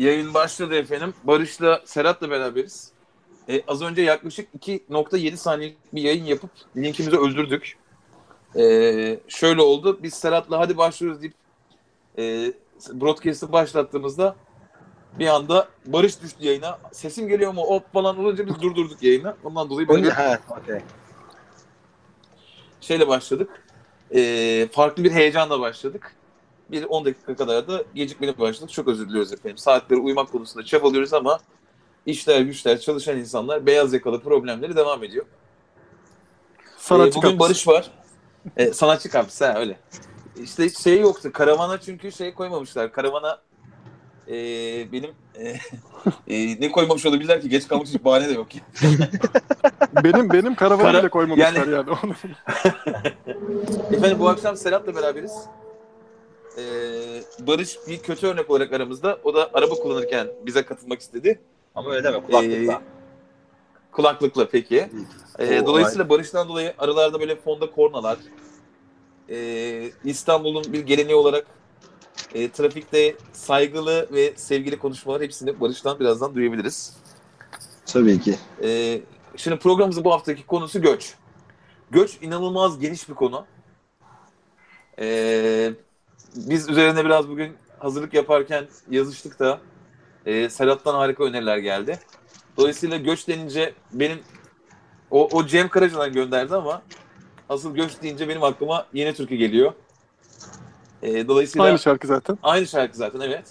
Yayın başladı efendim. Barış'la Serhat'la beraberiz. Ee, az önce yaklaşık 2.7 saniyelik bir yayın yapıp linkimizi öldürdük. Ee, şöyle oldu. Biz Serhat'la hadi başlıyoruz deyip e, broadcast'ı başlattığımızda bir anda Barış düştü yayına. Sesim geliyor mu? Hop falan olunca biz durdurduk yayını. Ondan dolayı böyle ha okey. şeyle başladık. Ee, farklı bir heyecanla başladık. Bir 10 dakika kadar da gecikmeli başladık. Çok özür diliyoruz efendim. Saatleri uyumak konusunda çabalıyoruz ama işler güçler çalışan insanlar beyaz yakalı problemleri devam ediyor. Sanatçı Ee, bugün kapısı. Barış var. Ee, sanatçı kapısı ha öyle. İşte şey yoktu. Karavana çünkü şey koymamışlar. Karavana e, benim e, e, ne koymamış olabilirler ki? Geç kalmak için bahane de yok. Benim benim karavanı Kara- bile koymamışlar yani- yani. Onu- Efendim bu akşam Serhat'la beraberiz. Ee, Barış bir kötü örnek olarak aramızda. O da araba kullanırken bize katılmak istedi. Ama öyle deme kulaklıkla. Ee, kulaklıkla peki. Oo, dolayısıyla Barış'tan dolayı aralarda böyle fonda kornalar. Ee, İstanbul'un bir geleneği olarak e, trafikte saygılı ve sevgili konuşmalar hepsini Barış'tan birazdan duyabiliriz. Tabii ki. Ee, şimdi programımızın bu haftaki konusu göç. Göç inanılmaz geniş bir konu. Ee, biz üzerine biraz bugün hazırlık yaparken yazıştık da e, Serhat'tan harika öneriler geldi. Dolayısıyla göç denince benim o, o Cem Karaca'dan gönderdi ama asıl göç deyince benim aklıma Yeni Türkü geliyor. Ee, dolayısıyla Aynı şarkı zaten. Aynı şarkı zaten evet.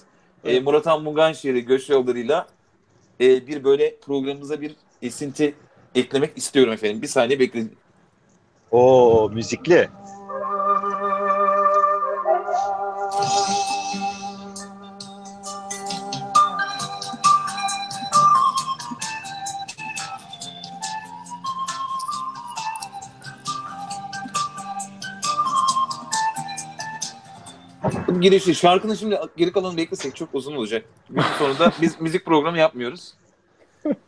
E, Murat Han Mungan şiiri Göç Yolları'yla e, bir böyle programımıza bir esinti eklemek istiyorum efendim. Bir saniye bekleyin. Oo müzikli. Girişi, şarkının şimdi geri kalanını beklesek çok uzun olacak. Günün sonunda biz müzik programı yapmıyoruz.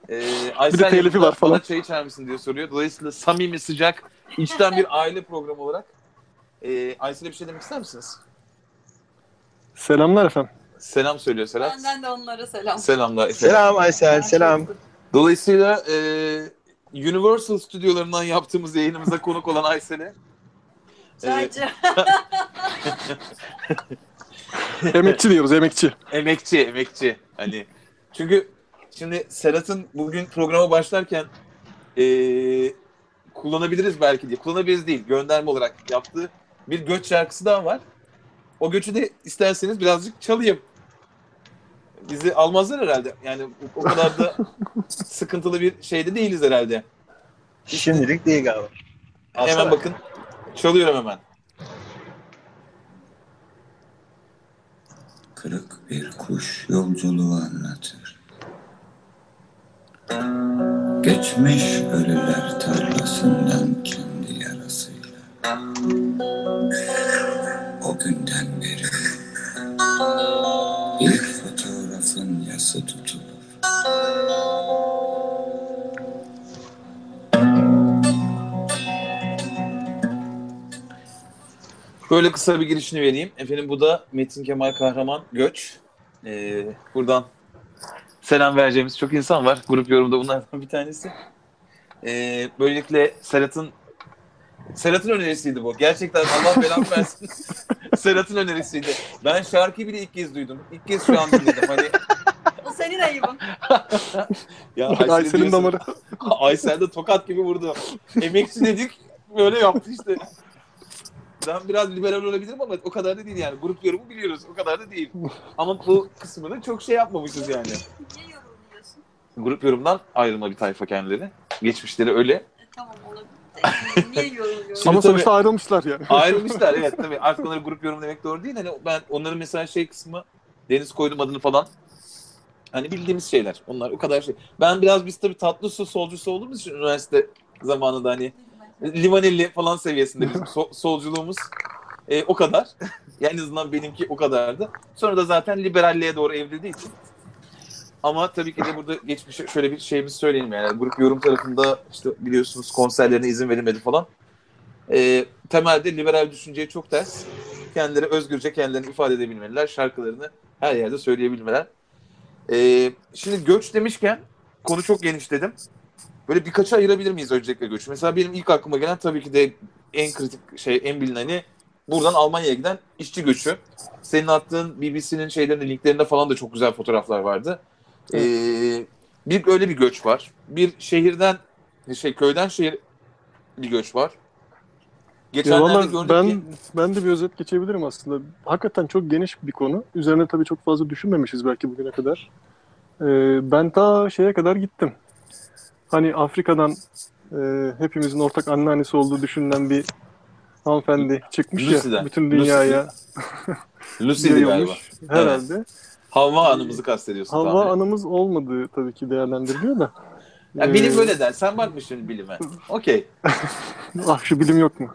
E, Aysel telifi yapımda var falan. Bana çay içer misin diye soruyor. Dolayısıyla samimi, sıcak, içten bir aile programı olarak e, Aysel'e bir şey demek ister misiniz? Selamlar efendim. Selam söylüyor Serhat. Benden de onlara selam. Selamlar. Efe. Selam Aysel selam. Dolayısıyla e, Universal stüdyolarından yaptığımız yayınımıza konuk olan Aysel'e Çaycı. Emekçi diyoruz emekçi. emekçi, emekçi. Hani çünkü şimdi Serhat'ın bugün programa başlarken e, kullanabiliriz belki diye. Kullanabiliriz değil. Gönderme olarak yaptığı bir göç şarkısı daha var. O göçü de isterseniz birazcık çalayım. Bizi almazlar herhalde. Yani o- kadar da sıkıntılı bir şeyde değiliz herhalde. Şimdilik değil galiba. Hemen bakın. Çalıyorum hemen. Kırık bir kuş yolculuğu anlatır. Geçmiş ölüler tarlasından kendi yarasıyla. O günden beri ilk fotoğrafın yası tutulur. Böyle kısa bir girişini vereyim. Efendim bu da Metin Kemal Kahraman Göç. Ee, buradan selam vereceğimiz çok insan var. Grup yorumda bunlardan bir tanesi. Ee, böylelikle Serhat'ın Serhat'ın önerisiydi bu. Gerçekten Allah belamı versin. Serhat'ın önerisiydi. Ben şarkıyı bile ilk kez duydum. İlk kez şu an dinledim. Hani O senin ayıbın. ya Aysel'e Aysel'in diyorsun, damarı. Aysel de tokat gibi vurdu. Emekçi dedik böyle yaptı işte. Ben biraz liberal olabilirim ama o kadar da değil yani. Grup yorumu biliyoruz. O kadar da değil. Ama bu kısmını çok şey yapmamışız yani. Niye yorumluyorsun? Grup yorumdan ayrılma bir tayfa kendileri. Geçmişleri öyle. E, tamam olabilir. de. Niye yorumluyorsun? Ama tabii- sonuçta ayrılmışlar yani. Ayrılmışlar evet tabii. Artık onları grup yorum demek doğru değil. Hani ben onların mesela şey kısmı Deniz koydum adını falan. Hani bildiğimiz şeyler. Onlar o kadar şey. Ben biraz biz tabii tatlı su solcusu olduğumuz için üniversite zamanında hani Livaneli falan seviyesinde bizim so- solculuğumuz e, o kadar. yani en azından benimki o kadardı. Sonra da zaten liberalliğe doğru evrildiği için. Ama tabii ki de burada geçmiş şöyle bir şeyimizi söyleyelim yani. Grup yorum tarafında işte biliyorsunuz konserlerine izin verilmedi falan. E, temelde liberal düşünceye çok ters. Kendileri özgürce kendilerini ifade edebilmeliler. Şarkılarını her yerde söyleyebilmeler. Ee, şimdi göç demişken konu çok geniş dedim. Böyle birkaça ayırabilir miyiz öncelikle göç? Mesela benim ilk aklıma gelen tabii ki de en kritik şey, en bilineni buradan Almanya'ya giden işçi göçü. Senin attığın BBC'nin şeylerinde, linklerinde falan da çok güzel fotoğraflar vardı. Ee, bir öyle bir göç var. Bir şehirden, şey köyden şehir bir göç var. Ya Geçenlerde gördük ben ki ben de bir özet geçebilirim aslında. Hakikaten çok geniş bir konu. Üzerine tabii çok fazla düşünmemişiz belki bugüne kadar. Ee, ben ta şeye kadar gittim. Hani Afrika'dan e, hepimizin ortak anneannesi olduğu düşünülen bir hanımefendi çıkmış Lucy'den. ya bütün dünyaya Lucy'di galiba. herhalde. Havva Hanım'ızı kastediyorsun. Hava tahmin. anımız olmadığı tabii ki değerlendiriliyor da. Ya bilim Ee, böyle der. Sen bakmışsın bilime. Okey. Ah şu bilim yok mu?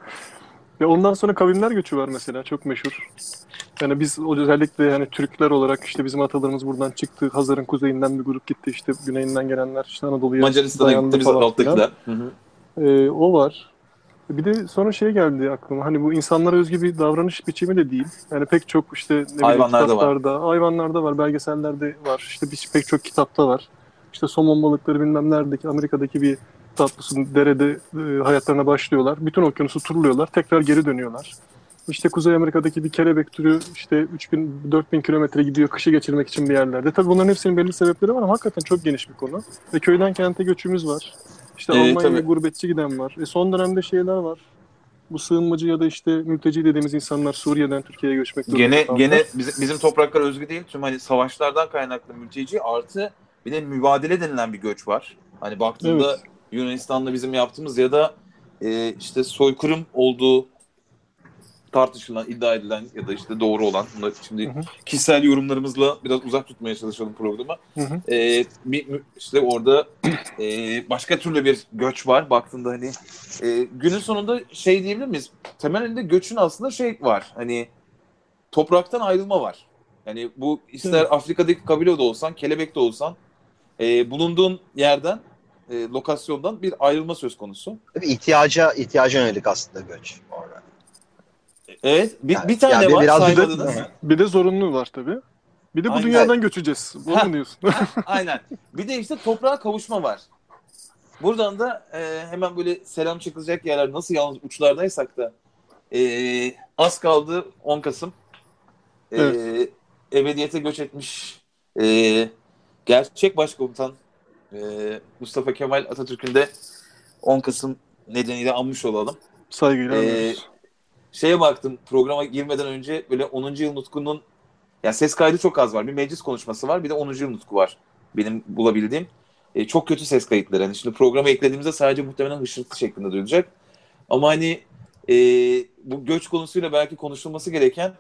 Ve ondan sonra kavimler göçü var mesela çok meşhur. Yani biz özellikle yani Türkler olarak işte bizim atalarımız buradan çıktı. Hazar'ın kuzeyinden bir grup gitti işte güneyinden gelenler işte Anadolu'ya Macaristan'a gitti biz alttakiler. Ee, o var. Bir de sonra şey geldi aklıma hani bu insanlara özgü bir davranış biçimi de değil. Yani pek çok işte ne bileyim, Hayvanlarda var. hayvanlarda var, belgesellerde var. İşte pek çok kitapta var. İşte somon balıkları bilmem neredeki Amerika'daki bir tatlısı derede e, hayatlarına başlıyorlar. Bütün okyanusu turluyorlar. Tekrar geri dönüyorlar. İşte Kuzey Amerika'daki bir kelebek türü işte 3000 4000 kilometre gidiyor kışı geçirmek için bir yerlerde. Tabii bunların hepsinin belli sebepleri var ama hakikaten çok geniş bir konu. Ve köyden kente göçümüz var. İşte Ee, Almanya'ya gurbetçi giden var. E son dönemde şeyler var. Bu sığınmacı ya da işte mülteci dediğimiz insanlar Suriye'den Türkiye'ye göçmek durumunda Gene gene bizim, bizim topraklara özgü değil. Tüm hani savaşlardan kaynaklı mülteci artı bir de mübadele denilen bir göç var. Hani baktığında Evet. Yunanistan'da bizim yaptığımız ya da e, işte soykırım olduğu tartışılan, iddia edilen ya da işte doğru olan. Bunları şimdi Hı hı. kişisel yorumlarımızla biraz uzak tutmaya çalışalım programı. Hı hı. E, bir, işte orada e, başka türlü bir göç var. Baktığında hani e, günün sonunda şey diyebilir miyiz? Temelinde göçün aslında şey var. Hani topraktan ayrılma var. Yani bu ister Evet. Afrika'daki kabile de olsan, kelebek de olsan e, bulunduğun yerden, e, lokasyondan bir ayrılma söz konusu. Tabii ihtiyaca, ihtiyaca yönelik aslında göç. Orada. Evet. Bir, Yani- bir tane yani var biraz bir de-. Bir de zorunlu var tabii. Bir de bu Aynen. dünyadan göçeceğiz. Bunu mu diyorsun? Aynen. Bir de işte toprağa kavuşma var. Buradan da e, hemen böyle selam çekilecek yerler nasıl yalnız uçlardaysak da e, az kaldı 10 Kasım. E, Evet. Ebediyete göç etmiş e, gerçek başkomutan e, Mustafa Kemal Atatürk'ün de 10 Kasım nedeniyle anmış olalım. Saygıyla Ee. Şeye baktım programa girmeden önce böyle 10. yıl nutkunun yani ses kaydı çok az var. Bir meclis konuşması var bir de 10. yıl nutku var benim bulabildiğim. E, çok kötü ses kayıtları. Yani şimdi programa eklediğimizde sadece muhtemelen hışırtı şeklinde duyulacak. Ama hani e, bu göç konusuyla belki konuşulması gereken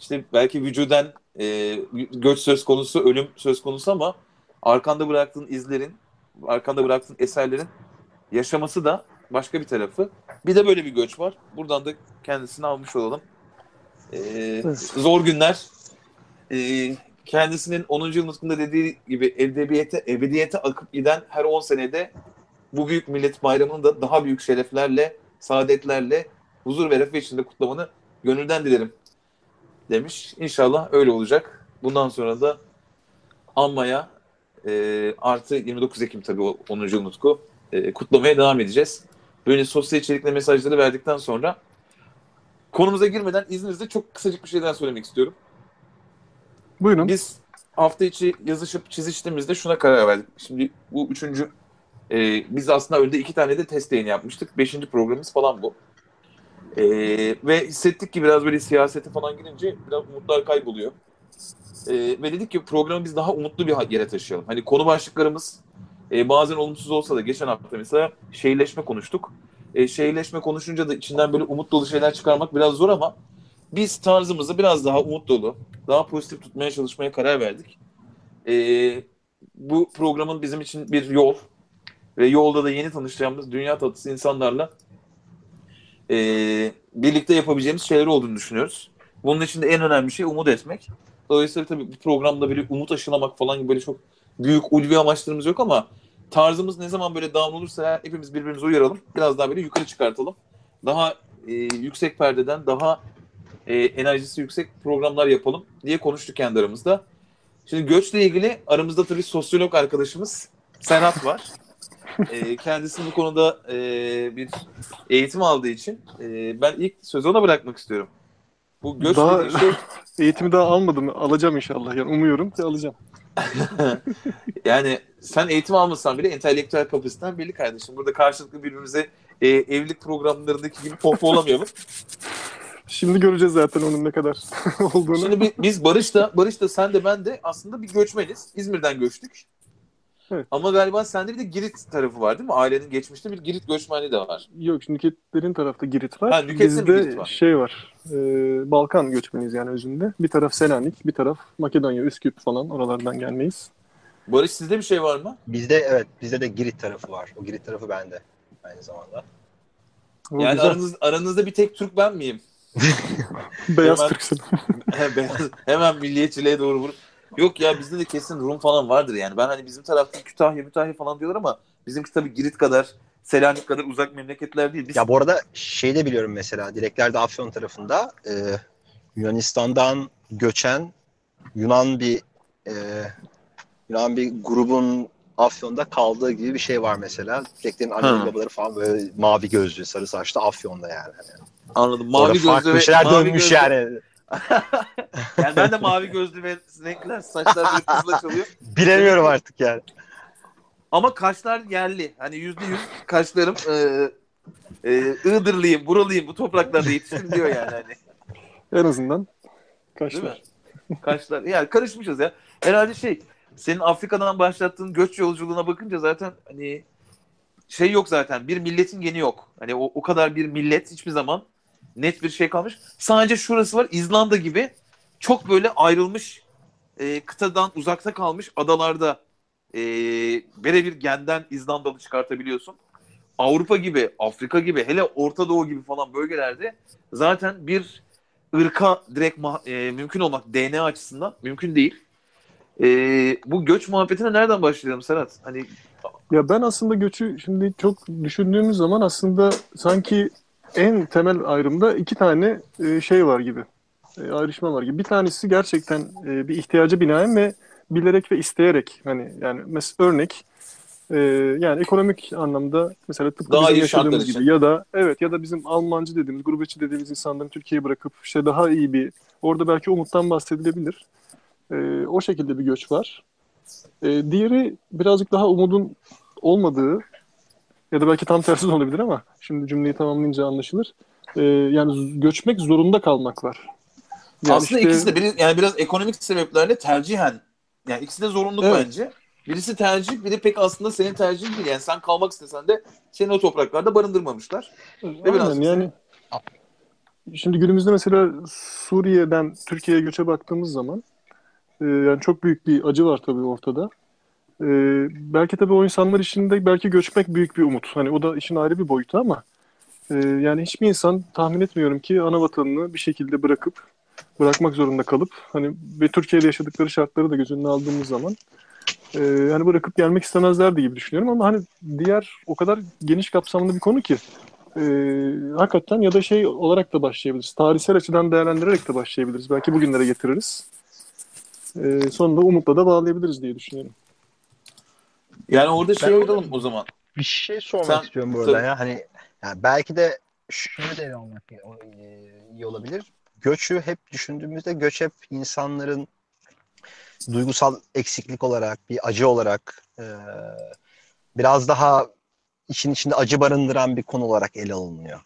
işte belki vücuden e, göç söz konusu, ölüm söz konusu ama arkanda bıraktığın izlerin, arkanda bıraktığın eserlerin yaşaması da başka bir tarafı. Bir de böyle bir göç var. Buradan da kendisini almış olalım. Ee. Zor günler. Ee, kendisinin 10. yıl nutkunda dediği gibi ebediyete, ebediyete akıp giden her 10 senede bu büyük millet bayramını da daha büyük şereflerle, saadetlerle, huzur ve refah içinde kutlamanı gönülden dilerim demiş. İnşallah öyle olacak. Bundan sonra da anmaya e, artı 29 Ekim tabii o 10. yıl nutku e, kutlamaya devam edeceğiz. Böyle sosyal içerikli mesajları verdikten sonra konumuza girmeden izninizle çok kısacık bir şeyden söylemek istiyorum. Buyurun. Biz hafta içi yazışıp çiziştiğimizde şuna karar verdik. Şimdi bu üçüncü e, biz aslında önde iki tane de test yayını yapmıştık. Beşinci programımız falan bu. E, ve hissettik ki biraz böyle siyasete falan girince biraz umutlar kayboluyor. E, ve dedik ki programı biz daha umutlu bir yere taşıyalım. Hani konu başlıklarımız e, bazen olumsuz olsa da geçen hafta mesela şehirleşme konuştuk. E, şehirleşme konuşunca da içinden böyle umut dolu şeyler çıkarmak biraz zor ama biz tarzımızı biraz daha umut dolu, daha pozitif tutmaya çalışmaya karar verdik. E, bu programın bizim için bir yol ve yolda da yeni tanışacağımız dünya tatlısı insanlarla e, birlikte yapabileceğimiz şeyler olduğunu düşünüyoruz. Bunun için de en önemli şey umut etmek. Dolayısıyla tabii bu programda böyle umut aşılamak falan gibi böyle çok büyük ulvi amaçlarımız yok ama tarzımız ne zaman böyle down olursa hepimiz birbirimize uyaralım. Biraz daha böyle yukarı çıkartalım. Daha e, yüksek perdeden daha e, enerjisi yüksek programlar yapalım diye konuştuk kendi aramızda. Şimdi göçle ilgili aramızda tabii sosyolog arkadaşımız Serhat var. Ee, kendisi bu konuda e, bir eğitim aldığı için e, ben ilk sözü ona bırakmak istiyorum. Bu göç Daha- şey Eğitimi daha almadım. Alacağım inşallah. Yani umuyorum ki alacağım. yani sen eğitim almasan bile entelektüel kapasiten belli kardeşim. Burada karşılıklı birbirimize e, evlilik programlarındaki gibi pohpohlamayalım. Şimdi göreceğiz zaten onun ne kadar olduğunu. Şimdi bi- biz Barış da, Barış da sen de ben de aslında bir göçmeniz. İzmir'den göçtük. Evet. Ama galiba sende bir de Girit tarafı var değil mi? Ailenin geçmişte bir Girit göçmenliği de var. Yok Nüketlerin tarafta Girit var. Ha, Bizde Girit var? şey var. e, Balkan göçmeniyiz yani özünde. Bir taraf Selanik, bir taraf Makedonya, Üsküp falan oralardan gelmeyiz. Barış sizde bir şey var mı? Bizde evet bizde de Girit tarafı var. O Girit tarafı bende aynı zamanda. O yani güzel. aranız, aranızda bir tek Türk ben miyim? Beyaz Hemen- Türksün. Beyaz- Hemen milliyetçiliğe doğru vurup. Yok ya bizde de kesin Rum falan vardır yani. Ben hani bizim tarafta Kütahya, Mütahya falan diyorlar ama bizimki tabii Girit kadar, Selanik kadar uzak memleketler değil. Biz Ya bu arada şey de biliyorum mesela Direkler'de Afyon tarafında e, Yunanistan'dan göçen Yunan bir e, Yunan bir grubun Afyon'da kaldığı gibi bir şey var mesela. Direklerin anneleri babaları falan böyle mavi gözlü, sarı saçlı Afyon'da yani. Anladım. Mavi farklı gözlü ve şeyler mavi dönmüş gözlü- yani. Yani ben de mavi gözlü ve renkler saçlar böyle kızla çalıyor. Bilemiyorum artık yani. Ama kaşlar yerli. Hani yüzde yüz kaşlarım e, e, Iğdırlıyım, buralıyım, bu topraklarda yetiştim diyor yani. Hani. En azından kaçlar. Kaşlar. Yani karışmışız ya. Herhalde şey, senin Afrika'dan başlattığın göç yolculuğuna bakınca zaten hani şey yok zaten. Bir milletin geni yok. Hani o, o kadar bir millet hiçbir zaman net bir şey kalmış. Sadece şurası var. İzlanda gibi çok böyle ayrılmış e, kıtadan uzakta kalmış adalarda e, birebir genden İzlandalı çıkartabiliyorsun. Avrupa gibi, Afrika gibi, hele Orta Doğu gibi falan bölgelerde zaten bir ırka direkt e, mümkün olmak DNA açısından mümkün değil. E, bu göç muhabbetine nereden başlayalım Serhat? Hani Ya ben aslında göçü şimdi çok düşündüğümüz zaman aslında sanki en temel ayrımda iki tane e, şey var gibi. E, ayrışma var gibi. Bir tanesi gerçekten e, bir ihtiyaca binaen ve bilerek ve isteyerek hani yani mesela örnek e, yani ekonomik anlamda mesela tıpkı Daha bizim yaşadığımız için. gibi ya da evet ya da bizim Almancı dediğimiz, gurbetçi dediğimiz insanların Türkiye'yi bırakıp işte daha iyi bir orada belki umuttan bahsedilebilir. E, o şekilde bir göç var. E, diğeri birazcık daha umudun olmadığı ya da belki tam tersi de olabilir ama şimdi cümleyi tamamlayınca anlaşılır. Ee, yani göçmek zorunda kalmak var. Yani aslında işte- ikisi de biri, yani biraz ekonomik sebeplerle tercihen yani ikisi de zorunluluk Evet. bence. Birisi tercih, biri pek aslında senin tercihin değil. Yani sen kalmak istesen de seni o topraklarda barındırmamışlar. Aynen, biraz yani şimdi günümüzde mesela Suriye'den Türkiye'ye göçe baktığımız zaman e, yani çok büyük bir acı var tabii ortada. E, belki tabii o insanlar içinde belki göçmek büyük bir umut. Hani o da işin ayrı bir boyutu ama e, yani hiçbir insan tahmin etmiyorum ki ana vatanını bir şekilde bırakıp bırakmak zorunda kalıp hani ve Türkiye'de yaşadıkları şartları da göz önüne aldığımız zaman e, hani bırakıp gelmek istemezlerdi gibi düşünüyorum ama hani diğer o kadar geniş kapsamlı bir konu ki e, hakikaten ya da şey olarak da başlayabiliriz. Tarihsel açıdan değerlendirerek de başlayabiliriz. Belki bugünlere getiririz. E, sonunda umutla da bağlayabiliriz diye düşünüyorum. Yani orada şey oynayalım o zaman. Bir şey sormak Sen- istiyorum burada tabii. ya. Hani yani belki de şunu da ele almak e, iyi olabilir. Göçü hep düşündüğümüzde göç hep insanların duygusal eksiklik olarak, bir acı olarak e, biraz daha işin içinde acı barındıran bir konu olarak ele alınıyor.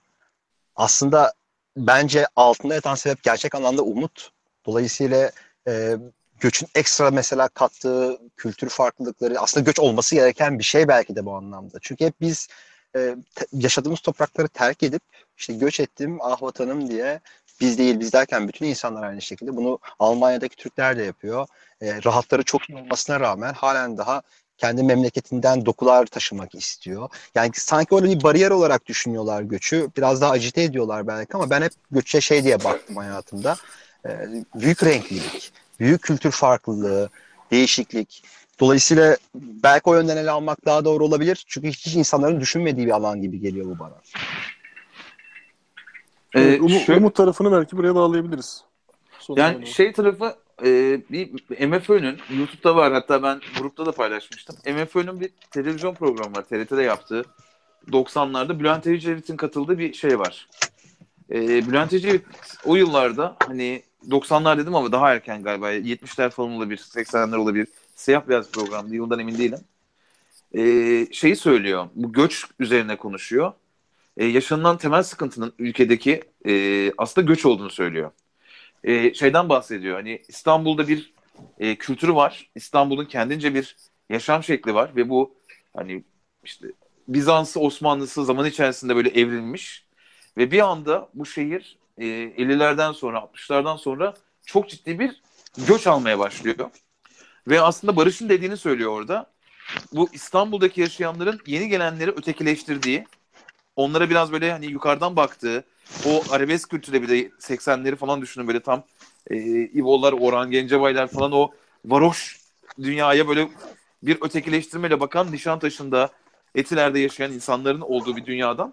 Aslında bence altında yatan sebep gerçek anlamda umut. Dolayısıyla e, göçün ekstra mesela kattığı kültür farklılıkları aslında göç olması gereken bir şey belki de bu anlamda. Çünkü hep biz e, yaşadığımız toprakları terk edip işte göç ettim ah vatanım diye biz değil biz derken bütün insanlar aynı şekilde bunu Almanya'daki Türkler de yapıyor. E, rahatları çok iyi olmasına rağmen halen daha kendi memleketinden dokular taşımak istiyor. Yani sanki öyle bir bariyer olarak düşünüyorlar göçü. Biraz daha acite ediyorlar belki ama ben hep göçe şey diye baktım hayatımda. E, büyük renklilik, büyük kültür farklılığı, değişiklik. Dolayısıyla belki o yönden ele almak daha doğru olabilir. Çünkü hiç insanların düşünmediği bir alan gibi geliyor bu bana. Ee, Evet, umu- şöyle- umut tarafını belki buraya bağlayabiliriz. Sonuna Yani doğru. şey tarafı e, bir MFÖ'nün YouTube'da var hatta ben grupta da paylaşmıştım. MFÖ'nün bir televizyon programı var TRT'de yaptığı 90'larda Bülent Ecevit'in katıldığı bir şey var. E, Bülent Ecevit o yıllarda hani 90'lar dedim ama daha erken galiba 70'ler falan olabilir 80'ler olabilir. Siyah beyaz programdı yıldan emin değilim. E, şeyi söylüyor bu göç üzerine konuşuyor. E, yaşanılan temel sıkıntının ülkedeki e, aslında göç olduğunu söylüyor e, şeyden bahsediyor. Hani İstanbul'da bir e, kültürü var. İstanbul'un kendince bir yaşam şekli var ve bu hani işte Bizans'ı Osmanlısı zaman içerisinde böyle evrilmiş ve bir anda bu şehir e, 50'lerden sonra 60'lardan sonra çok ciddi bir göç almaya başlıyor. Ve aslında Barış'ın dediğini söylüyor orada. Bu İstanbul'daki yaşayanların yeni gelenleri ötekileştirdiği, onlara biraz böyle hani yukarıdan baktığı, o arabesk kültürde bir de 80'leri falan düşünün böyle tam e, İvo'lar, Orhan Gencebaylar falan o varoş dünyaya böyle bir ötekileştirmeyle bakan Nişantaşı'nda Etiler'de yaşayan insanların olduğu bir dünyadan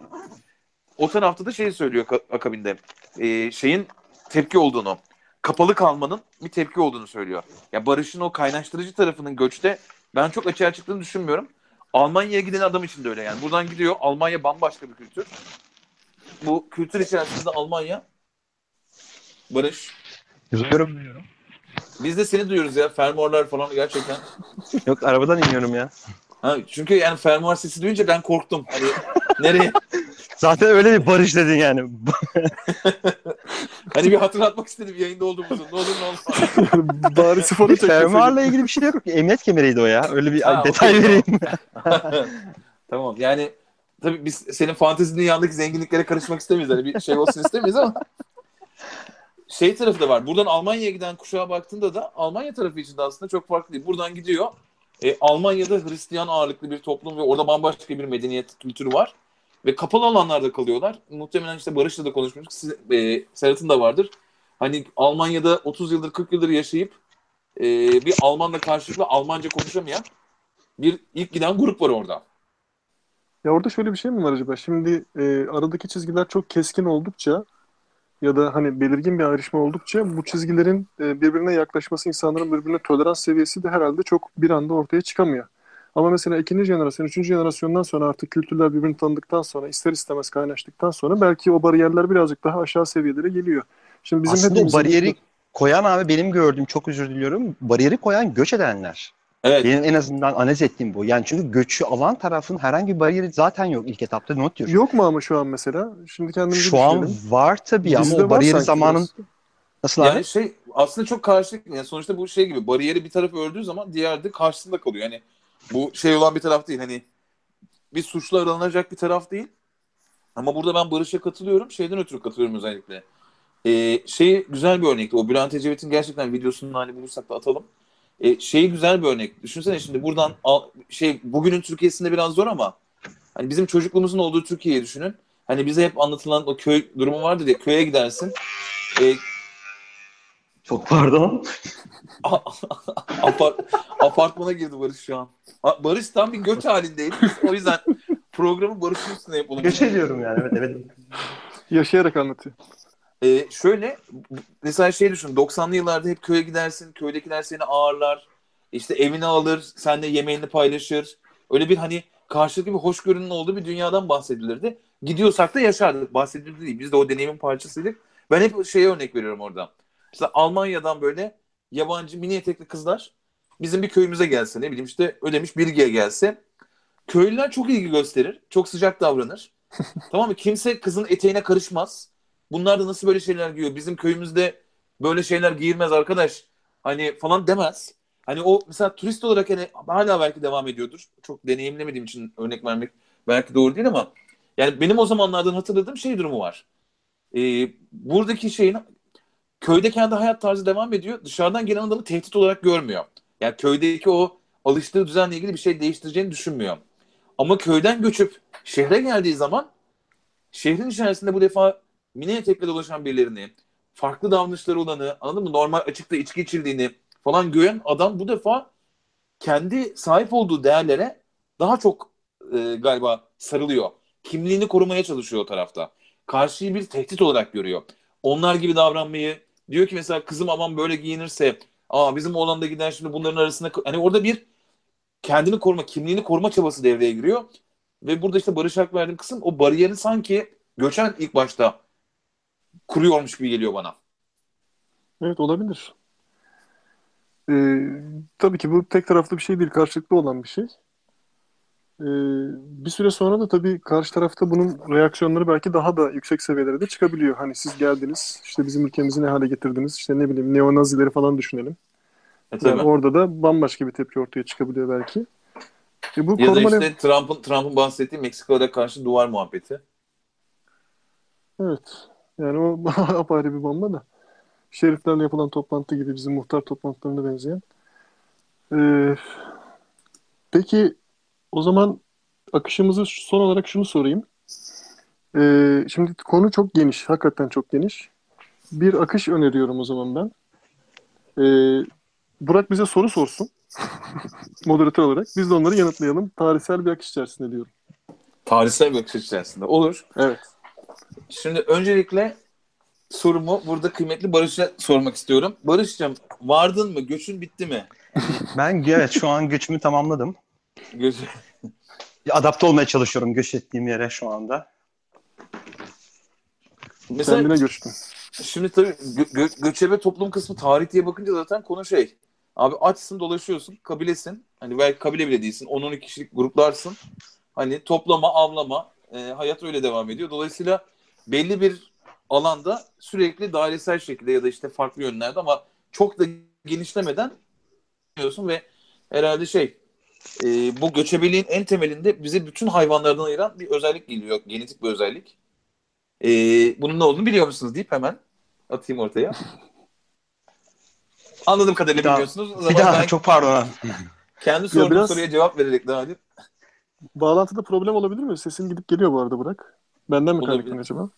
o tarafta da şey söylüyor akabinde e, şeyin tepki olduğunu kapalı kalmanın bir tepki olduğunu söylüyor. Ya Barış'ın o kaynaştırıcı tarafının göçte ben çok açığa çıktığını düşünmüyorum. Almanya'ya giden adam için de öyle yani. Buradan gidiyor. Almanya bambaşka bir kültür bu kültür içerisinde Almanya Barış. Duyuyorum duyuyorum. Biz de seni duyuyoruz ya. Fermuarlar falan gerçekten. Yok arabadan iniyorum ya. Ha, çünkü yani fermuar sesi duyunca ben korktum. Hani nereye? Zaten öyle bir barış dedin yani. hani bir hatırlatmak istedim yayında olduğumuzu. Ne olur ne olmaz. Bari sıfırı çekelim. Fermuarla ilgili bir şey yok. Emniyet kemeriydi o ya. Öyle bir Ha, detay okey, vereyim. tamam yani tabii biz senin fantezi dünyandaki zenginliklere karışmak istemeyiz. Hani bir şey olsun istemeyiz ama şey tarafı da var. Buradan Almanya'ya giden kuşağa baktığında da Almanya tarafı için de aslında çok farklı değil. Buradan gidiyor. E, Almanya'da Hristiyan ağırlıklı bir toplum ve orada bambaşka bir medeniyet kültürü var. Ve kapalı alanlarda kalıyorlar. Muhtemelen işte Barış'la da konuşmuştuk. Siz, e, Serhat'ın da vardır. Hani Almanya'da 30 yıldır 40 yıldır yaşayıp e, bir Almanla karşılıklı Almanca konuşamayan bir ilk giden grup var orada. Ya orada şöyle bir şey mi var acaba? Şimdi e, aradaki çizgiler çok keskin oldukça ya da hani belirgin bir ayrışma oldukça bu çizgilerin e, birbirine yaklaşması, insanların birbirine tolerans seviyesi de herhalde çok bir anda ortaya çıkamıyor. Ama mesela ikinci jenerasyon, üçüncü jenerasyondan sonra artık kültürler birbirini tanıdıktan sonra, ister istemez kaynaştıktan sonra belki o bariyerler birazcık daha aşağı seviyelere geliyor. Şimdi bizim Aslında hepimizin- bariyeri koyan abi benim gördüğüm çok özür diliyorum. Bariyeri koyan göç edenler. Evet. Benim en azından analiz ettiğim bu. Yani çünkü göçü alan tarafın herhangi bir bariyeri zaten yok ilk etapta not diyor. Yok mu ama şu an mesela? Şimdi kendimizi Şu an var tabii ama o bariyeri zamanın biraz. nasıl abi? Yani şey aslında çok karşılıklı. Yani sonuçta bu şey gibi bariyeri bir tarafı öldüğü zaman diğer de karşısında kalıyor. Yani bu şey olan bir taraf değil. Hani bir suçlu aranacak bir taraf değil. Ama burada ben Barış'a katılıyorum. Şeyden ötürü katılıyorum özellikle. Ee, şey güzel bir örnekti. O Bülent Ecevit'in gerçekten videosunu hani bulursak da atalım. Ee, şey güzel bir örnek. Düşünsene şimdi buradan al, şey bugünün Türkiye'sinde biraz zor ama hani bizim çocukluğumuzun olduğu Türkiye'yi düşünün. Hani bize hep anlatılan o köy durumu vardır ya köye gidersin. Ee, Çok pardon. Apart apartmana girdi Barış şu an. Barış tam bir göç halindeydi. O yüzden programı Barış'ın üstüne yapalım. Göç ediyorum yani evet evet. Yaşayarak anlatıyor. Ee, şöyle mesela şey düşün 90'lı yıllarda hep köye gidersin. Köydekiler seni ağırlar. İşte evini alır. Seninle yemeğini paylaşır. Öyle bir hani karşılıklı bir hoşgörünün olduğu bir dünyadan bahsedilirdi. Gidiyorsak da yaşardık. Bahsedildi değil. Biz de o deneyimin parçasıydık. Ben hep şeye örnek veriyorum orada. Mesela Almanya'dan böyle yabancı mini etekli kızlar bizim bir köyümüze gelse ne bileyim işte ödemiş Bilge'ye gelse köylüler çok ilgi gösterir. Çok sıcak davranır. tamam mı? Kimse kızın eteğine karışmaz. Bunlar da nasıl böyle şeyler giyiyor? Bizim köyümüzde böyle şeyler giyilmez arkadaş. Hani falan demez. Hani o mesela turist olarak hani hala belki devam ediyordur. Çok deneyimlemediğim için örnek vermek belki doğru değil ama yani benim o zamanlardan hatırladığım şey durumu var. Ee, buradaki şeyin köyde kendi hayat tarzı devam ediyor. Dışarıdan gelen adamı tehdit olarak görmüyor. Yani köydeki o alıştığı düzenle ilgili bir şey değiştireceğini düşünmüyor. Ama köyden göçüp şehre geldiği zaman şehrin içerisinde bu defa mini etekle dolaşan birilerini, farklı davranışları olanı, anladın mı? Normal açıkta içki içildiğini falan gören adam bu defa kendi sahip olduğu değerlere daha çok e, galiba sarılıyor. Kimliğini korumaya çalışıyor o tarafta. Karşıyı bir tehdit olarak görüyor. Onlar gibi davranmayı, diyor ki mesela kızım aman böyle giyinirse Aa bizim oğlan da giden şimdi bunların arasında hani orada bir kendini koruma, kimliğini koruma çabası devreye giriyor. Ve burada işte Barış Ak verdiğim kısım o bariyeri sanki göçen ilk başta kuruyormuş gibi geliyor bana. Evet olabilir. Ee, tabii ki bu tek taraflı bir şey değil, karşılıklı olan bir şey. Ee, bir süre sonra da tabii karşı tarafta bunun reaksiyonları belki daha da yüksek seviyelere de çıkabiliyor. Hani siz geldiniz, işte bizim ülkemizi ne hale getirdiniz, işte ne bileyim neonazileri falan düşünelim. E, tabii. Yani orada da bambaşka bir tepki ortaya çıkabiliyor belki. E bu ya da işte Trump'ın Trump'ın bahsettiği Meksikalara karşı duvar muhabbeti. Evet. Yani o apayrı bir bomba da. Şeriflerle yapılan toplantı gibi bizim muhtar toplantılarına benzeyen. Ee, peki o zaman akışımızı son olarak şunu sorayım. Ee, şimdi konu çok geniş. Hakikaten çok geniş. Bir akış öneriyorum o zaman ben. Ee, Burak bize soru sorsun. Moderatör olarak. Biz de onları yanıtlayalım. Tarihsel bir akış içerisinde diyorum. Tarihsel bir açısı içerisinde. Olur. Evet. Şimdi öncelikle sorumu burada kıymetli Barış'a sormak istiyorum. Barış'cığım vardın mı? Göçün bitti mi? Ben evet şu an göçümü tamamladım. Göç... Adapte olmaya çalışıyorum göç ettiğim yere şu anda. Mesela Kendine göçtün. şimdi tabii gö- gö- göçebe toplum kısmı tarih diye bakınca zaten konu şey. Abi açsın dolaşıyorsun kabilesin. Hani belki kabile bile değilsin. 10-12 kişilik gruplarsın. Hani toplama avlama e, hayat öyle devam ediyor. Dolayısıyla belli bir alanda sürekli dairesel şekilde ya da işte farklı yönlerde ama çok da genişlemeden diyorsun ve herhalde şey e, bu göçebeliğin en temelinde bize bütün hayvanlardan ayıran bir özellik geliyor. Genetik bir özellik. E, bunun ne olduğunu biliyor musunuz deyip hemen atayım ortaya. Anladığım kadarıyla Bir daha- biliyorsunuz. O Bir daha ben çok pardon. kendi sorduğum biraz- soruya cevap vererek devam edeyim. Bağlantıda problem olabilir mi? Sesin gidip geliyor bu arada Burak. Benden mi kaynaklanıyor acaba?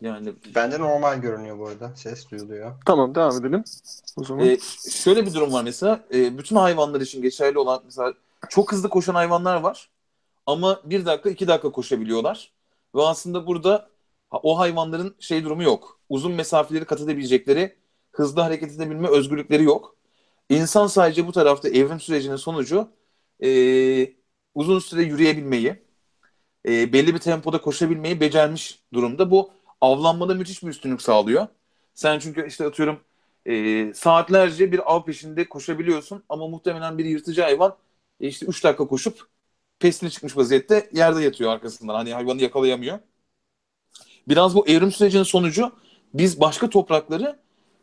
Yani Bende normal görünüyor bu arada. Ses duyuluyor. Tamam devam edelim. O zaman. e, şöyle bir durum var mesela. E, bütün hayvanlar için geçerli olan mesela çok hızlı koşan hayvanlar var. Ama bir dakika iki dakika koşabiliyorlar. Ve aslında burada o hayvanların şey durumu yok. Uzun mesafeleri kat edebilecekleri, hızlı hareket edebilme özgürlükleri yok. İnsan sadece bu tarafta evrim sürecinin sonucu e, uzun süre yürüyebilmeyi, e, belli bir tempoda koşabilmeyi becermiş durumda. Bu avlanmada müthiş bir üstünlük sağlıyor. Sen çünkü işte atıyorum e, saatlerce bir av peşinde koşabiliyorsun ama muhtemelen bir yırtıcı hayvan e, işte 3 dakika koşup pesine çıkmış vaziyette yerde yatıyor arkasından. Hani hayvanı yakalayamıyor. Biraz bu evrim sürecinin sonucu biz başka toprakları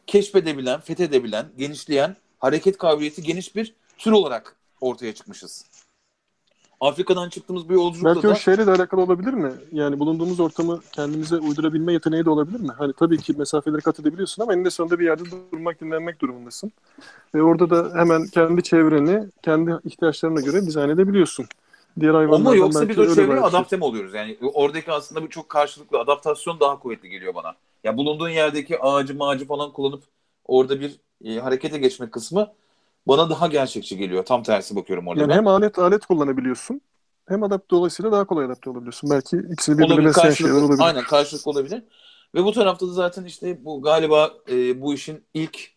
keşfedebilen, fethedebilen, genişleyen, hareket kabiliyeti geniş bir tür olarak ortaya çıkmışız. Afrika'dan çıktığımız bir yolculukta Belki o da şeyle de alakalı olabilir mi? Yani bulunduğumuz ortamı kendimize uydurabilme yeteneği de olabilir mi? Hani tabii ki mesafeleri kat edebiliyorsun ama eninde sonunda bir yerde durmak, dinlenmek durumundasın. Ve orada da hemen kendi çevreni, kendi ihtiyaçlarına göre dizayn edebiliyorsun. Diğer o hayvanlardan mu yoksa belki biz o çevreye belki. adapte mi oluyoruz? Yani oradaki aslında bu çok karşılıklı adaptasyon daha kuvvetli geliyor bana. Ya bulunduğun yerdeki ağacı mağacı falan kullanıp orada bir e, harekete geçme kısmı bana daha gerçekçi geliyor. Tam tersi bakıyorum orada. Yani ben. hem alet alet kullanabiliyorsun hem adapte dolayısıyla daha kolay adapte olabiliyorsun. Belki ikisini birbirine besleyen şeyler olabilir. aynen karşılıklı olabilir. Ve bu tarafta da zaten işte bu galiba e, bu işin ilk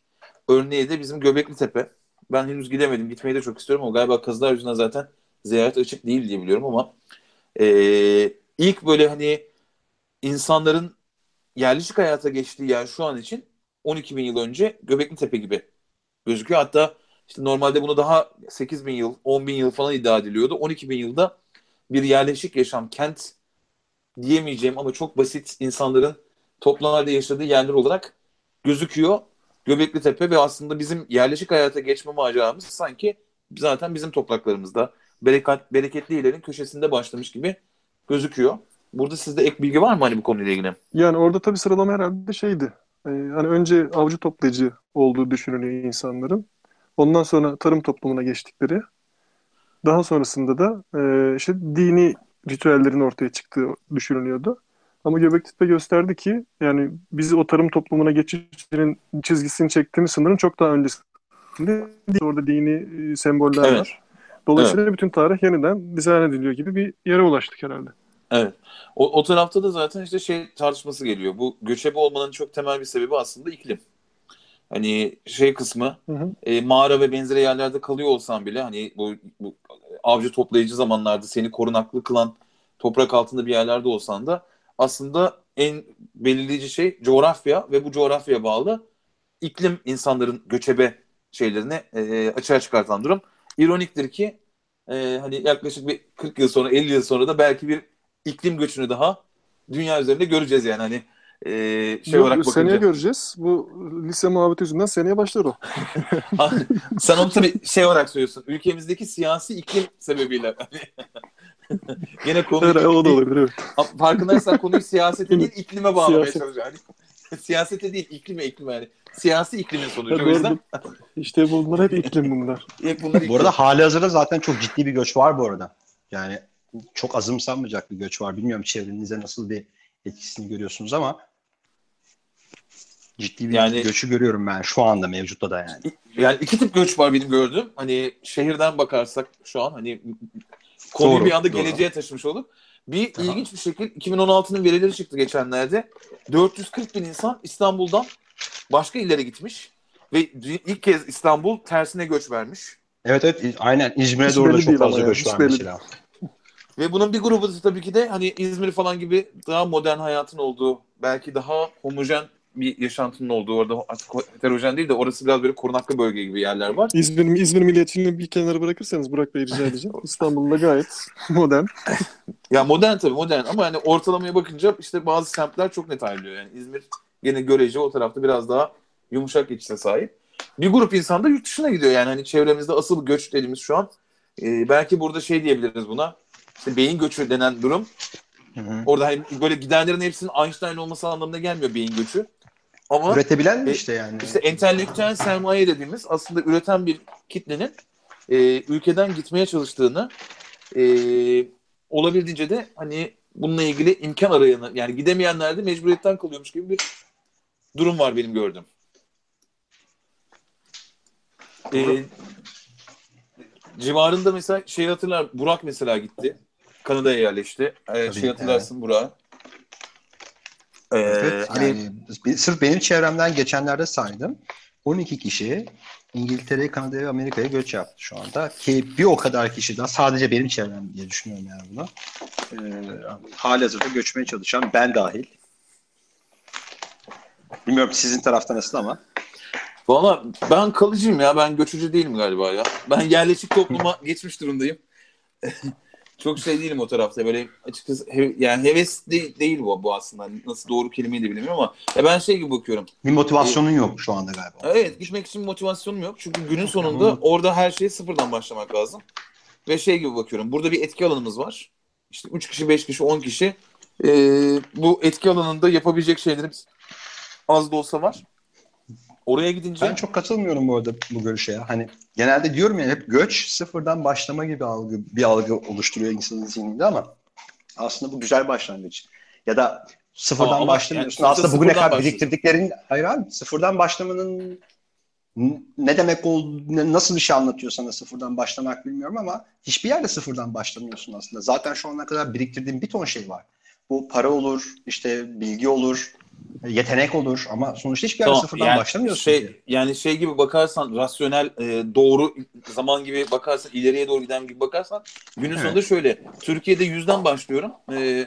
örneği de bizim Göbekli Tepe. Ben henüz gidemedim. Gitmeyi de çok istiyorum ama galiba kazılar yüzünden zaten ziyaret açık değil diye biliyorum ama e, ilk böyle hani insanların yerleşik hayata geçtiği yer şu an için 12 bin yıl önce Göbekli Tepe gibi gözüküyor. Hatta işte normalde bunu daha 8 bin yıl, 10 bin yıl falan iddia ediliyordu. 12 bin yılda bir yerleşik yaşam, kent diyemeyeceğim ama çok basit insanların toplumlarda yaşadığı yerler olarak gözüküyor. Göbekli Tepe ve aslında bizim yerleşik hayata geçme maceramız sanki zaten bizim topraklarımızda bereket, bereketli illerin köşesinde başlamış gibi gözüküyor. Burada sizde ek bilgi var mı hani bu konuyla ilgili? Yani orada tabii sıralama herhalde şeydi. Ee, hani önce avcı toplayıcı olduğu düşünülüyor insanların. Ondan sonra tarım toplumuna geçtikleri. Daha sonrasında da e, işte dini ritüellerin ortaya çıktığı düşünülüyordu. Ama Göbekli gösterdi ki yani biz o tarım toplumuna geçişlerin çizgisini çektiğimiz sınırın çok daha öncesinde orada dini e, semboller Evet. var. Dolayısıyla bütün tarih yeniden dizayn ediliyor gibi bir yere ulaştık herhalde. Evet. O, o tarafta da zaten işte şey tartışması geliyor. Bu göçebe olmanın çok temel bir sebebi aslında iklim. Hani şey kısmı Hı hı. e, mağara ve benzeri yerlerde kalıyor olsan bile hani bu, bu avcı toplayıcı zamanlarda seni korunaklı kılan toprak altında bir yerlerde olsan da aslında en belirleyici şey coğrafya ve bu coğrafyaya bağlı iklim insanların göçebe şeylerini e, açığa çıkartan durum. İroniktir ki e, hani yaklaşık bir 40 yıl sonra 50 yıl sonra da belki bir iklim göçünü daha dünya üzerinde göreceğiz yani hani e, şey Yok, olarak bakınca. seneye göreceğiz. Bu lise muhabbeti yüzünden seneye başlar o. Sen onu tabii şey olarak söylüyorsun. Ülkemizdeki siyasi iklim sebebiyle. Gene konu Evet, o da olabilir evet. Farkındaysan konuyu siyasete değil iklime bağlamaya Siyaset. çalışıyor. Yani, siyasete değil iklime iklime yani. Siyasi iklimin sonucu. Ya o yüzden. İşte bunlar hep iklim bunlar. hep bunları Bu arada hali hazırda zaten çok ciddi bir göç var bu arada. Yani çok azımsanmayacak bir göç var. Bilmiyorum çevrenizde nasıl bir etkisini görüyorsunuz ama ciddi bir Yani- göçü görüyorum ben şu anda mevcutta da yani. Yani iki tip göç var benim gördüğüm. Hani şehirden bakarsak şu an hani konuyu Doğru, bir anda doğru. geleceğe taşımış olduk. Bir Aha. ilginç bir şekilde 2016'nın verileri çıktı geçenlerde. 440 bin insan İstanbul'dan başka illere gitmiş. Ve ilk kez İstanbul tersine göç vermiş. Evet evet aynen İzmir'e Hiç doğru da çok fazla göç mesela. Ve bunun bir grubu da tabii ki de hani İzmir falan gibi daha modern hayatın olduğu, belki daha homojen bir yaşantının olduğu, orada artık heterojen değil de orası biraz böyle korunaklı bölge gibi yerler var. İzmir, İzmir milliyetçiliğini bir kenara bırakırsanız Burak Bey rica edeceğim. İstanbul'da gayet modern. Ya modern tabii modern ama hani ortalamaya bakınca işte bazı semtler çok net ayrılıyor. Yani İzmir gene görece o tarafta biraz daha yumuşak geçişe sahip. Bir grup insan da yurt dışına gidiyor yani hani çevremizde asıl göç dediğimiz şu an. e, belki burada şey diyebiliriz buna. İşte beyin göçü denen durum. Hı hı. Orada hani böyle gidenlerin hepsinin Einstein olması anlamına gelmiyor beyin göçü. Ama Üretebilen mi E, işte yani? işte entelektüel sermaye dediğimiz aslında üreten bir kitlenin e, ülkeden gitmeye çalıştığını e, olabildiğince de hani bununla ilgili imkan arayanı yani gidemeyenler de mecburiyetten kalıyormuş gibi bir durum var benim gördüğüm. E, civarında mesela şey hatırlar Burak mesela gitti. Kanada'ya yerleşti. E, Tabii, şey hatırlarsın Burak'ı. E, Evet, hani yani sırf benim çevremden geçenlerde saydım. 12 kişi İngiltere'ye, Kanada'ya ve Amerika'ya göç yaptı şu anda. Ki bir o kadar kişi daha sadece benim çevrem diye düşünüyorum yani bunu. Ee, hali hazırda göçmeye çalışan ben dahil. Bilmiyorum sizin tarafta nasıl ama. Valla ben kalıcıyım ya. Ben göçücü değilim galiba ya. Ben yerleşik topluma geçmiş durumdayım. Çok şey değilim o tarafta. Böyle açıkçası he- yani heves de- değil bu, bu aslında. Nasıl doğru kelimeyi de bilmiyorum ama ya ben şey gibi bakıyorum. Bir motivasyonun yok şu anda galiba. Evet gitmek için motivasyonum yok. Çünkü günün sonunda orada her şeye sıfırdan başlamak lazım. Ve şey gibi bakıyorum. Burada bir etki alanımız var. İşte 3 kişi, 5 kişi, 10 kişi. Ee, bu etki alanında yapabilecek şeylerimiz az da olsa var. Oraya gidince Ben çok katılmıyorum bu arada bu görüşe ya. Hani genelde diyorum ya hep göç sıfırdan başlama gibi algı, bir algı oluşturuyor insanın zihninde ama aslında bu güzel başlangıç. Ya da sıfırdan Aa, başlamıyorsun. yani aslında bugüne kadar biriktirdiklerin hayır abi sıfırdan başlamanın ne demek olduğunu nasıl bir şey anlatıyor sana sıfırdan başlamak bilmiyorum ama hiçbir yerde sıfırdan başlamıyorsun aslında. Zaten şu ana kadar biriktirdiğin bir ton şey var. Bu para olur, işte bilgi olur, yetenek olur ama sonuçta hiçbir Tamam, sıfırdan yani başlamıyorsun şey, ki. Yani şey gibi bakarsan rasyonel e, doğru zaman gibi bakarsan ileriye doğru giden gibi bakarsan günün Evet. sonunda şöyle Türkiye'de yüzden başlıyorum. E,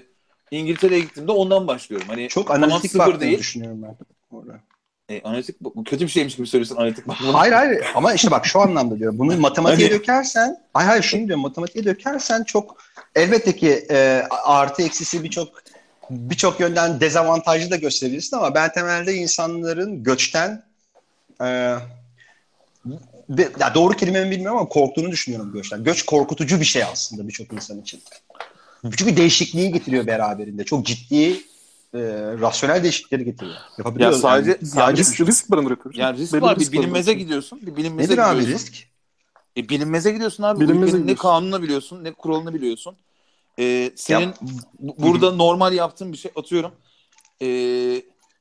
İngiltere'ye gittiğimde ondan başlıyorum. Hani Çok analitik sıfır değil. düşünüyorum ben. Orada. E, analitik bu bu kötü bir şeymiş gibi söylüyorsun analitik bakmak. Hayır hayır ama işte bak şu anlamda diyorum. Bunu matematiğe Hani- dökersen, hayır hayır şunu diyorum matematiğe dökersen çok elbette ki e, artı eksisi birçok birçok yönden dezavantajlı da gösterebilirsin ama ben temelde insanların göçten e, ya doğru kelimemi bilmiyorum ama korktuğunu düşünüyorum göçten. Göç korkutucu bir şey aslında birçok insan için. Çünkü değişikliği getiriyor beraberinde. Çok ciddi e, rasyonel değişiklikleri getiriyor. Yapabiliyor. Ya sadece- yani, sadece- risk, risk barındırıyor. Yani risk var. Bir risk bilinmeze barındırıyor. gidiyorsun. Bir bilinmeze Nedir abi gidiyorsun. risk? E, bilinmeze gidiyorsun abi. Bilinmeze Ülkenin ne gidiyorsun. kanununu biliyorsun, ne kuralını biliyorsun. E, senin Ya- bu- burada normal yaptığın bir şey atıyorum. E,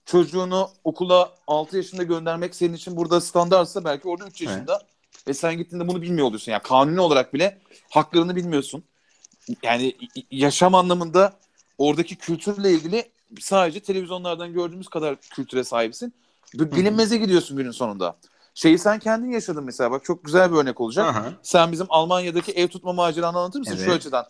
çocuğunu okula 6 yaşında göndermek senin için burada standartsa belki orada 3 yaşında. Ve sen gittiğinde bunu bilmiyor oluyorsun. Yani kanuni olarak bile haklarını bilmiyorsun. Yani yaşam anlamında oradaki kültürle ilgili sadece televizyonlardan gördüğümüz kadar kültüre sahipsin. Bilinmeze gidiyorsun günün sonunda. Şeyi sen kendin yaşadın mesela bak çok güzel bir örnek olacak. Aha. Sen bizim Almanya'daki ev tutma maceranı anlatır mısın Evet. şu açıdan?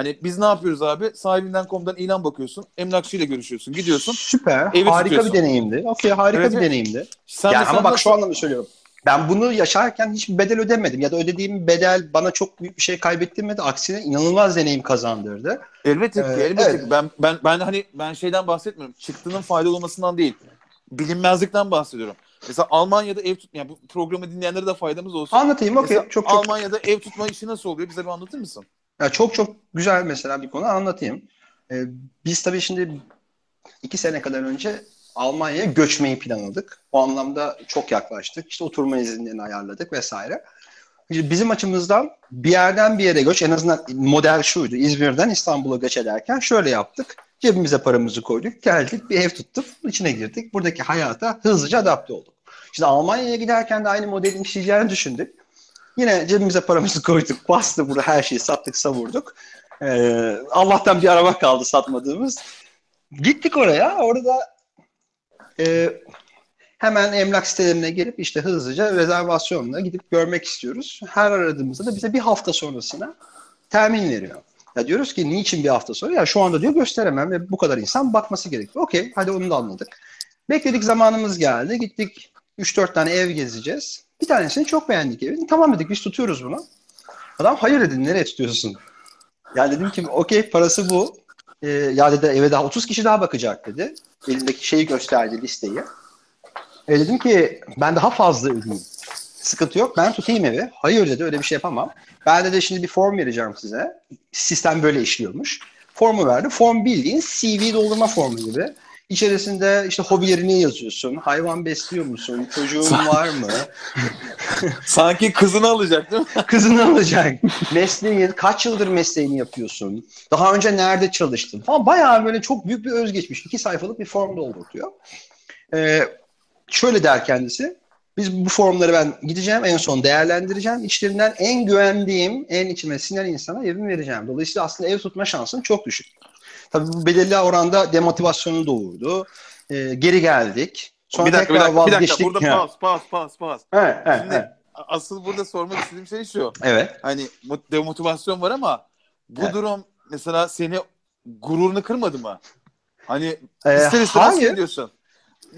Hani biz ne yapıyoruz abi? Sahibinden.com'dan ilan bakıyorsun. Emlakçıyla görüşüyorsun. Gidiyorsun. Süper. Evi harika tutuyorsun. bir deneyimdi. Okey harika Evet, bir deneyimdi. Sen yani ama bak nasıl- şu anlamda söylüyorum. Ben bunu yaşarken hiçbir bedel ödemedim ya da ödediğim bedel bana çok büyük bir şey kaybettirmedi. Aksine inanılmaz deneyim kazandırdı. Elbette ki, Ee, elbette evet. Ben ben ben hani ben şeyden bahsetmiyorum. Çıktının faydalı olmasından değil. Bilinmezlikten bahsediyorum. Mesela Almanya'da ev tutma, yani bu programı dinleyenlere de faydamız olsun. Anlatayım okey. Çok çok Almanya'da ev tutma işi nasıl oluyor? Bize bir anlatır mısın? Ya çok çok güzel mesela bir konu anlatayım. Ee, biz tabii şimdi iki sene kadar önce Almanya'ya göçmeyi planladık. O anlamda çok yaklaştık. İşte oturma izinlerini ayarladık vesaire. İşte bizim açımızdan bir yerden bir yere göç en azından model şuydu. İzmir'den İstanbul'a göç ederken şöyle yaptık. Cebimize paramızı koyduk. Geldik bir ev tuttuk. içine girdik. Buradaki hayata hızlıca adapte olduk. Şimdi Almanya'ya giderken de aynı modelin işleyeceğini düşündük. Yine cebimize paramızı koyduk. Bastı burada her şeyi sattık savurduk. Ee, Allah'tan bir araba kaldı satmadığımız. Gittik oraya. Orada e, hemen emlak sitelerine gelip işte hızlıca rezervasyonla gidip görmek istiyoruz. Her aradığımızda da bize bir hafta sonrasına termin veriyor. Ya diyoruz ki niçin bir hafta sonra? Ya şu anda diyor gösteremem ve bu kadar insan bakması gerekiyor. Okey hadi onu da anladık. Bekledik zamanımız geldi. Gittik 3-4 tane ev gezeceğiz. Bir tanesini çok beğendik evin. Tamam dedik biz tutuyoruz bunu. Adam hayır dedi nereye tutuyorsun? Ya dedim ki okey parası bu. Ee, ya dedi eve daha 30 kişi daha bakacak dedi. Elindeki şeyi gösterdi listeyi. E dedim ki ben daha fazla ödeyeyim. Sıkıntı yok ben tutayım evi. Hayır dedi öyle bir şey yapamam. Ben de, de şimdi bir form vereceğim size. Sistem böyle işliyormuş. Formu verdi. Form bildiğin CV doldurma formu gibi. İçerisinde işte hobilerini yazıyorsun. Hayvan besliyor musun? Çocuğun var mı? Sanki kızını alacak değil mi? Kızını alacak. Mesleğin, kaç yıldır mesleğini yapıyorsun? Daha önce nerede çalıştın? Falan bayağı böyle çok büyük bir özgeçmiş. iki sayfalık bir form doldurtuyor. Ee, şöyle der kendisi. Biz bu formları ben gideceğim en son değerlendireceğim. İçlerinden en güvendiğim, en içime sinen insana evimi vereceğim. Dolayısıyla aslında ev tutma şansın çok düşük. Tabii bu belirli oranda demotivasyonu doğurdu. Ee, geri geldik. Sonra bir dakika, bir tekrar dakika, bir dakika. vazgeçtik. Burada Ha. pause, pause, pause, pause. Evet, evet, Şimdi evet. asıl burada sormak istediğim şey şu. evet. Hani mo- demotivasyon var ama bu Evet. durum mesela seni gururunu kırmadı mı? Hani Ee, ister istemez hayır. şey diyorsun.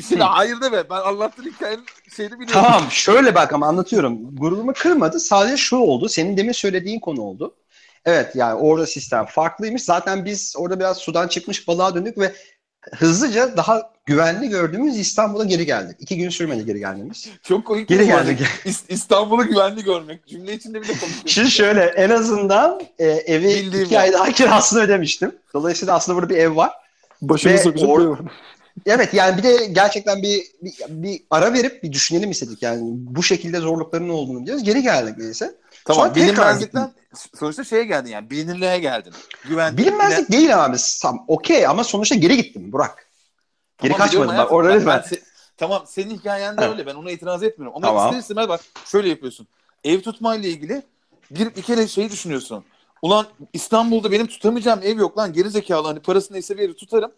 Şimdi hayır deme. Ben anlattığın hikayenin şeyini biliyorum. Tamam şöyle bak ama anlatıyorum. Gururumu kırmadı. Sadece şu oldu. Senin demin söylediğin konu oldu. Evet yani orada sistem farklıymış. Zaten biz orada biraz sudan çıkmış balığa döndük ve hızlıca daha güvenli gördüğümüz İstanbul'a geri geldik. İki gün sürmedi geri gelmemiz. Çok komik. Geri şey. geldik. İs- İstanbul'u güvenli görmek. Cümle içinde bile konuşuyorsun. Şimdi şöyle en azından e, evi Bildiğim iki yer. ay daha kirasını ödemiştim. Dolayısıyla aslında burada bir ev var. Başımı sokacak or- bir var. Evet yani bir de gerçekten bir, bir, bir ara verip bir düşünelim istedik. Yani bu şekilde zorlukların olduğunu biliyoruz. Geri geldik neyse. Tamam. Sonra tekrar Bilinmezlikten sonuçta şeye geldin yani. Bilinirliğe geldin. Güven. Bilinmezlik değil abi. Sam- Okey ama sonuçta geri gittim Burak. Geri Tamam, kaçmadım. Bak, orada Ben- ben tamam senin hikayen de öyle. Ben ona itiraz etmiyorum. Ama Tamam. ister istemez bak şöyle yapıyorsun. Ev tutmayla ilgili bir, bir kere şeyi düşünüyorsun. Ulan İstanbul'da benim tutamayacağım ev yok lan geri zekalı hani parası neyse verir tutarım.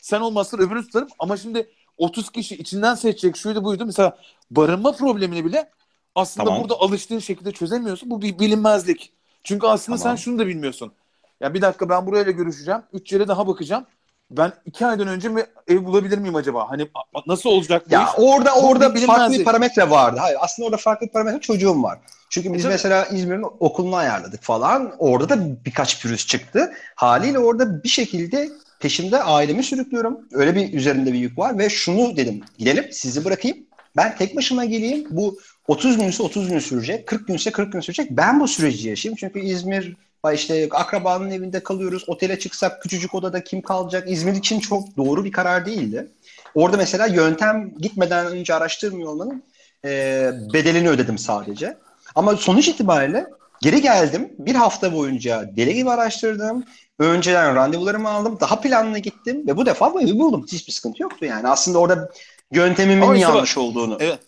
Sen olmazsan öbürünü tutarım ama şimdi 30 kişi içinden seçecek şuydu buydu. Mesela barınma problemini bile aslında Tamam. burada alıştığın şekilde çözemiyorsun. Bu bir bilinmezlik. Çünkü aslında Tamam. sen şunu da bilmiyorsun. Ya bir dakika ben burayla görüşeceğim. Üç yere daha bakacağım. Ben iki aydan önce mi ev bulabilir miyim acaba? Hani nasıl olacak bu Ya iş? orada orada bir farklı bir parametre vardı. Hayır aslında orada farklı bir parametre çocuğum var. Çünkü biz E, mesela İzmir'in okulunu ayarladık falan. Orada da birkaç pürüz çıktı. Haliyle orada bir şekilde peşimde ailemi sürüklüyorum. Öyle bir üzerinde bir yük var ve şunu dedim. Gidelim sizi bırakayım. Ben tek başıma geleyim. Bu 30 günse 30 gün sürecek. 40 günse 40 gün sürecek. Ben bu süreci yaşayayım. Çünkü İzmir işte akrabanın evinde kalıyoruz. Otele çıksak küçücük odada kim kalacak? İzmir için çok doğru bir karar değildi. Orada mesela yöntem gitmeden önce araştırmıyor olmanın e, bedelini ödedim sadece. Ama sonuç itibariyle geri geldim. Bir hafta boyunca deli gibi araştırdım. Önceden randevularımı aldım. Daha planlı gittim ve bu defa bu evi buldum. Hiçbir sıkıntı yoktu yani. Aslında orada yöntemimin Ama işte bak- yanlış olduğunu. Evet.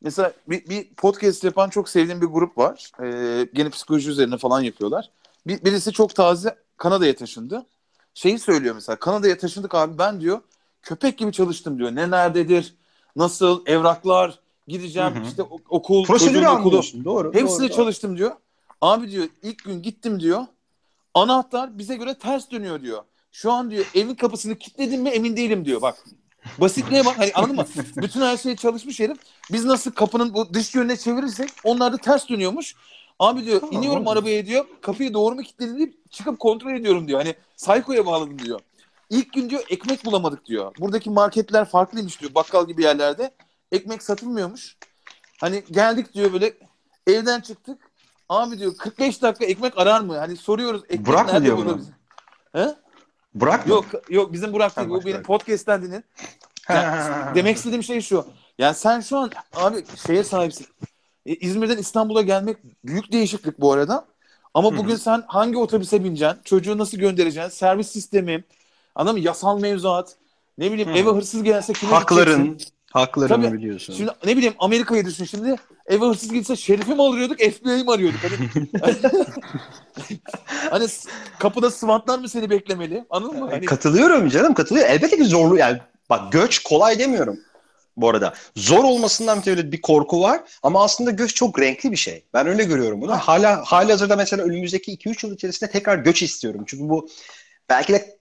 Mesela bir, bir podcast yapan çok sevdiğim bir grup var. Ee, gene psikoloji üzerine falan yapıyorlar. Bir, birisi çok taze Kanada'ya taşındı. Şeyi söylüyor mesela Kanada'ya taşındık abi ben diyor köpek gibi çalıştım diyor. Ne nerededir, Nasıl evraklar gideceğim Hı hı. işte okul Prosedürü anlıyorsun. Doğru. Hepsine doğru, doğru. çalıştım diyor. Abi diyor ilk gün gittim diyor. Anahtar bize göre ters dönüyor diyor. Şu an diyor evin kapısını kilitledim mi emin değilim diyor bak. Basitliğe bak hani anladın mı? Bütün her şey çalışmış herif. Biz nasıl kapının bu dış yönüne çevirirsek onlar da ters dönüyormuş. Abi diyor Tamam, iniyorum oğlum. arabaya diyor. Kapıyı doğru mu kilitledi deyip çıkıp kontrol ediyorum diyor. Hani saykoya bağladım diyor. İlk gün diyor ekmek bulamadık diyor. Buradaki marketler farklıymış diyor. Bakkal gibi yerlerde. Ekmek satılmıyormuş. Hani geldik diyor böyle evden çıktık. Abi diyor 45 dakika ekmek arar mı? Hani soruyoruz ekmek Burak mı nerede diyor bunu? He? Bırak mı? Yok yok bizim Burak değil. Bu benim podcast'ten dinle. Ha. Demek istediğim şey şu. Yani sen şu an abi şeye sahipsin. E, İzmir'den İstanbul'a gelmek büyük değişiklik bu arada. Ama bugün sen hangi otobüse bineceksin? Çocuğu nasıl göndereceksin? Servis sistemi, anladın mı? Yasal mevzuat. Ne bileyim eve hırsız gelse kime gideceksin? Hakların, haklarını Tabii. biliyorsun. Şimdi ne bileyim Amerika'yı düşün şimdi. Eve hırsız gitse şerifi mi arıyorduk, FBI'yi mi arıyorduk? Hani, hani kapıda SWAT'lar mı seni beklemeli? Anladın mı? Hani, Katılıyorum canım katılıyorum. Elbette ki zorlu yani bak göç kolay demiyorum bu arada. Zor olmasından ötürü bir korku var ama aslında göç çok renkli bir şey. Ben öyle görüyorum bunu. Hala hali hazırda mesela önümüzdeki 2-3 yıl içerisinde tekrar göç istiyorum. Çünkü bu belki de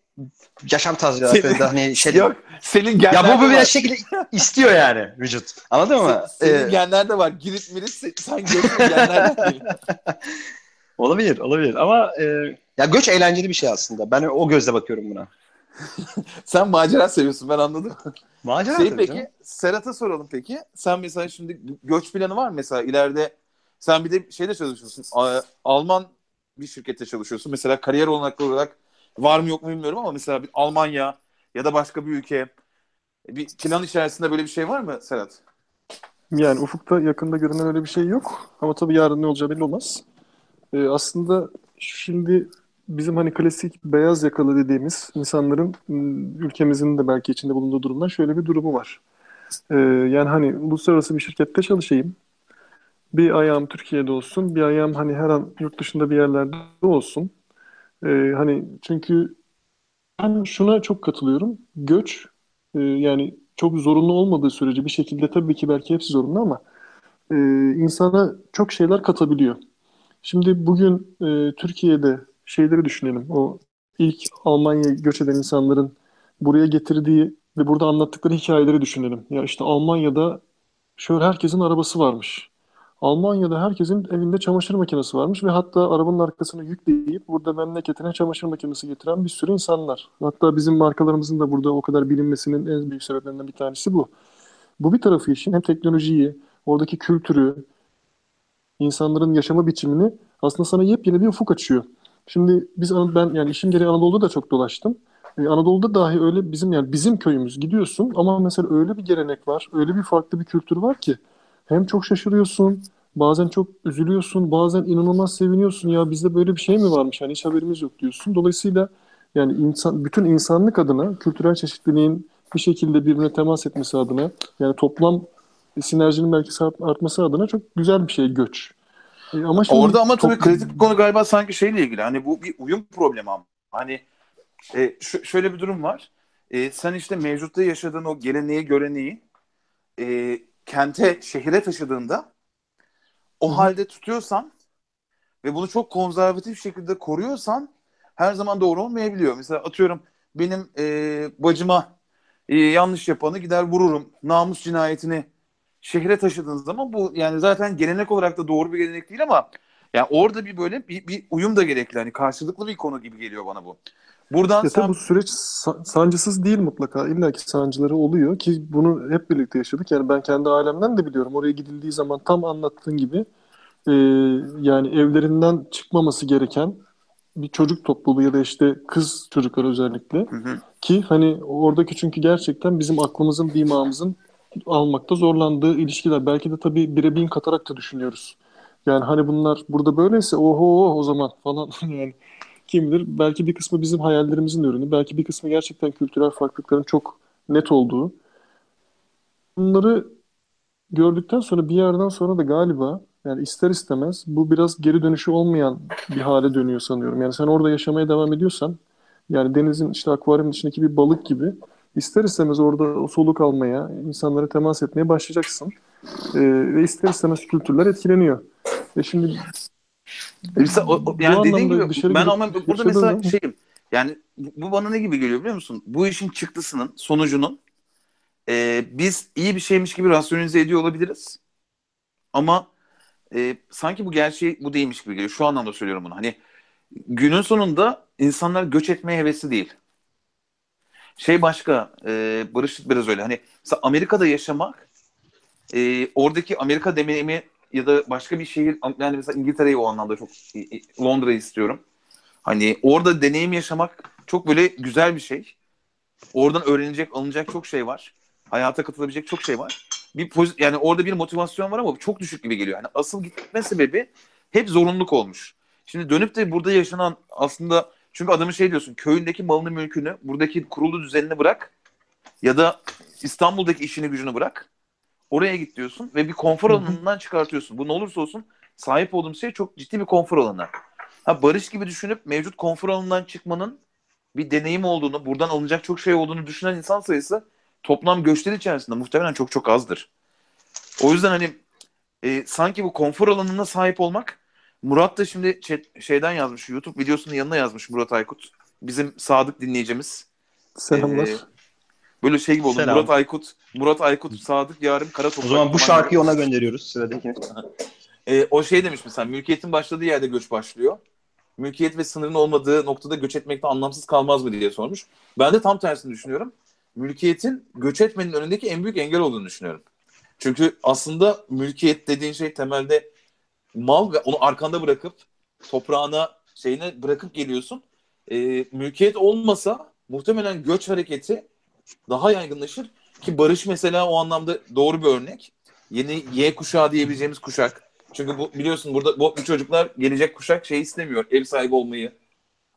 yaşam tarzı Senin- hani şey Yok, senin ya genlerde bu bu bir şekilde istiyor yani vücut. Anladın mı? Se- Senin Ee, genlerde var. Girit mirit se- sen göçün genlerden olabilir, olabilir ama e, ya göç eğlenceli bir şey aslında. Ben o gözle bakıyorum buna. Sen macera seviyorsun ben anladım. Macera Şey peki canım. Serhat'a soralım peki. Sen mesela şimdi göç planı var mı mesela ileride sen bir de şeyde çalışıyorsun. Alman bir şirkette çalışıyorsun. Mesela kariyer olanaklı olarak var mı yok mu bilmiyorum ama mesela bir Almanya ya da başka bir ülke bir plan içerisinde böyle bir şey var mı Serhat? Yani ufukta yakında görünen öyle bir şey yok. Ama tabii yarın ne olacağı belli olmaz. Ee, aslında şimdi bizim hani klasik beyaz yakalı dediğimiz insanların m, ülkemizin de belki içinde bulunduğu durumdan şöyle bir durumu var. Ee, yani hani uluslararası bir şirkette çalışayım. Bir ayağım Türkiye'de olsun, bir ayağım hani her an yurt dışında bir yerlerde olsun. Ee, hani çünkü ben şuna çok katılıyorum. Göç e, yani çok zorunlu olmadığı sürece bir şekilde tabii ki belki hepsi zorunlu ama e, insana çok şeyler katabiliyor. Şimdi bugün e, Türkiye'de şeyleri düşünelim. O ilk Almanya'ya göç eden insanların buraya getirdiği ve burada anlattıkları hikayeleri düşünelim. Ya işte Almanya'da şöyle herkesin arabası varmış. Almanya'da herkesin evinde çamaşır makinesi varmış ve hatta arabanın arkasına yükleyip burada memleketine çamaşır makinesi getiren bir sürü insanlar. Hatta bizim markalarımızın da burada o kadar bilinmesinin en büyük sebeplerinden bir tanesi bu. Bu bir tarafı işin hem teknolojiyi, oradaki kültürü, insanların yaşama biçimini aslında sana yepyeni bir ufuk açıyor. Şimdi biz ben yani işim gereği Anadolu'da da çok dolaştım. Ee, Anadolu'da dahi öyle bizim yani bizim köyümüz gidiyorsun ama mesela öyle bir gelenek var, öyle bir farklı bir kültür var ki hem çok şaşırıyorsun, bazen çok üzülüyorsun, bazen inanılmaz seviniyorsun. Ya bizde böyle bir şey mi varmış? Hani hiç haberimiz yok diyorsun. Dolayısıyla yani insan bütün insanlık adına kültürel çeşitliliğin bir şekilde birbirine temas etmesi adına yani toplam sinerjinin belki artması adına çok güzel bir şey göç. E, ama şimdi Orada ama tabii top- kritik konu galiba sanki şeyle ilgili. Hani bu bir uyum problemi ama. Hani e, şu- şöyle bir durum var. E, sen işte mevcutta yaşadığın o geleneği, göreneği e, kente, şehire taşıdığında o Hı halde tutuyorsan ve bunu çok konservatif şekilde koruyorsan her zaman doğru olmayabiliyor. Mesela atıyorum benim e, bacıma e, yanlış yapanı gider vururum. Namus cinayetini şehre taşıdığınız zaman bu yani zaten gelenek olarak da doğru bir gelenek değil ama yani orada bir böyle bir, bir uyum da gerekli. Hani karşılıklı bir konu gibi geliyor bana bu. Buradan Ya sen bu süreç sa- sancısız değil mutlaka. İlla ki sancıları oluyor ki bunu hep birlikte yaşadık. Yani ben kendi ailemden de biliyorum. Oraya gidildiği zaman tam anlattığın gibi e, yani evlerinden çıkmaması gereken bir çocuk topluluğu ya da işte kız çocuklar özellikle Hı hı. ki hani oradaki çünkü gerçekten bizim aklımızın, dimağımızın almakta zorlandığı ilişkiler. Belki de tabii bire bin katarak da düşünüyoruz. Yani hani bunlar burada böyleyse oho o zaman falan yani kim bilir belki bir kısmı bizim hayallerimizin ürünü, belki bir kısmı gerçekten kültürel farklılıkların çok net olduğu. Bunları gördükten sonra bir yerden sonra da galiba yani ister istemez bu biraz geri dönüşü olmayan bir hale dönüyor sanıyorum. Yani sen orada yaşamaya devam ediyorsan yani denizin işte akvaryumun içindeki bir balık gibi ister istemez orada o soluk almaya, insanlara temas etmeye başlayacaksın. E, ve ister istemez kültürler etkileniyor. E şimdi mesela o- o- yani dediğin gibi dışarı ben ama burada mesela zaman- şeyim yani bu bana ne gibi geliyor biliyor musun? Bu işin çıktısının sonucunun e, biz iyi bir şeymiş gibi rasyonize ediyor olabiliriz. Ama e, sanki bu gerçeği bu değilmiş gibi geliyor. Şu anlamda söylüyorum bunu. Hani günün sonunda insanlar göç etmeye hevesli değil. Şey başka, e, Barış biraz öyle. Hani mesela Amerika'da yaşamak, e, oradaki Amerika deneyimi ya da başka bir şehir, yani mesela İngiltere'yi o anlamda çok, Londra'yı istiyorum. Hani orada deneyim yaşamak çok böyle güzel bir şey. Oradan öğrenilecek, alınacak çok şey var. Hayata katılabilecek çok şey var. Bir poz- yani orada bir motivasyon var ama çok düşük gibi geliyor. Yani asıl gitme sebebi hep zorunluluk olmuş. Şimdi dönüp de burada yaşanan aslında çünkü adamın şey diyorsun köyündeki malını mülkünü buradaki kurulu düzenini bırak ya da İstanbul'daki işini gücünü bırak. Oraya git diyorsun ve bir konfor alanından çıkartıyorsun. Bu ne olursa olsun sahip olduğum şey çok ciddi bir konfor alanı. Ha barış gibi düşünüp mevcut konfor alanından çıkmanın bir deneyim olduğunu, buradan alınacak çok şey olduğunu düşünen insan sayısı toplam göçler içerisinde muhtemelen çok çok azdır. O yüzden hani e, sanki bu konfor alanına sahip olmak Murat da şimdi chat- şeyden yazmış. YouTube videosunun yanına yazmış Murat Aykut. Bizim sadık dinleyicimiz. selamlar. Ee, böyle şey gibi oldu. Selam. Murat Aykut, Murat Aykut, Sadık Yarım, Kara O Toprak. zaman bu şarkıyı ona gönderiyoruz sıradaki. Ee, o şey demiş mesela mülkiyetin başladığı yerde göç başlıyor. Mülkiyet ve sınırın olmadığı noktada göç etmekte anlamsız kalmaz mı diye sormuş. Ben de tam tersini düşünüyorum. Mülkiyetin göç etmenin önündeki en büyük engel olduğunu düşünüyorum. Çünkü aslında mülkiyet dediğin şey temelde mal ve onu arkanda bırakıp toprağına şeyine bırakıp geliyorsun. Ee, mülkiyet olmasa muhtemelen göç hareketi daha yaygınlaşır ki Barış mesela o anlamda doğru bir örnek. Yeni Y kuşağı diyebileceğimiz kuşak. Çünkü bu biliyorsun burada bu, bu çocuklar gelecek kuşak şey istemiyor. Ev sahibi olmayı,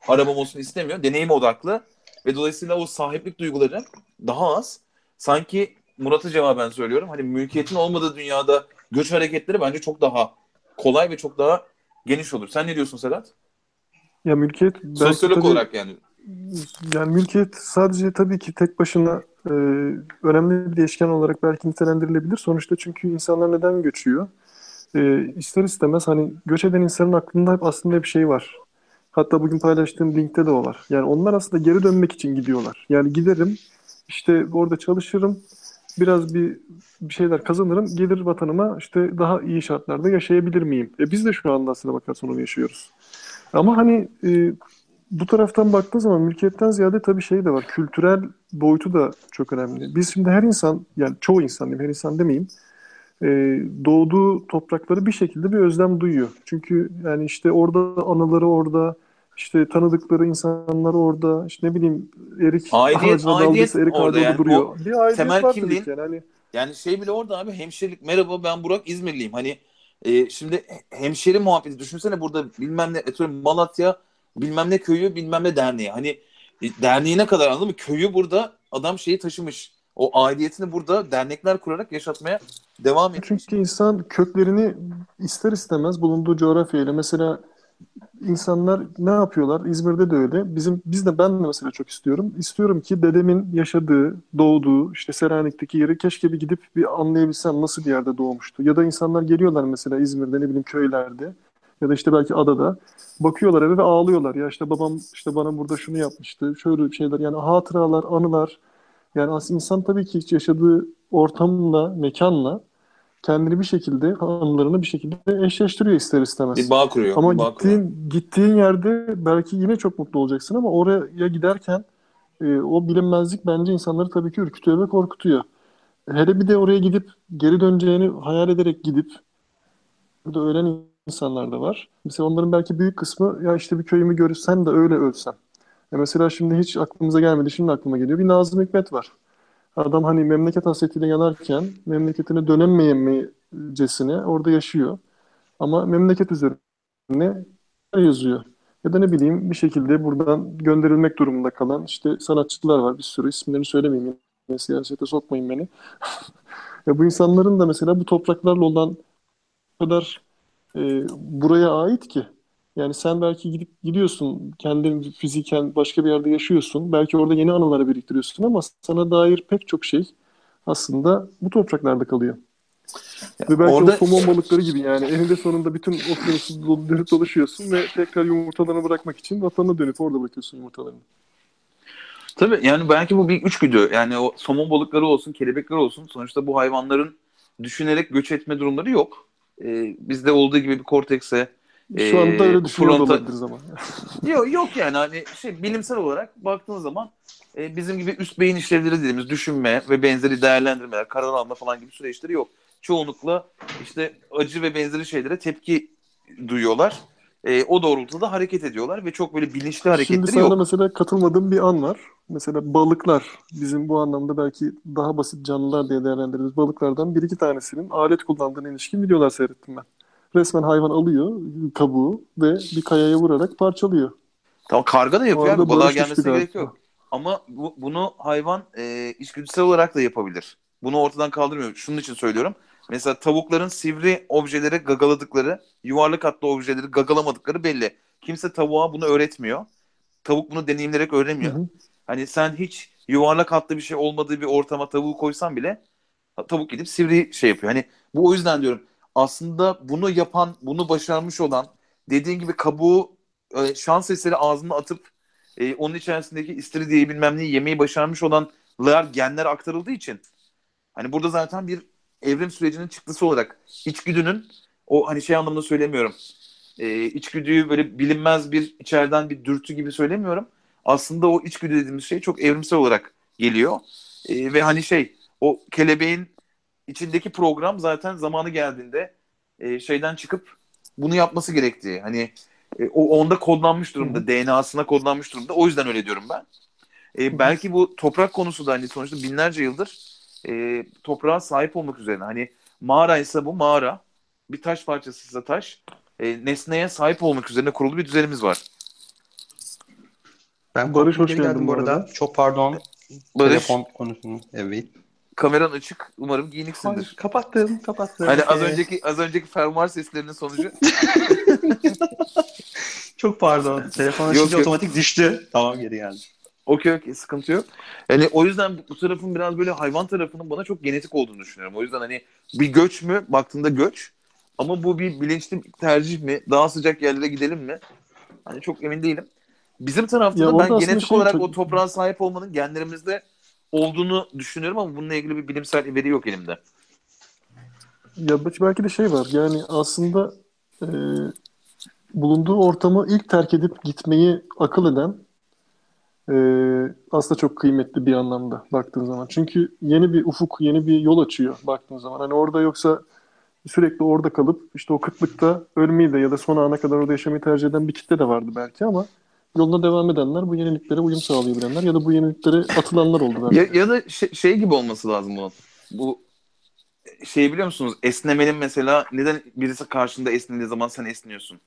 arabam olsun istemiyor. Deneyim odaklı ve dolayısıyla o sahiplik duyguları daha az. Sanki Murat'a cevaben söylüyorum. Hani mülkiyetin olmadığı dünyada göç hareketleri bence çok daha kolay ve çok daha geniş olur. Sen ne diyorsun Sedat? Ya mülkiyet Sosyolog tabii- olarak yani. Yani mülkiyet sadece tabii ki tek başına e, önemli bir değişken olarak belki nitelendirilebilir. Sonuçta çünkü insanlar neden göçüyor? E, ister istemez hani göç eden insanın aklında hep aslında bir şey var. Hatta bugün paylaştığım linkte de o var. Yani onlar aslında geri dönmek için gidiyorlar. Yani giderim, işte orada çalışırım, biraz bir bir şeyler kazanırım, gelir vatanıma işte daha iyi şartlarda yaşayabilir miyim? E biz de şu anda aslında bakarsan onu yaşıyoruz. Ama hani e, bu taraftan baktığın zaman mülkiyetten ziyade tabii şey de var. Kültürel boyutu da çok önemli. Biz şimdi her insan, yani çoğu insan diyeyim, her insan demeyeyim, e, doğduğu toprakları bir şekilde bir özlem duyuyor. Çünkü yani işte orada anaları orada, işte tanıdıkları insanlar orada, işte ne bileyim erik Aidiyet- ağacına aidiyet erik orada yani. duruyor. Bir aidiyet temel var kimliğin- ki yani. Hani Yani şey bile orada abi hemşirelik. Merhaba ben Burak İzmirliyim. Hani e, şimdi hemşeri muhabbeti düşünsene burada bilmem ne atıyorum Malatya bilmem ne köyü bilmem ne derneği. Hani e, derneğine kadar anladın mı? Köyü burada adam şeyi taşımış. O aidiyetini burada dernekler kurarak yaşatmaya devam etmiş. Çünkü insan köklerini ister istemez bulunduğu coğrafyayla mesela insanlar ne yapıyorlar? İzmir'de de öyle. Bizim biz de ben de mesela çok istiyorum. İstiyorum ki dedemin yaşadığı, doğduğu işte Selanik'teki yeri keşke bir gidip bir anlayabilsem nasıl bir yerde doğmuştu. Ya da insanlar geliyorlar mesela İzmir'de ne bileyim köylerde ya da işte belki adada bakıyorlar eve ve ağlıyorlar. Ya işte babam işte bana burada şunu yapmıştı. Şöyle şeyler yani hatıralar, anılar. Yani aslında insan tabii ki yaşadığı ortamla, mekanla kendini bir şekilde, anılarını bir şekilde eşleştiriyor ister istemez. Bir bağ kuruyor. Ama bağ kuruyor. gittiğin gittiğin yerde belki yine çok mutlu olacaksın ama oraya giderken e, o bilinmezlik bence insanları tabii ki ürkütüyor ve korkutuyor. Hele bir de oraya gidip geri döneceğini hayal ederek gidip burada ölen insanlar da var. Mesela onların belki büyük kısmı ya işte bir köyümü görürsen de öyle ölsem. Ya mesela şimdi hiç aklımıza gelmedi, şimdi aklıma geliyor. Bir Nazım Hikmet var. Adam hani memleket hasretiyle yanarken memleketine dönemeyemeyecesine orada yaşıyor. Ama memleket üzerine yazıyor. Ya da ne bileyim bir şekilde buradan gönderilmek durumunda kalan işte sanatçılar var bir sürü isimlerini söylemeyeyim yine siyasete sokmayın beni. ya bu insanların da mesela bu topraklarla olan kadar e, buraya ait ki Yani sen belki gidip gidiyorsun, kendin fiziken başka bir yerde yaşıyorsun. Belki orada yeni anıları biriktiriyorsun ama sana dair pek çok şey aslında bu topraklarda kalıyor. Ve belki orada- o somon balıkları gibi yani eninde sonunda bütün okyanusu dönüp dolaşıyorsun ve tekrar yumurtalarını bırakmak için vatanına dönüp orada bırakıyorsun yumurtalarını. Tabii yani belki bu bir üçgüdü. Yani o somon balıkları olsun, kelebekler olsun. Sonuçta bu hayvanların düşünerek göç etme durumları yok. Ee, bizde olduğu gibi bir kortekse Şu anda Ee, öyle düşünüyor da fronta- olabiliriz ama. yok yok yani hani şey bilimsel olarak baktığın zaman e, bizim gibi üst beyin işlevleri dediğimiz düşünme ve benzeri değerlendirmeler, karar alma falan gibi süreçleri yok. Çoğunlukla işte acı ve benzeri şeylere tepki duyuyorlar. E, o doğrultuda hareket ediyorlar ve çok böyle bilinçli Şimdi hareketleri sana yok. mesela katılmadığım bir an var. Mesela balıklar bizim bu anlamda belki daha basit canlılar diye değerlendirdiğimiz balıklardan bir iki tanesinin alet kullandığına ilişkin videolar seyrettim ben. Resmen hayvan alıyor kabuğu ve bir kayaya vurarak parçalıyor. Tamam karga da yapıyor abi. Balığa gelmesine gerek yok. Ama bu, bunu hayvan e, içgüdüsel olarak da yapabilir. Bunu ortadan kaldırmıyor. Şunun için söylüyorum. Mesela tavukların sivri objeleri gagaladıkları, yuvarlak hatlı objeleri gagalamadıkları belli. Kimse tavuğa bunu öğretmiyor. Tavuk bunu deneyimlerek öğrenmiyor. Hı hı. Hani sen hiç yuvarlak hatlı bir şey olmadığı bir ortama tavuğu koysan bile tavuk gidip sivri şey yapıyor. Hani bu o yüzden diyorum. Aslında bunu yapan, bunu başarmış olan, dediğin gibi kabuğu e, şans eseri ağzına atıp e, onun içerisindeki istiridyeyi bilmem neyi yemeyi başarmış olanlar genler aktarıldığı için hani burada zaten bir evrim sürecinin çıktısı olarak içgüdünün o hani şey anlamında söylemiyorum. E, içgüdüyü böyle bilinmez bir içeriden bir dürtü gibi söylemiyorum. Aslında o içgüdü dediğimiz şey çok evrimsel olarak geliyor. E, ve hani şey o kelebeğin içindeki program zaten zamanı geldiğinde e, şeyden çıkıp bunu yapması gerektiği. Hani e, o onda kodlanmış durumda. DNA'sına kodlanmış durumda. O yüzden öyle diyorum ben. E, belki bu toprak konusu da hani sonuçta binlerce yıldır e, toprağa sahip olmak üzerine. Hani mağara ise bu mağara. Bir taş parçası ise taş. E, nesneye sahip olmak üzerine kurulu bir düzenimiz var. Ben Barış, hoş geldin bu arada. arada. Çok pardon. Barış, Telefon konusunu. Evet. kameran açık. Umarım giyiniksindir. Hayır, kapattım, kapattım. Hani az Ee, önceki az önceki fermuar seslerinin sonucu. Çok pardon. Telefon açınca yok. otomatik düştü. Tamam geri geldi. Okey okey sıkıntı yok. Yani o yüzden bu tarafın biraz böyle hayvan tarafının bana çok genetik olduğunu düşünüyorum. O yüzden hani bir göç mü? Baktığında göç. Ama bu bir bilinçli tercih mi? Daha sıcak yerlere gidelim mi? Hani çok emin değilim. Bizim tarafta Ya da ben genetik şey olarak çok- o toprağa sahip olmanın genlerimizde olduğunu düşünüyorum ama bununla ilgili bir bilimsel veri yok elimde. Ya belki de şey var yani aslında e, bulunduğu ortamı ilk terk edip gitmeyi akıl eden e, aslında çok kıymetli bir anlamda baktığın zaman. Çünkü yeni bir ufuk, yeni bir yol açıyor baktığın zaman. Hani orada yoksa sürekli orada kalıp işte o kıtlıkta ölmeyi de ya da son ana kadar orada yaşamayı tercih eden bir kitle de vardı belki ama yoluna devam edenler bu yeniliklere uyum sağlayabilenler ya da bu yeniliklere atılanlar oldu belki. Ya, ya da şey, şey gibi olması lazım bunun. Bu şey biliyor musunuz? Esnemenin mesela neden birisi karşında esnediği zaman sen esniyorsun?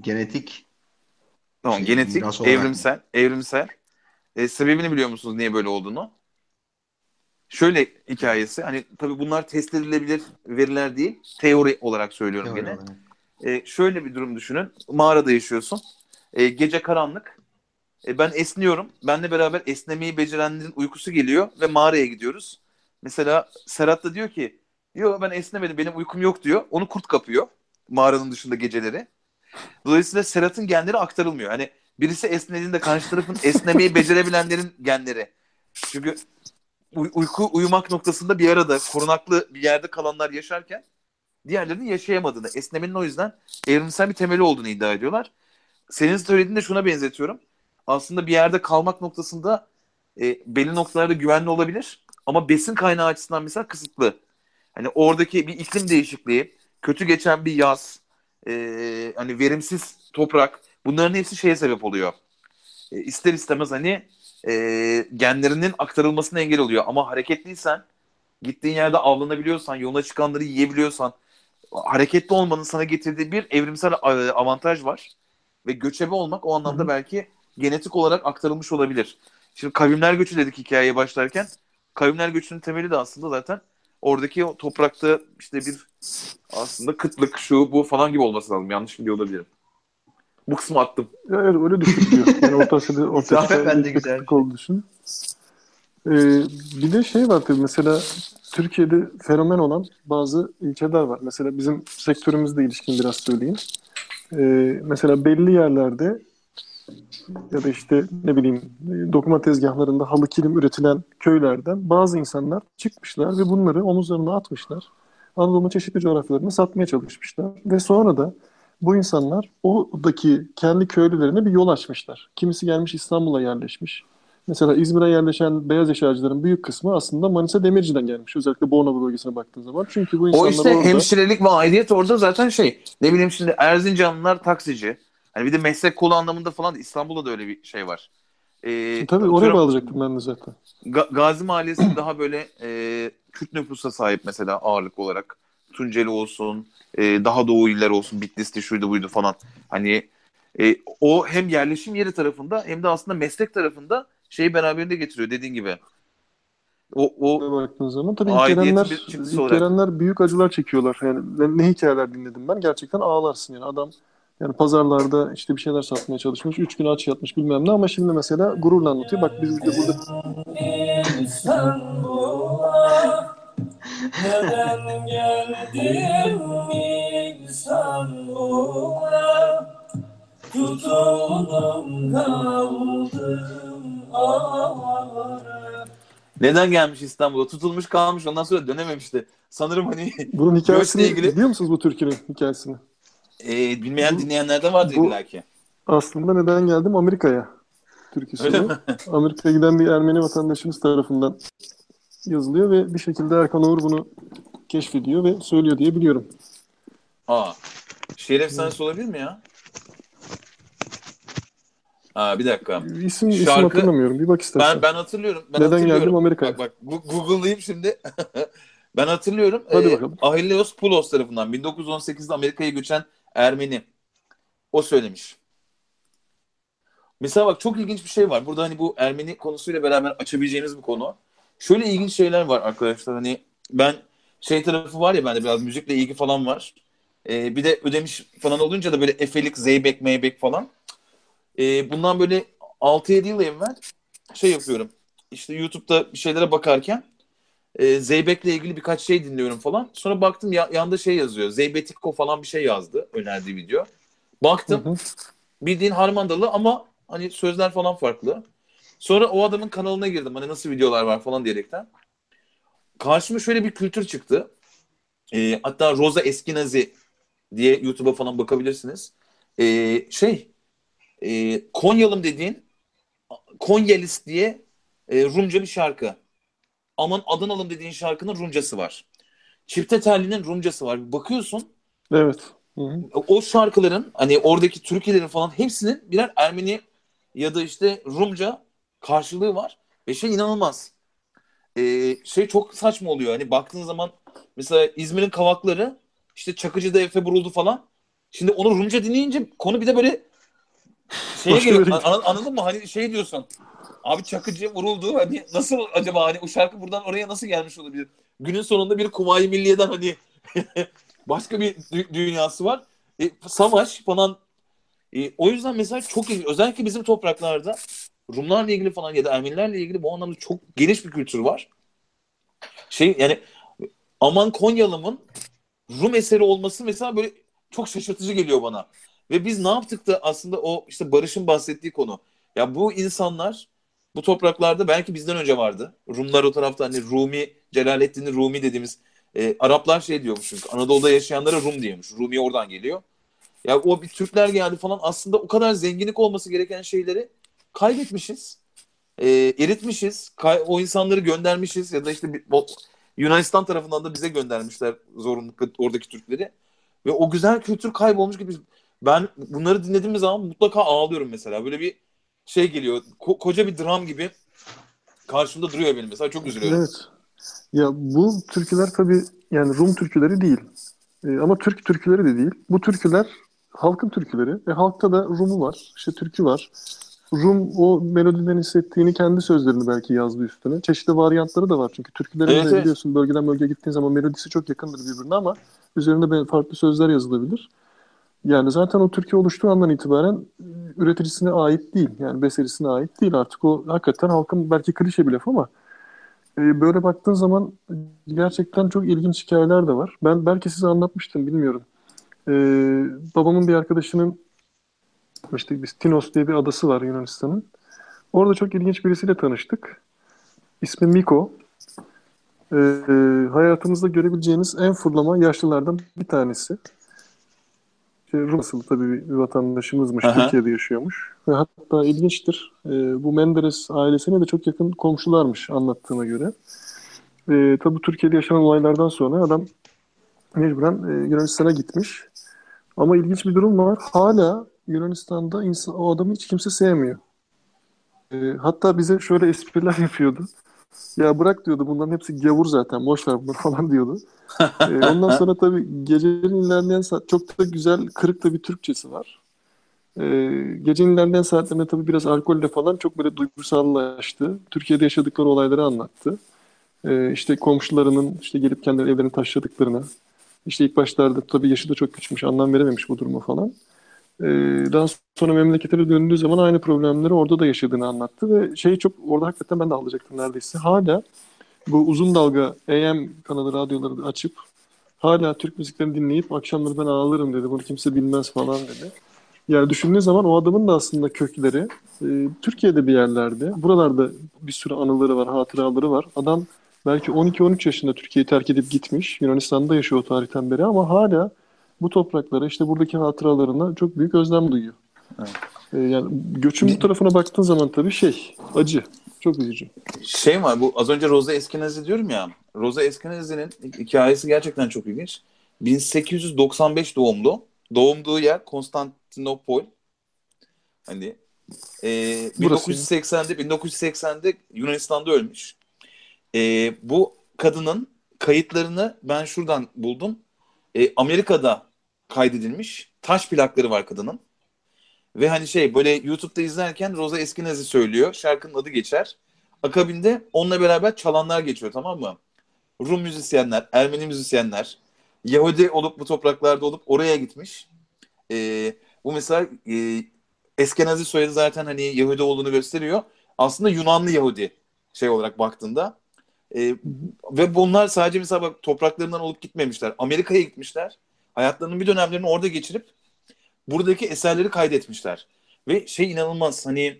Genetik Tamam Şey, genetik, evrimsel, evrimsel. E, sebebini biliyor musunuz niye böyle olduğunu? Şöyle hikayesi, hani tabii bunlar test edilebilir veriler değil, teori olarak söylüyorum teori gene. olarak. E, şöyle bir durum düşünün, mağarada yaşıyorsun, E, gece karanlık, E, ben esniyorum, benle beraber esnemeyi becerenlerin uykusu geliyor ve mağaraya gidiyoruz. Mesela Serhat da diyor ki, yok ben esnemedim, benim uykum yok diyor, onu kurt kapıyor mağaranın dışında geceleri. Dolayısıyla Serhat'ın genleri aktarılmıyor. Hani birisi esnediğinde karşı tarafın esnemeyi becerebilenlerin genleri. Çünkü uy- uyku uyumak noktasında bir arada korunaklı bir yerde kalanlar yaşarken diğerlerinin yaşayamadığını, esnemenin o yüzden evrimsel bir temeli olduğunu iddia ediyorlar. Senin söylediğin de şuna benzetiyorum. Aslında bir yerde kalmak noktasında e, belli noktalarda güvenli olabilir ama besin kaynağı açısından mesela kısıtlı. Hani oradaki bir iklim değişikliği, kötü geçen bir yaz, e, hani verimsiz toprak bunların hepsi şeye sebep oluyor. E, ister istemez hani e, genlerinin aktarılmasına engel oluyor. Ama hareketliysen, gittiğin yerde avlanabiliyorsan, yoluna çıkanları yiyebiliyorsan, hareketli olmanın sana getirdiği bir evrimsel e, avantaj var. Ve göçebe olmak o anlamda Hı hı. belki genetik olarak aktarılmış olabilir. Şimdi kavimler göçü dedik hikayeye başlarken. Kavimler göçünün temeli de aslında zaten oradaki o toprakta işte bir aslında kıtlık şu bu falan gibi olması lazım. Yanlış biliyor olabilirim. Bu kısmı attım. Ya evet öyle düşünülüyor. Yani Orta Asya'da Orta Asya'da de güzel. olduğu düşün. Ee, bir de şey var tabii mesela Türkiye'de fenomen olan bazı ilkeler var. Mesela bizim sektörümüzle ilişkin biraz söyleyeyim. Ee, mesela belli yerlerde ya da işte ne bileyim dokuma tezgahlarında halı kilim üretilen köylerden bazı insanlar çıkmışlar ve bunları omuzlarına atmışlar. Anadolu'nun çeşitli coğrafyalarına satmaya çalışmışlar. Ve sonra da bu insanlar oradaki kendi köylülerine bir yol açmışlar. Kimisi gelmiş İstanbul'a yerleşmiş. Mesela İzmir'e yerleşen beyaz eşyacıların büyük kısmı aslında Manisa Demirci'den gelmiş. Özellikle Bornova bölgesine baktığın zaman. Çünkü bu insanlar O işte orada... hemşirelik ve aidiyet orada zaten şey. Ne bileyim şimdi Erzincanlılar taksici. Hani bir de meslek kolu anlamında falan da İstanbul'da da öyle bir şey var. Ee, Tabii oraya bağlayacaktım ben de zaten. Ga- Gazi Mahallesi daha böyle e, Kürt nüfusa sahip mesela ağırlık olarak. Tunceli olsun, e, daha doğu iller olsun, Bitlis'ti şuydu buydu falan. Hani e, o hem yerleşim yeri tarafında hem de aslında meslek tarafında şeyi beraberinde getiriyor dediğin gibi. O, o baktığın zaman tabii gelenler, gelenler büyük acılar çekiyorlar. Yani ne, ne hikayeler dinledim ben. Gerçekten ağlarsın yani. Adam yani pazarlarda işte bir şeyler satmaya çalışmış. Üç gün aç yatmış bilmem ne ama şimdi mesela gururla anlatıyor. Bak biz de burada neden geldim İstanbul'a tutuldum kaldım ağrı neden gelmiş İstanbul'a? Tutulmuş kalmış ondan sonra dönememişti. Sanırım hani bunun hikayesini ilgili- biliyor musunuz bu türkünün hikayesini? e, bilmeyen dinleyenler vardır Bu- illaki. Aslında neden geldim Amerika'ya türküsü. Öyle bu. mi? Amerika'ya giden bir Ermeni vatandaşımız tarafından yazılıyor ve bir şekilde Erkan Oğur bunu keşfediyor ve söylüyor diye biliyorum. Aa. Şehir efsanesi olabilir mi ya? Aa, bir dakika. İsim, isim Şarkı- hatırlamıyorum. Bir bak istersen. Ben ben hatırlıyorum. Ben Neden hatırlıyorum. geldim Amerika'ya? Bak bak Google'layayım şimdi. ben hatırlıyorum. Hadi Ee, bakalım. Ahilleos Poulos tarafından 1918'de Amerika'ya göçen Ermeni. O söylemiş. Mesela bak çok ilginç bir şey var. Burada hani bu Ermeni konusuyla beraber açabileceğimiz bir konu. Şöyle ilginç şeyler var arkadaşlar. Hani ben şey tarafı var ya bende biraz müzikle ilgi falan var. Ee, bir de ödemiş falan olunca da böyle Efelik, Zeybek, Meybek falan. Ee, bundan böyle 6-7 yıl evvel şey yapıyorum. İşte YouTube'da bir şeylere bakarken e, Zeybek'le ilgili birkaç şey dinliyorum falan. Sonra baktım ya, yanda şey yazıyor. Zeybetiko falan bir şey yazdı önerdiği video. Baktım Hı hı. bildiğin harmandalı ama hani sözler falan farklı. Sonra o adamın kanalına girdim. Hani nasıl videolar var falan diyerekten. Karşıma şöyle bir kültür çıktı. Ee, hatta Rosa Eskinazi diye YouTube'a falan bakabilirsiniz. Ee, şey e, Konyalım dediğin Konyalis diye e, Rumca bir şarkı. Aman Adanalım dediğin şarkının Rumcası var. Çifte Telli'nin Rumcası var. Bakıyorsun Evet. Hı hı. o şarkıların hani oradaki türkülerin falan hepsinin birer Ermeni ya da işte Rumca karşılığı var ve şey inanılmaz. Ee, şey çok saçma oluyor. Hani baktığın zaman mesela İzmir'in kavakları işte Çakıcı'da Efe vuruldu falan. Şimdi onu Rumca dinleyince konu bir de böyle şeye Başka geliyor. An- anladın mı? Hani şey diyorsun. Abi Çakıcı vuruldu. Hani nasıl acaba hani o şarkı buradan oraya nasıl gelmiş olabilir? Günün sonunda bir Kuvayi Milliye'den hani başka bir dü- dünyası var. E, savaş falan. E, o yüzden mesela çok. Özellikle bizim topraklarda Rumlarla ilgili falan ya da Ermenilerle ilgili bu anlamda çok geniş bir kültür var. Şey yani Aman Konyalım'ın Rum eseri olması mesela böyle çok şaşırtıcı geliyor bana. Ve biz ne yaptık da aslında o işte Barış'ın bahsettiği konu. Ya bu insanlar bu topraklarda belki bizden önce vardı. Rumlar o tarafta hani Rumi, Celaleddin Rumi dediğimiz e, Araplar şey diyormuş çünkü Anadolu'da yaşayanlara Rum diyormuş. Rumi oradan geliyor. Ya o bir Türkler geldi falan aslında o kadar zenginlik olması gereken şeyleri kaybetmişiz. E, eritmişiz. Kay- o insanları göndermişiz ya da işte bir, o- Yunanistan tarafından da bize göndermişler zorunlulukla oradaki Türkleri. Ve o güzel kültür kaybolmuş gibi. Ben bunları dinlediğim zaman mutlaka ağlıyorum mesela. Böyle bir şey geliyor. ko- koca bir dram gibi karşımda duruyor benim mesela. Çok üzülüyorum. Evet. Ya bu türküler tabii yani Rum türküleri değil. Ee, ama Türk türküleri de değil. Bu türküler halkın türküleri. E, halkta da Rum'u var. işte türkü var. Rum o melodiden hissettiğini kendi sözlerini belki yazdı üstüne. Çeşitli varyantları da var çünkü türkülerin Evet, biliyorsun bölgeden bölgeye gittiğin zaman melodisi çok yakındır birbirine ama üzerinde farklı sözler yazılabilir. Yani zaten o Türkiye oluştuğu andan itibaren e, üreticisine ait değil. Yani besterisine ait değil artık. O hakikaten halkın belki klişe bir laf ama e, böyle baktığın zaman gerçekten çok ilginç hikayeler de var. Ben belki size anlatmıştım bilmiyorum. E, babamın bir arkadaşının işte biz Tinos diye bir adası var Yunanistan'ın. Orada çok ilginç birisiyle tanıştık. İsmi Miko. E, e, hayatımızda görebileceğiniz en fırlama yaşlılardan bir tanesi. Şey, Rum asıllı tabii bir vatandaşımızmış. Aha. Türkiye'de yaşıyormuş. Ve hatta ilginçtir. e, bu Menderes ailesine de çok yakın komşularmış anlattığına göre. E, tabii Türkiye'de yaşanan olaylardan sonra adam mecburen e, Yunanistan'a gitmiş. Ama ilginç bir durum var. Hala Yunanistan'da insan, o adamı hiç kimse sevmiyor. E, hatta bize şöyle espriler yapıyordu. Ya bırak diyordu bunların hepsi gavur zaten boş ver bunları falan diyordu. E, ondan sonra tabii gecenin ilerleyen saat çok da güzel kırık da bir Türkçesi var. E, gecenin ilerleyen saatlerinde tabii biraz alkolle falan çok böyle duygusallaştı. Türkiye'de yaşadıkları olayları anlattı. E, işte komşularının işte gelip kendileri evlerini taşladıklarını. İşte ilk başlarda tabii yaşı da çok küçükmüş, anlam verememiş bu duruma falan. E, daha sonra memleketine döndüğü zaman aynı problemleri orada da yaşadığını anlattı ve şey çok orada hakikaten ben de alacaktım neredeyse. Hala bu uzun dalga AM kanalı radyoları açıp hala Türk müziklerini dinleyip akşamları ben ağlarım dedi. Bunu kimse bilmez falan dedi. Yani düşündüğün zaman o adamın da aslında kökleri e, Türkiye'de bir yerlerde. Buralarda bir sürü anıları var, hatıraları var. Adam belki 12-13 yaşında Türkiye'yi terk edip gitmiş. Yunanistan'da yaşıyor o tarihten beri ama hala bu topraklara işte buradaki hatıralarına çok büyük özlem duyuyor. Evet. E, yani göçün bu tarafına baktığın zaman tabii şey acı. Çok üzücü. Şey var bu az önce Rosa Eskenazi diyorum ya. Rosa Eskenazi'nin hikayesi gerçekten çok ilginç. 1895 doğumlu. Doğumduğu yer Konstantinopol. Hani e, Burası 1980'de 1980'de Yunanistan'da ölmüş. E, bu kadının kayıtlarını ben şuradan buldum. E, Amerika'da kaydedilmiş. Taş plakları var kadının. Ve hani şey böyle YouTube'da izlerken Rosa Eskenazi söylüyor. Şarkının adı geçer. Akabinde onunla beraber çalanlar geçiyor tamam mı? Rum müzisyenler, Ermeni müzisyenler, Yahudi olup bu topraklarda olup oraya gitmiş. Ee, bu mesela e, Eskenazi soyadı zaten hani Yahudi olduğunu gösteriyor. Aslında Yunanlı Yahudi şey olarak baktığında. Ee, ve bunlar sadece mesela bak topraklarından olup gitmemişler. Amerika'ya gitmişler. Hayatlarının bir dönemlerini orada geçirip buradaki eserleri kaydetmişler. Ve şey inanılmaz hani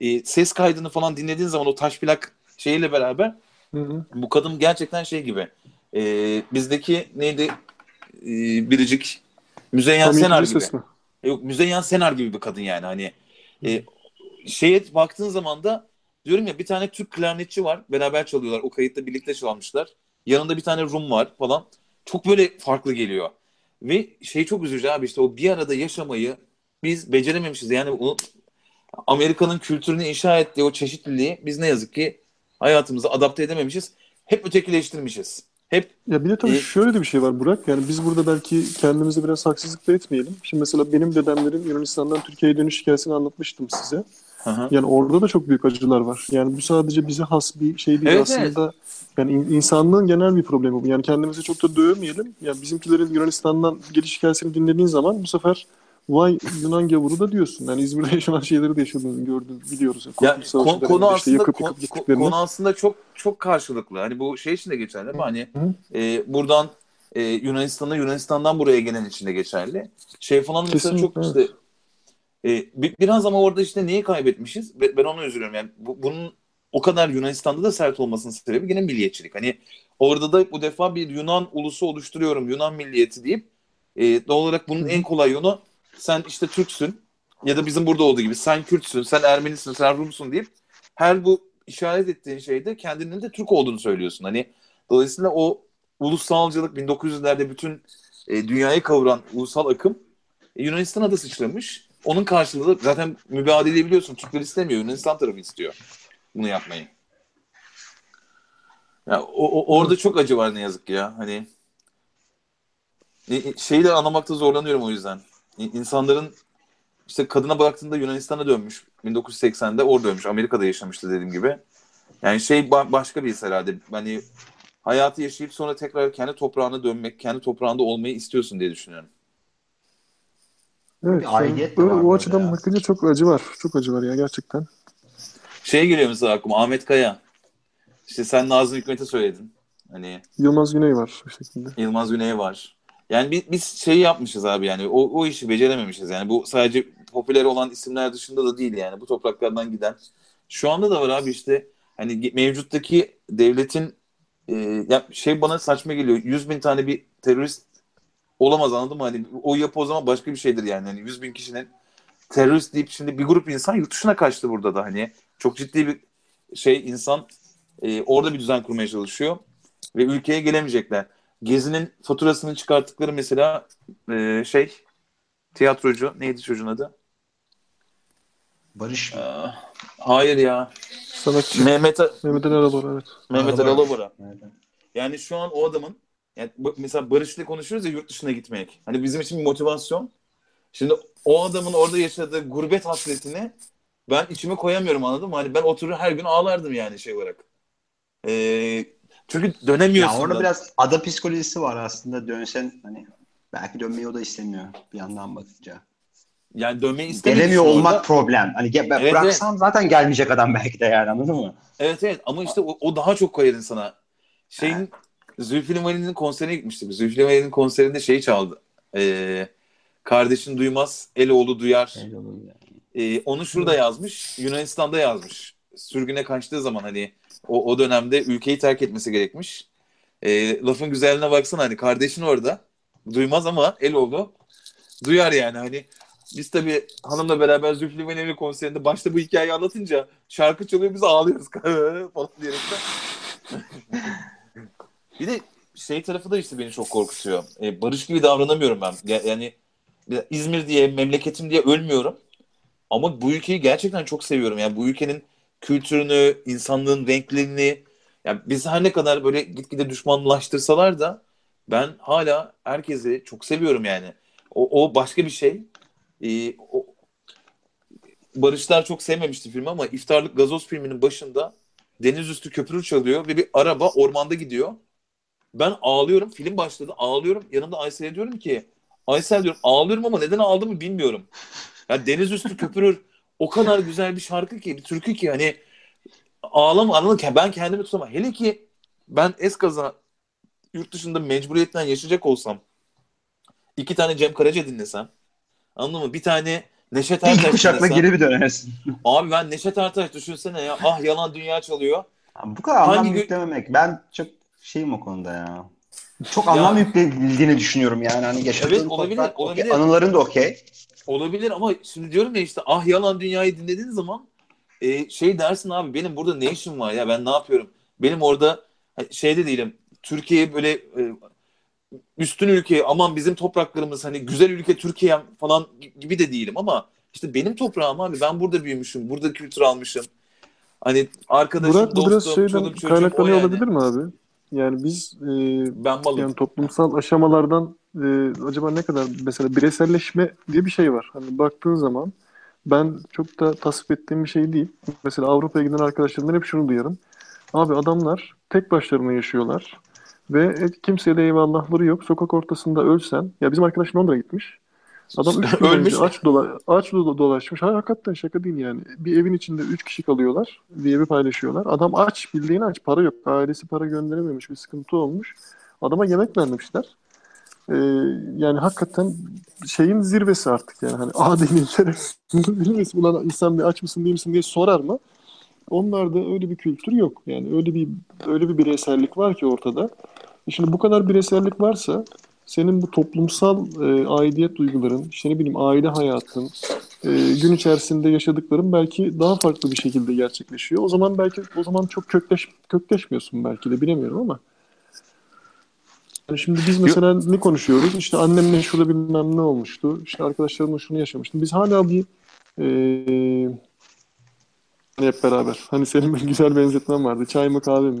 e, ses kaydını falan dinlediğin zaman o taş plak şeyiyle beraber Hı hı. bu kadın gerçekten şey gibi e, bizdeki neydi e, biricik Müzeyyen Tam Senar gibi. sesli. Yok Müzeyyen Senar gibi bir kadın yani hani e, şeye baktığın zaman da diyorum ya bir tane Türk klarnetçi var beraber çalıyorlar o kayıtta birlikte çalmışlar yanında bir tane Rum var falan çok böyle farklı geliyor ve şey çok üzücü abi işte o bir arada yaşamayı biz becerememişiz yani o Amerika'nın kültürünü inşa ettiği o çeşitliliği biz ne yazık ki hayatımıza adapte edememişiz hep ötekileştirmişiz hep Ya bir de tabii E- şöyle de bir şey var Burak. Yani biz burada belki kendimize biraz haksızlık da etmeyelim. Şimdi mesela benim dedemlerin Yunanistan'dan Türkiye'ye dönüş hikayesini anlatmıştım size. Hı. Yani orada da çok büyük acılar var. Yani bu sadece bize has bir şey değil Evet, aslında. Yani in- insanlığın genel bir problemi bu. Yani kendimizi çok da dövmeyelim. Yani bizimkilerin Yunanistan'dan geliş hikayesini dinlediğin zaman bu sefer vay Yunan gavuru da diyorsun. Yani İzmir'de yaşanan şeyleri de yaşadığını gördün, biliyoruz. Yani Ya Kurtuluş konu, işte aslında yakıp yakıp gittiklerini. konu aslında çok çok karşılıklı. Hani bu şey için de geçerli değil mi? Hani Hı. e, buradan e, Yunanistan'a Yunanistan'dan buraya gelen için de geçerli. Şey falan mesela Kesinlikle, çok işte e, bi- biraz ama orada işte neyi kaybetmişiz? Be- Ben ona üzülüyorum. Yani bu, bunun o kadar Yunanistan'da da sert olmasının sebebi yine milliyetçilik. Hani orada da bu defa bir Yunan ulusu oluşturuyorum, Yunan milliyeti deyip e, doğal olarak bunun en kolay yolu sen işte Türksün ya da bizim burada olduğu gibi sen Kürtsün, sen Ermenisin, sen Rumsun deyip her bu işaret ettiğin şeyde kendinin de Türk olduğunu söylüyorsun. Hani dolayısıyla o ulusalcılık 1900'lerde bütün e, dünyayı kavuran ulusal akım e, Yunanistan'a da sıçramış. Onun karşılığı da zaten mübadeleyi biliyorsun. Türkler istemiyor. Yunanistan tarafı istiyor bunu yapmayı. Ya, o, o- orada çok acı var ne yazık ki ya. Hani e, şeyi de anlamakta zorlanıyorum o yüzden. İnsanların işte kadına baktığında Yunanistan'a dönmüş. 1980'de orada dönmüş. Amerika'da yaşamıştı dediğim gibi. Yani şey ba- başka bir his herhalde. Hani hayatı yaşayıp sonra tekrar kendi toprağına dönmek, kendi toprağında olmayı istiyorsun diye düşünüyorum. Evet, Bir aidiyet de var o açıdan ya. bakınca çok acı var. Çok acı var ya gerçekten. Şey geliyor mesela aklıma Ahmet Kaya. İşte sen Nazım Hikmet'e söyledin. Hani Yılmaz Güney var bu şekilde. Yılmaz Güney var. Yani biz, biz şeyi yapmışız abi yani o, o işi becerememişiz yani bu sadece popüler olan isimler dışında da değil yani bu topraklardan giden. Şu anda da var abi işte hani mevcuttaki devletin e, ya şey bana saçma geliyor 100 bin tane bir terörist olamaz anladın mı? Hani o yapı o zaman başka bir şeydir yani. Hani 100 bin kişinin terörist deyip şimdi bir grup insan yurt dışına kaçtı burada da hani çok ciddi bir şey insan e, orada bir düzen kurmaya çalışıyor ve ülkeye gelemeyecekler. Gezi'nin faturasını çıkarttıkları mesela e, şey tiyatrocu neydi çocuğun adı? Barış mı? Aa, hayır ya. Sanatçı Mehmet Mehmet Ali Alabor evet. Mehmet Ali Alabora. Alabora. Yani şu an o adamın yani mesela Barış'la konuşuyoruz ya yurt dışına gitmek. Hani bizim için bir motivasyon. Şimdi o adamın orada yaşadığı gurbet hasretini ben içime koyamıyorum anladın mı? Hani ben oturur her gün ağlardım yani şey olarak. Ee, çünkü dönemiyorsun. Ya orada da. biraz ada psikolojisi var aslında. Dönsen hani belki dönmeyi o da istemiyor bir yandan bakınca. yani dönmeyi istemiyor. Gelemiyor orada. olmak problem. Hani ge- Evet, bıraksam zaten gelmeyecek adam belki de yani anladın mı? Evet evet ama işte o, o daha çok koyar insana. Şeyin Zülfü Livaneli'nin konserine gitmiştik. Zülfü Livaneli'nin konserinde şeyi çaldı. Ee, kardeşin duymaz, el oğlu duyar. Ee, onu şurada yazmış, Yunanistan'da yazmış. Sürgüne kaçtığı zaman hani o, o dönemde ülkeyi terk etmesi gerekmiş. Ee, lafın güzelliğine baksana hani kardeşin orada. Duymaz ama el oğlu duyar yani hani. Biz tabii hanımla beraber Zülfü Livaneli konserinde başta bu hikayeyi anlatınca şarkı çalıyor biz ağlıyoruz falan diyerek de. bir de şey tarafı da işte beni çok korkutuyor. Ee, barış gibi davranamıyorum ben. Ya- Yani İzmir diye, memleketim diye ölmüyorum. Ama bu ülkeyi gerçekten çok seviyorum. Yani bu ülkenin kültürünü, insanlığın renklerini yani biz her ne kadar böyle gitgide düşmanlaştırsalar da ben hala herkesi çok seviyorum yani. O, o başka bir şey. Ee, o, Barışlar çok sevmemişti filmi ama İftarlık Gazoz filminin başında deniz üstü köprü çalıyor ve bir araba ormanda gidiyor. Ben ağlıyorum. Film başladı. Ağlıyorum. Yanımda Aysel'e diyorum ki Aysel diyorum ağlıyorum ama neden ağladığımı bilmiyorum. Ya deniz üstü köpürür. O kadar güzel bir şarkı ki, bir türkü ki hani ağlama anladın ben kendimi tutamam. Hele ki ben eskaza yurt dışında mecburiyetten yaşayacak olsam iki tane Cem Karaca dinlesem anladın mı? Bir tane Neşet İlk Ertaş kuşakla dinlesem. geri bir dönersin. Abi ben Neşet Ertaş düşünsene ya. Ah yalan dünya çalıyor. Abi bu kadar anlam Hangi gö- yüklememek. Ben çok şeyim o konuda ya. Çok anlam yüklenildiğini düşünüyorum yani. Hani yaşadığın Evet, olabilir, okey, olabilir. Anıların da okey. Olabilir ama şimdi diyorum ya işte ah yalan dünyayı dinlediğin zaman e, şey dersin abi benim burada ne işim var ya ben ne yapıyorum? Benim orada hani şeyde değilim. Türkiye böyle e, üstün ülke aman bizim topraklarımız hani güzel ülke Türkiye falan gibi de değilim ama işte benim toprağım abi ben burada büyümüşüm. Burada kültür almışım. Hani arkadaşım, Burak bu dostum, biraz şeyden çoluk kaynaklanıyor yani. olabilir mi abi? Yani biz e, Ben malım. yani toplumsal aşamalardan e, acaba ne kadar mesela bireyselleşme diye bir şey var. Hani baktığın zaman ben çok da tasvip ettiğim bir şey değil. Mesela Avrupa'ya giden arkadaşlarımdan hep şunu duyarım. Abi adamlar tek başlarına yaşıyorlar ve hep kimseyle eyvallahları yok. Sokak ortasında ölsen, ya bizim arkadaş Londra'ya gitmiş. Adam Ölmüş. aç, dola, aç dola- dolaşmış. Ha, hakikaten şaka değil yani. Bir evin içinde üç kişi kalıyorlar. Bir evi paylaşıyorlar. Adam aç, bildiğin aç. Para yok. Ailesi para gönderememiş. Bir sıkıntı olmuş. Adama yemek vermemişler. Ee, yani hakikaten şeyin zirvesi artık yani. Hani Adem'in zirvesi. Ulan insan bir aç mısın değil misin diye sorar mı? Onlarda öyle bir kültür yok. Yani öyle bir öyle bir bireysellik var ki ortada. E Şimdi bu kadar bireysellik varsa senin bu toplumsal e, aidiyet duyguların, işte ne bileyim aile hayatın, e, gün içerisinde yaşadıkların belki daha farklı bir şekilde gerçekleşiyor. O zaman belki o zaman çok kökleş kökleşmiyorsun belki de bilemiyorum ama. Yani şimdi biz mesela ne konuşuyoruz? İşte annemle şurada bilmem ne olmuştu. İşte arkadaşlarımla şunu yaşamıştım. Biz hala bir e, hep beraber. Hani senin bir güzel benzetmen vardı. Çay mı kahve mi?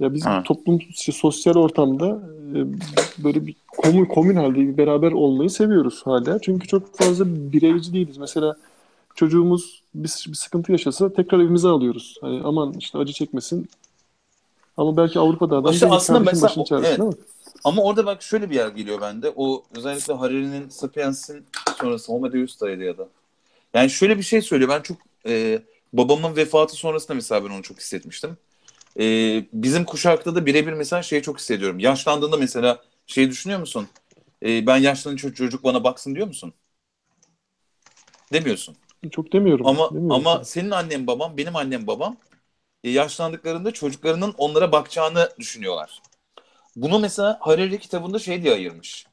Ya biz Ha. toplum, işte sosyal ortamda e, böyle bir komün, komün halde bir beraber olmayı seviyoruz hala. Çünkü çok fazla bireyci değiliz. Mesela çocuğumuz bir, bir sıkıntı yaşasa tekrar evimize alıyoruz. Hani aman işte acı çekmesin. Ama belki Avrupa'da adam İşte aslında mesela o- çaresine evet. Ama orada bak şöyle bir yer geliyor bende. O özellikle Harari'nin Sapiens'in sonrası Homo Deus'taydı ya da. Yani şöyle bir şey söylüyor. Ben çok e, babamın vefatı sonrasında mesela ben onu çok hissetmiştim. E, bizim kuşakta da birebir mesela şeyi çok hissediyorum. Yaşlandığında mesela şey düşünüyor musun? E, ben yaşlanınca çocuk bana baksın diyor musun? Demiyorsun. Çok demiyorum. Ama demiyorum. ama senin annen babam, benim annem babam e, yaşlandıklarında çocuklarının onlara bakacağını düşünüyorlar. Bunu mesela Harari kitabında şey diye ayırmış.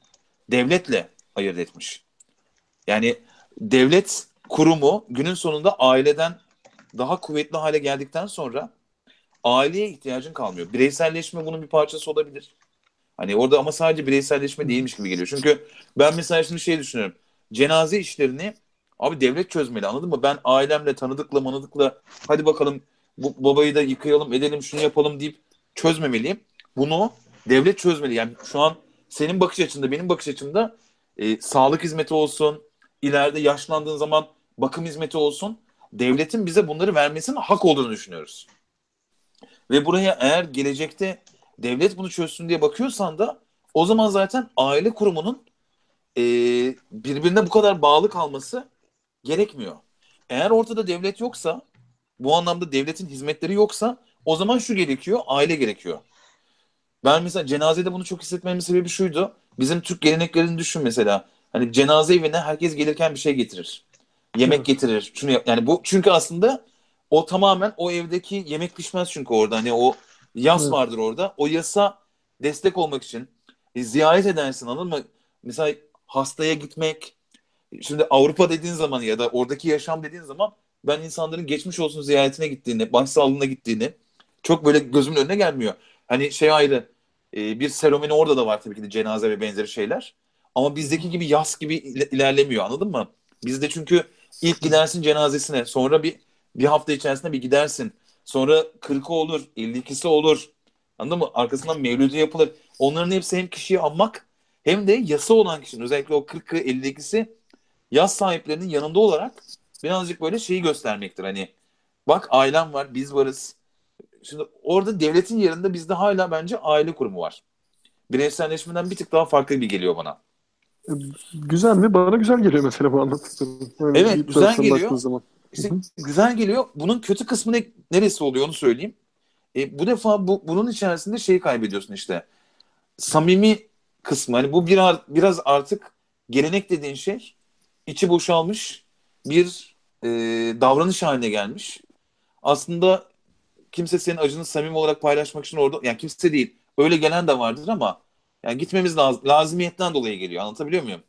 Devletle ayırt etmiş. Yani devlet kurumu günün sonunda aileden daha kuvvetli hale geldikten sonra aileye ihtiyacın kalmıyor. Bireyselleşme bunun bir parçası olabilir. Hani orada ama sadece bireyselleşme değilmiş gibi geliyor. Çünkü ben mesela şimdi şey düşünüyorum. Cenaze işlerini abi devlet çözmeli anladın mı? Ben ailemle, tanıdıkla, manıdıkla hadi bakalım bu babayı da yıkayalım, edelim, şunu yapalım deyip çözmemeliyim. Bunu devlet çözmeli. Yani şu an senin bakış açında, benim bakış açımda e, sağlık hizmeti olsun, ileride yaşlandığın zaman bakım hizmeti olsun. Devletin bize bunları vermesinin hak olduğunu düşünüyoruz. Ve buraya eğer gelecekte devlet bunu çözsün diye bakıyorsan da o zaman zaten aile kurumunun e, birbirine bu kadar bağlı kalması gerekmiyor. Eğer ortada devlet yoksa bu anlamda devletin hizmetleri yoksa o zaman şu gerekiyor, aile gerekiyor. Ben mesela cenazede bunu çok hissetmemin sebebi şuydu. Bizim Türk geleneklerini düşün mesela. Hani cenaze evine herkes gelirken bir şey getirir. Yemek getirir. Şunu yap- yani bu çünkü aslında o tamamen o evdeki yemek pişmez çünkü orada hani o yas Evet. vardır orada. O yasa destek olmak için e, ziyaret edersin anladın mı? Mesela hastaya gitmek şimdi Avrupa dediğin zaman ya da oradaki yaşam dediğin zaman ben insanların geçmiş olsun ziyaretine gittiğini, başsağlığına gittiğini çok böyle gözümün önüne gelmiyor. Hani şey ayrı e, bir seremoni orada da var tabii ki de cenaze ve benzeri şeyler. Ama bizdeki gibi yas gibi ile- ilerlemiyor anladın mı? Bizde çünkü ilk gidersin cenazesine sonra bir bir hafta içerisinde bir gidersin. Sonra 40'ı olur, 52'si olur. Anladın mı? Arkasından mevlüdü yapılır. Onların hepsi hem kişiyi anmak hem de yasa olan kişinin özellikle o 40'ı 52'si yas sahiplerinin yanında olarak birazcık böyle şeyi göstermektir. Hani bak ailem var, biz varız. Şimdi orada devletin yerinde bizde hala bence aile kurumu var. Bireyselleşmeden bir tık daha farklı bir geliyor bana. Güzel mi? Bana güzel geliyor mesela bu anlattıkların. Evet, güzel geliyor. Zaman. İşte güzel geliyor. Bunun kötü kısmı ne, neresi oluyor onu söyleyeyim. E, bu defa bu, bunun içerisinde şeyi kaybediyorsun işte. Samimi kısmı. Hani bu biraz, biraz artık gelenek dediğin şey içi boşalmış bir e, davranış haline gelmiş. Aslında kimse senin acını samimi olarak paylaşmak için orada yani kimse değil. Öyle gelen de vardır ama yani gitmemiz lazım. Lazimiyetten dolayı geliyor. Anlatabiliyor muyum?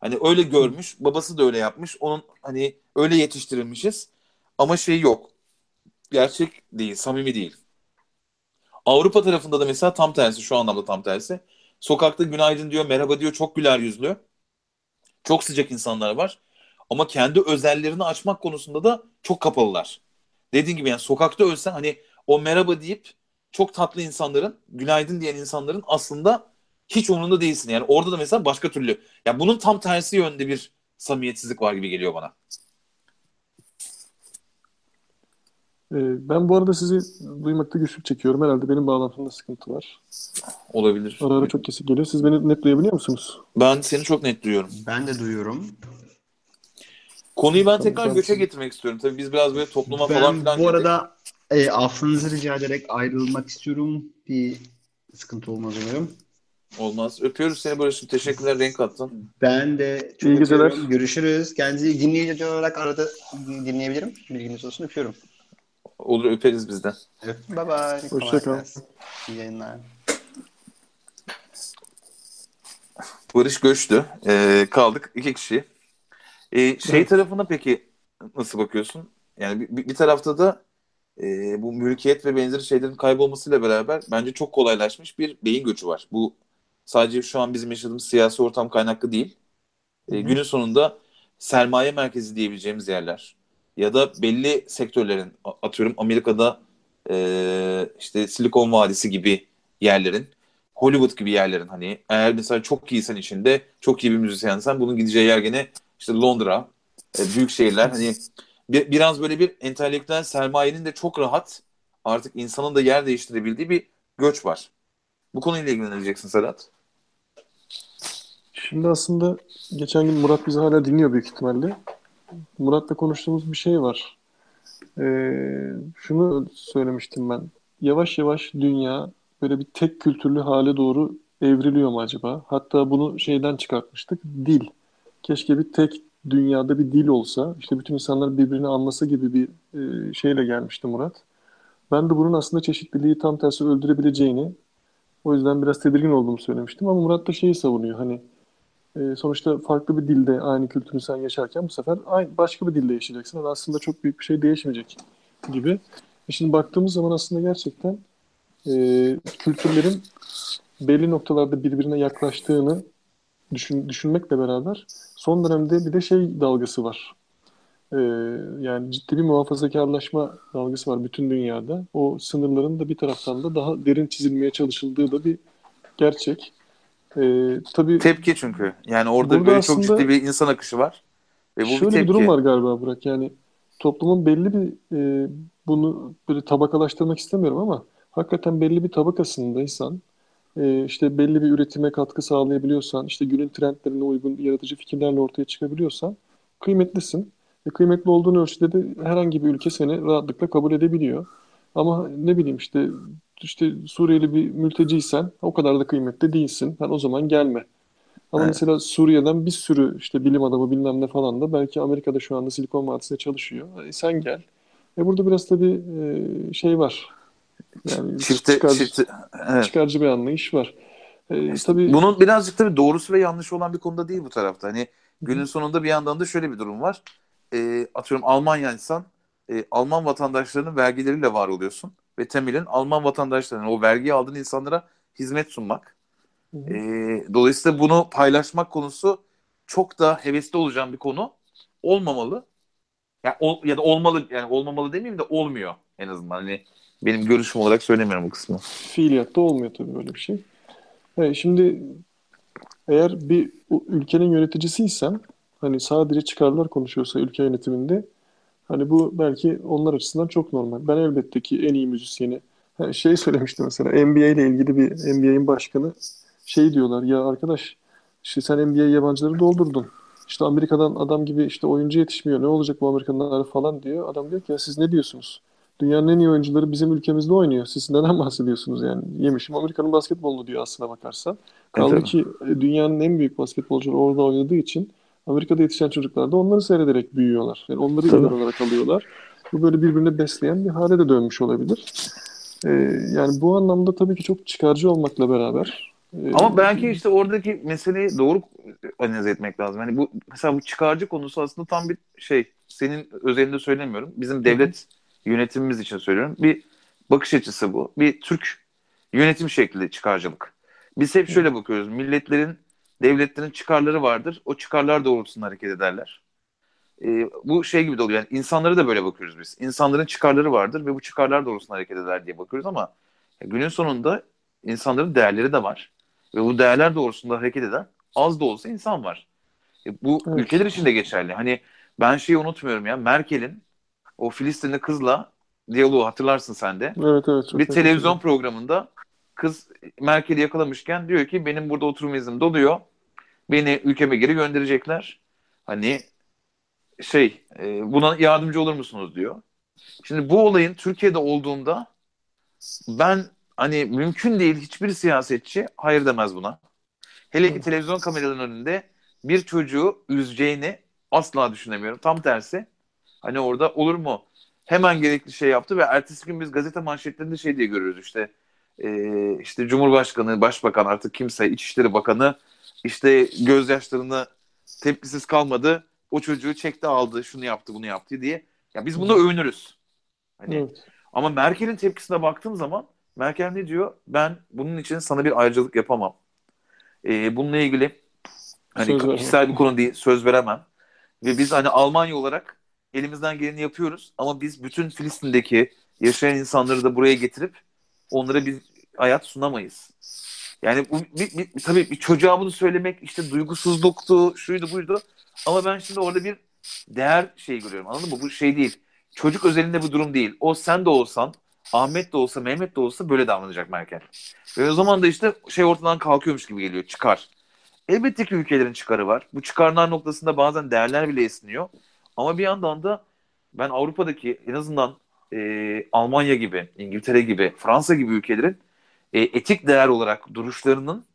Hani öyle görmüş, babası da öyle yapmış. Onun hani öyle yetiştirilmişiz. Ama şey yok. Gerçek değil, samimi değil. Avrupa tarafında da mesela tam tersi, şu anlamda tam tersi. Sokakta günaydın diyor, merhaba diyor, çok güler yüzlü. Çok sıcak insanlar var. Ama kendi özellerini açmak konusunda da çok kapalılar. Dediğin gibi yani sokakta ölsen hani o merhaba deyip çok tatlı insanların, günaydın diyen insanların aslında hiç umurunda değilsin. Yani orada da mesela başka türlü. Ya bunun tam tersi yönde bir samimiyetsizlik var gibi geliyor bana. Ee, ben bu arada sizi duymakta güçlük çekiyorum. Herhalde benim bağlantımda sıkıntı var. Olabilir. Ara ara çok kesik geliyor. Siz beni net duyabiliyor musunuz? Ben seni çok net duyuyorum. Ben de duyuyorum. Konuyu ben tekrar tabii. göçe getirmek istiyorum. Tabii biz biraz böyle topluma Ben falan filan bu arada e, affınızı rica ederek ayrılmak istiyorum. Bir sıkıntı olmaz umarım. Olmaz. Öpüyoruz seni Barış'ım. Teşekkürler. Renk attın. Ben de çok İyi geceler. Görüşürüz. Kendinizi dinleyici olarak arada dinleyebilirim. Bilginiz olsun. Öpüyorum. Olur öperiz bizden. Öp. Bye bye. Hoşça Kolay kal. gelsin. İyi yayınlar. Barış göçtü. Ee, kaldık iki kişi. Ee, şey Evet. tarafına peki nasıl bakıyorsun? Yani bir, bir tarafta da e, bu mülkiyet ve benzeri şeylerin kaybolmasıyla beraber bence çok kolaylaşmış bir beyin göçü var. Bu sadece şu an bizim yaşadığımız siyasi ortam kaynaklı değil. E, günün sonunda sermaye merkezi diyebileceğimiz yerler ya da belli sektörlerin atıyorum Amerika'da e, işte Silikon Vadisi gibi yerlerin Hollywood gibi yerlerin hani eğer mesela çok iyisen içinde çok iyi bir müzisyensen bunun gideceği yer gene işte Londra e, büyük şehirler hani bir, biraz böyle bir entelektüel sermayenin de çok rahat artık insanın da yer değiştirebildiği bir göç var. Bu konuyla ilgili ne diyeceksin Sedat? Şimdi aslında geçen gün Murat bizi hala dinliyor büyük ihtimalle. Murat'la konuştuğumuz bir şey var. Ee, şunu söylemiştim ben. Yavaş yavaş dünya böyle bir tek kültürlü hale doğru evriliyor mu acaba? Hatta bunu şeyden çıkartmıştık. Dil. Keşke bir tek dünyada bir dil olsa, işte bütün insanlar birbirini anlasa gibi bir e, şeyle gelmişti Murat. Ben de bunun aslında çeşitliliği tam tersi öldürebileceğini, o yüzden biraz tedirgin olduğumu söylemiştim. Ama Murat da şeyi savunuyor. Hani e, sonuçta farklı bir dilde aynı kültürü sen yaşarken bu sefer aynı, başka bir dilde yaşayacaksın. Yani aslında çok büyük bir şey değişmeyecek gibi. E şimdi baktığımız zaman aslında gerçekten e, kültürlerin belli noktalarda birbirine yaklaştığını düşün, düşünmekle beraber son dönemde bir de şey dalgası var. E, yani ciddi bir muhafazakarlaşma dalgası var bütün dünyada. O sınırların da bir taraftan da daha derin çizilmeye çalışıldığı da bir gerçek. E, tabii Tepki çünkü. Yani orada Burada böyle çok ciddi bir insan akışı var. Ve bu bir Şöyle bir tepki. durum var galiba Burak. Yani toplumun belli bir e, bunu böyle tabakalaştırmak istemiyorum ama hakikaten belli bir tabakasındaysan e, işte belli bir üretime katkı sağlayabiliyorsan işte günün trendlerine uygun yaratıcı fikirlerle ortaya çıkabiliyorsan kıymetlisin. Ve kıymetli olduğun ölçüde de herhangi bir ülke seni rahatlıkla kabul edebiliyor. Ama ne bileyim işte işte Suriyeli bir mülteciysen o kadar da kıymetli değilsin. Ben o zaman gelme. Ama Evet. mesela Suriye'den bir sürü işte bilim adamı bilmem ne falan da belki Amerika'da şu anda Silikon Vadisi'nde çalışıyor. E, sen gel. E burada biraz tabii e, şey var. Yani Çifte, çıkarcı, çifte, evet. çıkarcı bir anlayış var. E, tabii Bunun birazcık tabii doğrusu ve yanlışı olan bir konuda değil bu tarafta. Hani günün sonunda bir yandan da şöyle bir durum var. E, atıyorum Almanyaysan e, Alman vatandaşlarının vergileriyle var oluyorsun. Ve temelin Alman vatandaşlarının o vergiyi aldığın insanlara hizmet sunmak. Hı hı. E, dolayısıyla bunu paylaşmak konusu çok da hevesli olacağım bir konu olmamalı. Ya, ol- ya da olmalı yani olmamalı demeyeyim de olmuyor en azından. Hani benim görüşüm olarak söylemiyorum bu kısmı. fiiliyatta olmuyor tabii böyle bir şey. Evet, şimdi eğer bir ülkenin yöneticisiysen hani sadece çıkarlar konuşuyorsa ülke yönetiminde hani bu belki onlar açısından çok normal. Ben elbette ki en iyi müzisyeni şey söylemişti mesela NBA ile ilgili bir NBA'in başkanı şey diyorlar ya arkadaş işte sen NBA yabancıları doldurdun. İşte Amerika'dan adam gibi işte oyuncu yetişmiyor. Ne olacak bu Amerikanlar falan diyor. Adam diyor ki ya siz ne diyorsunuz? Dünyanın en iyi oyuncuları bizim ülkemizde oynuyor. Siz neden bahsediyorsunuz yani? Yemişim Amerika'nın basketbolunu diyor aslına bakarsan. Kaldı tabii. ki e, dünyanın en büyük basketbolcuları orada oynadığı için Amerika'da yetişen çocuklar da onları seyrederek büyüyorlar. Yani onları idol olarak alıyorlar. Bu böyle birbirini besleyen bir hale de dönmüş olabilir. Ee, yani bu anlamda tabii ki çok çıkarcı olmakla beraber e, Ama belki işte oradaki meseleyi doğru analiz etmek lazım. Hani bu mesela bu çıkarcı konusu aslında tam bir şey. Senin özelinde söylemiyorum. Bizim devlet yönetimimiz için söylüyorum. Bir bakış açısı bu. Bir Türk yönetim şekli çıkarcılık. Biz hep şöyle bakıyoruz. Milletlerin, devletlerin çıkarları vardır. O çıkarlar doğrultusunda hareket ederler. Ee, bu şey gibi de oluyor. Yani insanlara da böyle bakıyoruz biz. İnsanların çıkarları vardır ve bu çıkarlar doğrultusunda hareket eder diye bakıyoruz ama günün sonunda insanların değerleri de var. Ve bu değerler doğrusunda hareket eden az da olsa insan var. E, bu Evet. ülkeler için de geçerli. Hani ben şeyi unutmuyorum ya. Merkel'in o Filistinli kızla diyaloğu hatırlarsın sen de. evet evet çok Bir televizyon bir programında kız Merkel'i yakalamışken diyor ki benim burada oturum iznim doluyor. Beni ülkeme geri gönderecekler. Hani şey e, buna yardımcı olur musunuz diyor. Şimdi bu olayın Türkiye'de olduğunda ben hani mümkün değil hiçbir siyasetçi hayır demez buna. Hele ki televizyon kameralarının önünde bir çocuğu üzeceğini asla düşünemiyorum. Tam tersi. Hani orada olur mu? Hemen gerekli şey yaptı ve ertesi gün biz gazete manşetlerinde şey diye görüyoruz işte. Ee, işte Cumhurbaşkanı, Başbakan artık kimse, İçişleri Bakanı işte gözyaşlarını tepkisiz kalmadı. O çocuğu çekti aldı, şunu yaptı, bunu yaptı diye. Ya biz bunu övünürüz. Hani Evet. ama Merkel'in tepkisine baktığım zaman Merkel ne diyor? Ben bunun için sana bir ayrıcalık yapamam. Ee, bununla ilgili hani kişisel bir konu değil, söz veremem. Ve biz hani Almanya olarak elimizden geleni yapıyoruz ama biz bütün Filistin'deki yaşayan insanları da buraya getirip onlara bir hayat sunamayız. Yani bu bir, bir, tabii bir çocuğa bunu söylemek işte duygusuzluktu, şuydu buydu. Ama ben şimdi orada bir değer şeyi görüyorum anladın mı? Bu şey değil. Çocuk özelinde bu durum değil. O sen de olsan Ahmet de olsa Mehmet de olsa böyle davranacak Merkel. Ve o zaman da işte şey ortadan kalkıyormuş gibi geliyor. Çıkar. Elbette ki ülkelerin çıkarı var. Bu çıkarlar noktasında bazen değerler bile esniyor. Ama bir yandan da ben Avrupa'daki en azından e, Almanya gibi, İngiltere gibi, Fransa gibi ülkelerin e, etik değer olarak duruşlarının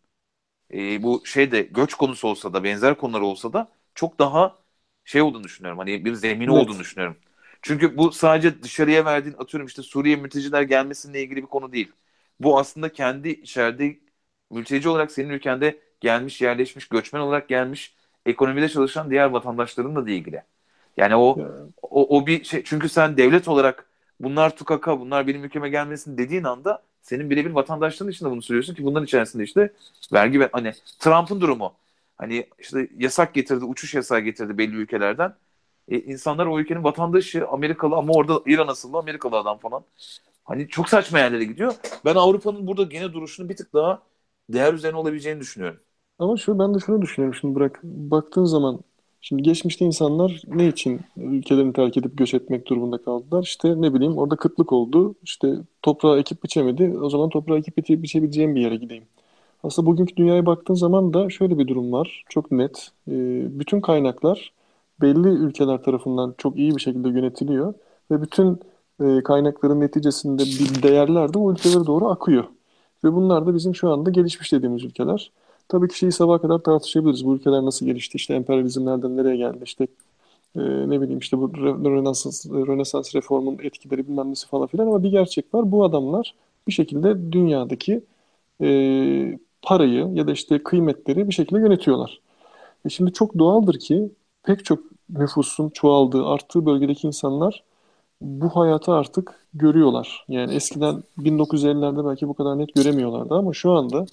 e, bu şeyde göç konusu olsa da benzer konular olsa da çok daha şey olduğunu düşünüyorum. Hani bir zemini Evet. olduğunu düşünüyorum. Çünkü bu sadece dışarıya verdiğin atıyorum işte Suriye mülteciler gelmesinle ilgili bir konu değil. Bu aslında kendi içeride mülteci olarak senin ülkende gelmiş, yerleşmiş, göçmen olarak gelmiş, ekonomide çalışan diğer vatandaşlarınla da ilgili. Yani o Ya. o, o bir şey çünkü sen devlet olarak bunlar tukaka, bunlar benim ülkeme gelmesin dediğin anda senin birebir vatandaşlığın içinde bunu söylüyorsun ki bunların içerisinde işte vergi ve hani Trump'ın durumu. Hani işte yasak getirdi, uçuş yasağı getirdi belli ülkelerden. E, insanlar o ülkenin vatandaşı Amerikalı ama orada İran asıllı Amerikalı adam falan. Hani çok saçma yerlere gidiyor. Ben Avrupa'nın burada gene duruşunu bir tık daha değer üzerine olabileceğini düşünüyorum. Ama şu ben de şunu düşünüyorum şimdi bırak baktığın zaman şimdi geçmişte insanlar ne için ülkelerini terk edip göç etmek durumunda kaldılar? İşte ne bileyim orada kıtlık oldu. İşte toprağı ekip biçemedi. O zaman toprağı ekip biçe- biçebileceğim bir yere gideyim. Aslında bugünkü dünyaya baktığın zaman da şöyle bir durum var. Çok net. Ee, bütün kaynaklar belli ülkeler tarafından çok iyi bir şekilde yönetiliyor ve bütün e, kaynakların neticesinde bir değerler de o ülkelere doğru akıyor. Ve bunlar da bizim şu anda gelişmiş dediğimiz ülkeler. Tabii ki şeyi sabaha kadar tartışabiliriz. Bu ülkeler nasıl gelişti? İşte emperyalizm nereden nereye geldi? İşte e, ne bileyim işte bu Rönesans, Rönesans reformun etkileri bilmem nesi falan filan ama bir gerçek var. Bu adamlar bir şekilde dünyadaki e, parayı ya da işte kıymetleri bir şekilde yönetiyorlar. E şimdi çok doğaldır ki pek çok nüfusun çoğaldığı, arttığı bölgedeki insanlar bu hayatı artık görüyorlar. Yani eskiden 1950'lerde belki bu kadar net göremiyorlardı ama şu anda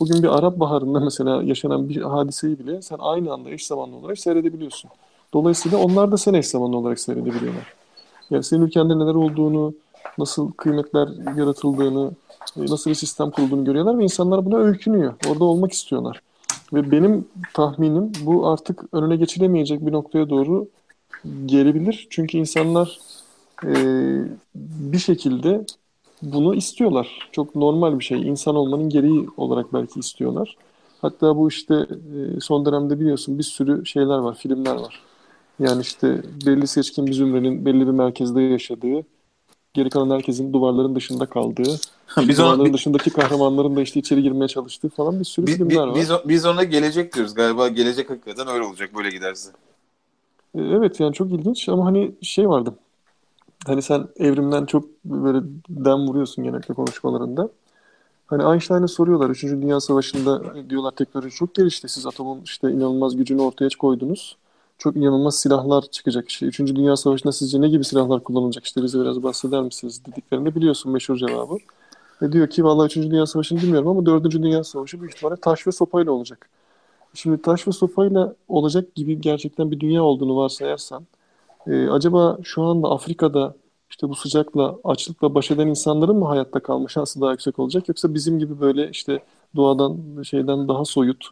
bugün bir Arap Baharı'nda mesela yaşanan bir hadiseyi bile sen aynı anda eş zamanlı olarak seyredebiliyorsun. Dolayısıyla onlar da sen eş zamanlı olarak seyredebiliyorlar. Yani senin ülkende neler olduğunu, nasıl kıymetler yaratıldığını, e, nasıl bir sistem kurulduğunu görüyorlar ve insanlar buna öykünüyor. Orada olmak istiyorlar. Ve benim tahminim bu artık önüne geçilemeyecek bir noktaya doğru gelebilir. Çünkü insanlar e, bir şekilde bunu istiyorlar. Çok normal bir şey. İnsan olmanın gereği olarak belki istiyorlar. Hatta bu işte e, son dönemde biliyorsun bir sürü şeyler var, filmler var. Yani işte belli seçkin bir zümrenin belli bir merkezde yaşadığı, geri kalan herkesin duvarların dışında kaldığı, biz duvarların ona, dışındaki kahramanların da işte içeri girmeye çalıştığı falan bir sürü biz, filmler var. biz, biz ona gelecek diyoruz. Galiba gelecek hakikaten öyle olacak böyle giderse. E, Evet yani çok ilginç ama hani şey vardı. Hani sen evrimden çok böyle dem vuruyorsun genellikle konuşmalarında. Hani Einstein'a soruyorlar 3. Dünya Savaşı'nda diyorlar teknoloji çok gelişti. Siz atomun işte inanılmaz gücünü ortaya koydunuz. Çok inanılmaz silahlar çıkacak. İşte 3. Dünya Savaşı'nda sizce ne gibi silahlar kullanılacak? İşte bize biraz bahseder misiniz dediklerinde biliyorsun meşhur cevabı. Ve diyor ki vallahi 3. Dünya Savaşı'nı bilmiyorum ama 4. Dünya Savaşı büyük ihtimalle taş ve sopayla olacak. Şimdi taş ve sopayla olacak gibi gerçekten bir dünya olduğunu varsayarsan e, acaba şu anda Afrika'da işte bu sıcakla, açlıkla baş eden insanların mı hayatta kalma şansı daha yüksek olacak? Yoksa bizim gibi böyle işte doğadan, şeyden daha soyut,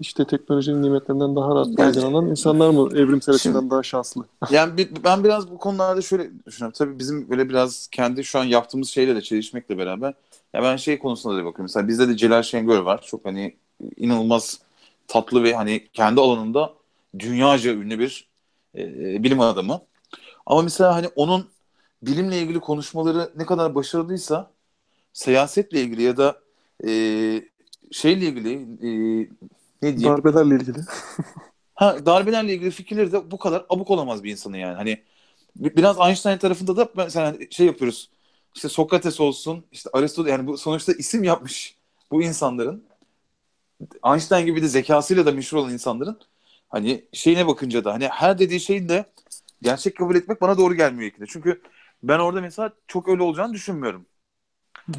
işte teknolojinin nimetlerinden daha rahat faydalanan insanlar mı evrimsel açıdan daha şanslı? Yani ben biraz bu konularda şöyle düşünüyorum. Tabii bizim böyle biraz kendi şu an yaptığımız şeyle de çelişmekle beraber ya ben şey konusunda da bakıyorum. Mesela bizde de Celal Şengör var. Çok hani inanılmaz tatlı ve hani kendi alanında dünyaca ünlü bir e, bilim adamı. Ama mesela hani onun bilimle ilgili konuşmaları ne kadar başarılıysa siyasetle ilgili ya da e, şeyle ilgili e, ne diyeyim? Darbelerle ilgili. Ha, darbelerle ilgili fikirleri de bu kadar abuk olamaz bir insanın yani. Hani bi- biraz Einstein tarafında da mesela hani şey yapıyoruz. İşte Sokrates olsun, işte Aristoteles yani bu sonuçta isim yapmış bu insanların. Einstein gibi de zekasıyla da meşhur olan insanların hani şeyine bakınca da hani her dediği şeyin de gerçek kabul etmek bana doğru gelmiyor ikide. Çünkü ben orada mesela çok öyle olacağını düşünmüyorum.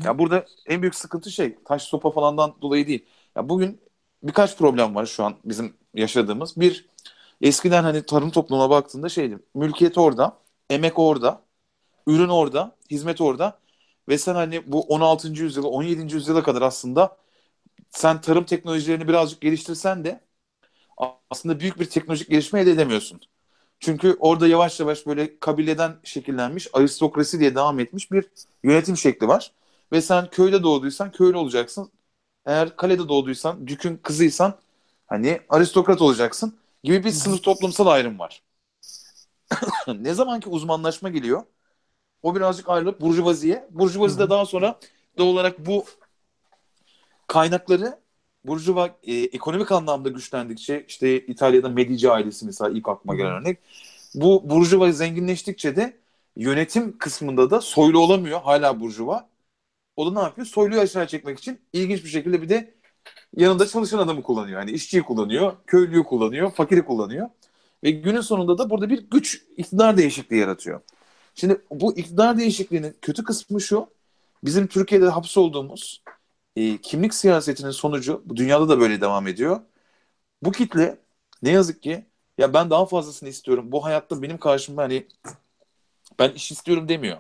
Ya burada en büyük sıkıntı şey taş sopa falandan dolayı değil. Ya bugün birkaç problem var şu an bizim yaşadığımız. Bir eskiden hani tarım toplumuna baktığında şeydi. Mülkiyet orada, emek orada, ürün orada, hizmet orada ve sen hani bu 16. yüzyıla, 17. yüzyıla kadar aslında sen tarım teknolojilerini birazcık geliştirsen de aslında büyük bir teknolojik gelişme elde edemiyorsun. Çünkü orada yavaş yavaş böyle kabileden şekillenmiş, aristokrasi diye devam etmiş bir yönetim şekli var. Ve sen köyde doğduysan köylü olacaksın. Eğer kalede doğduysan, dükün kızıysan hani aristokrat olacaksın gibi bir sınıf toplumsal ayrım var. ne zaman ki uzmanlaşma geliyor, o birazcık ayrılıp burjuvaziye. Burjuvazi de daha sonra doğal olarak bu kaynakları Burjuva e, ekonomik anlamda güçlendikçe işte İtalya'da Medici ailesi mesela ilk aklıma gelen örnek. Bu Burjuva zenginleştikçe de yönetim kısmında da soylu olamıyor. Hala Burjuva. O da ne yapıyor? Soyluyu aşağı çekmek için ilginç bir şekilde bir de yanında çalışan adamı kullanıyor. Yani işçiyi kullanıyor, köylüyü kullanıyor, fakiri kullanıyor. Ve günün sonunda da burada bir güç iktidar değişikliği yaratıyor. Şimdi bu iktidar değişikliğinin kötü kısmı şu. Bizim Türkiye'de hapsolduğumuz e, kimlik siyasetinin sonucu bu dünyada da böyle devam ediyor. Bu kitle ne yazık ki ya ben daha fazlasını istiyorum. Bu hayatta benim karşımda hani ben iş istiyorum demiyor.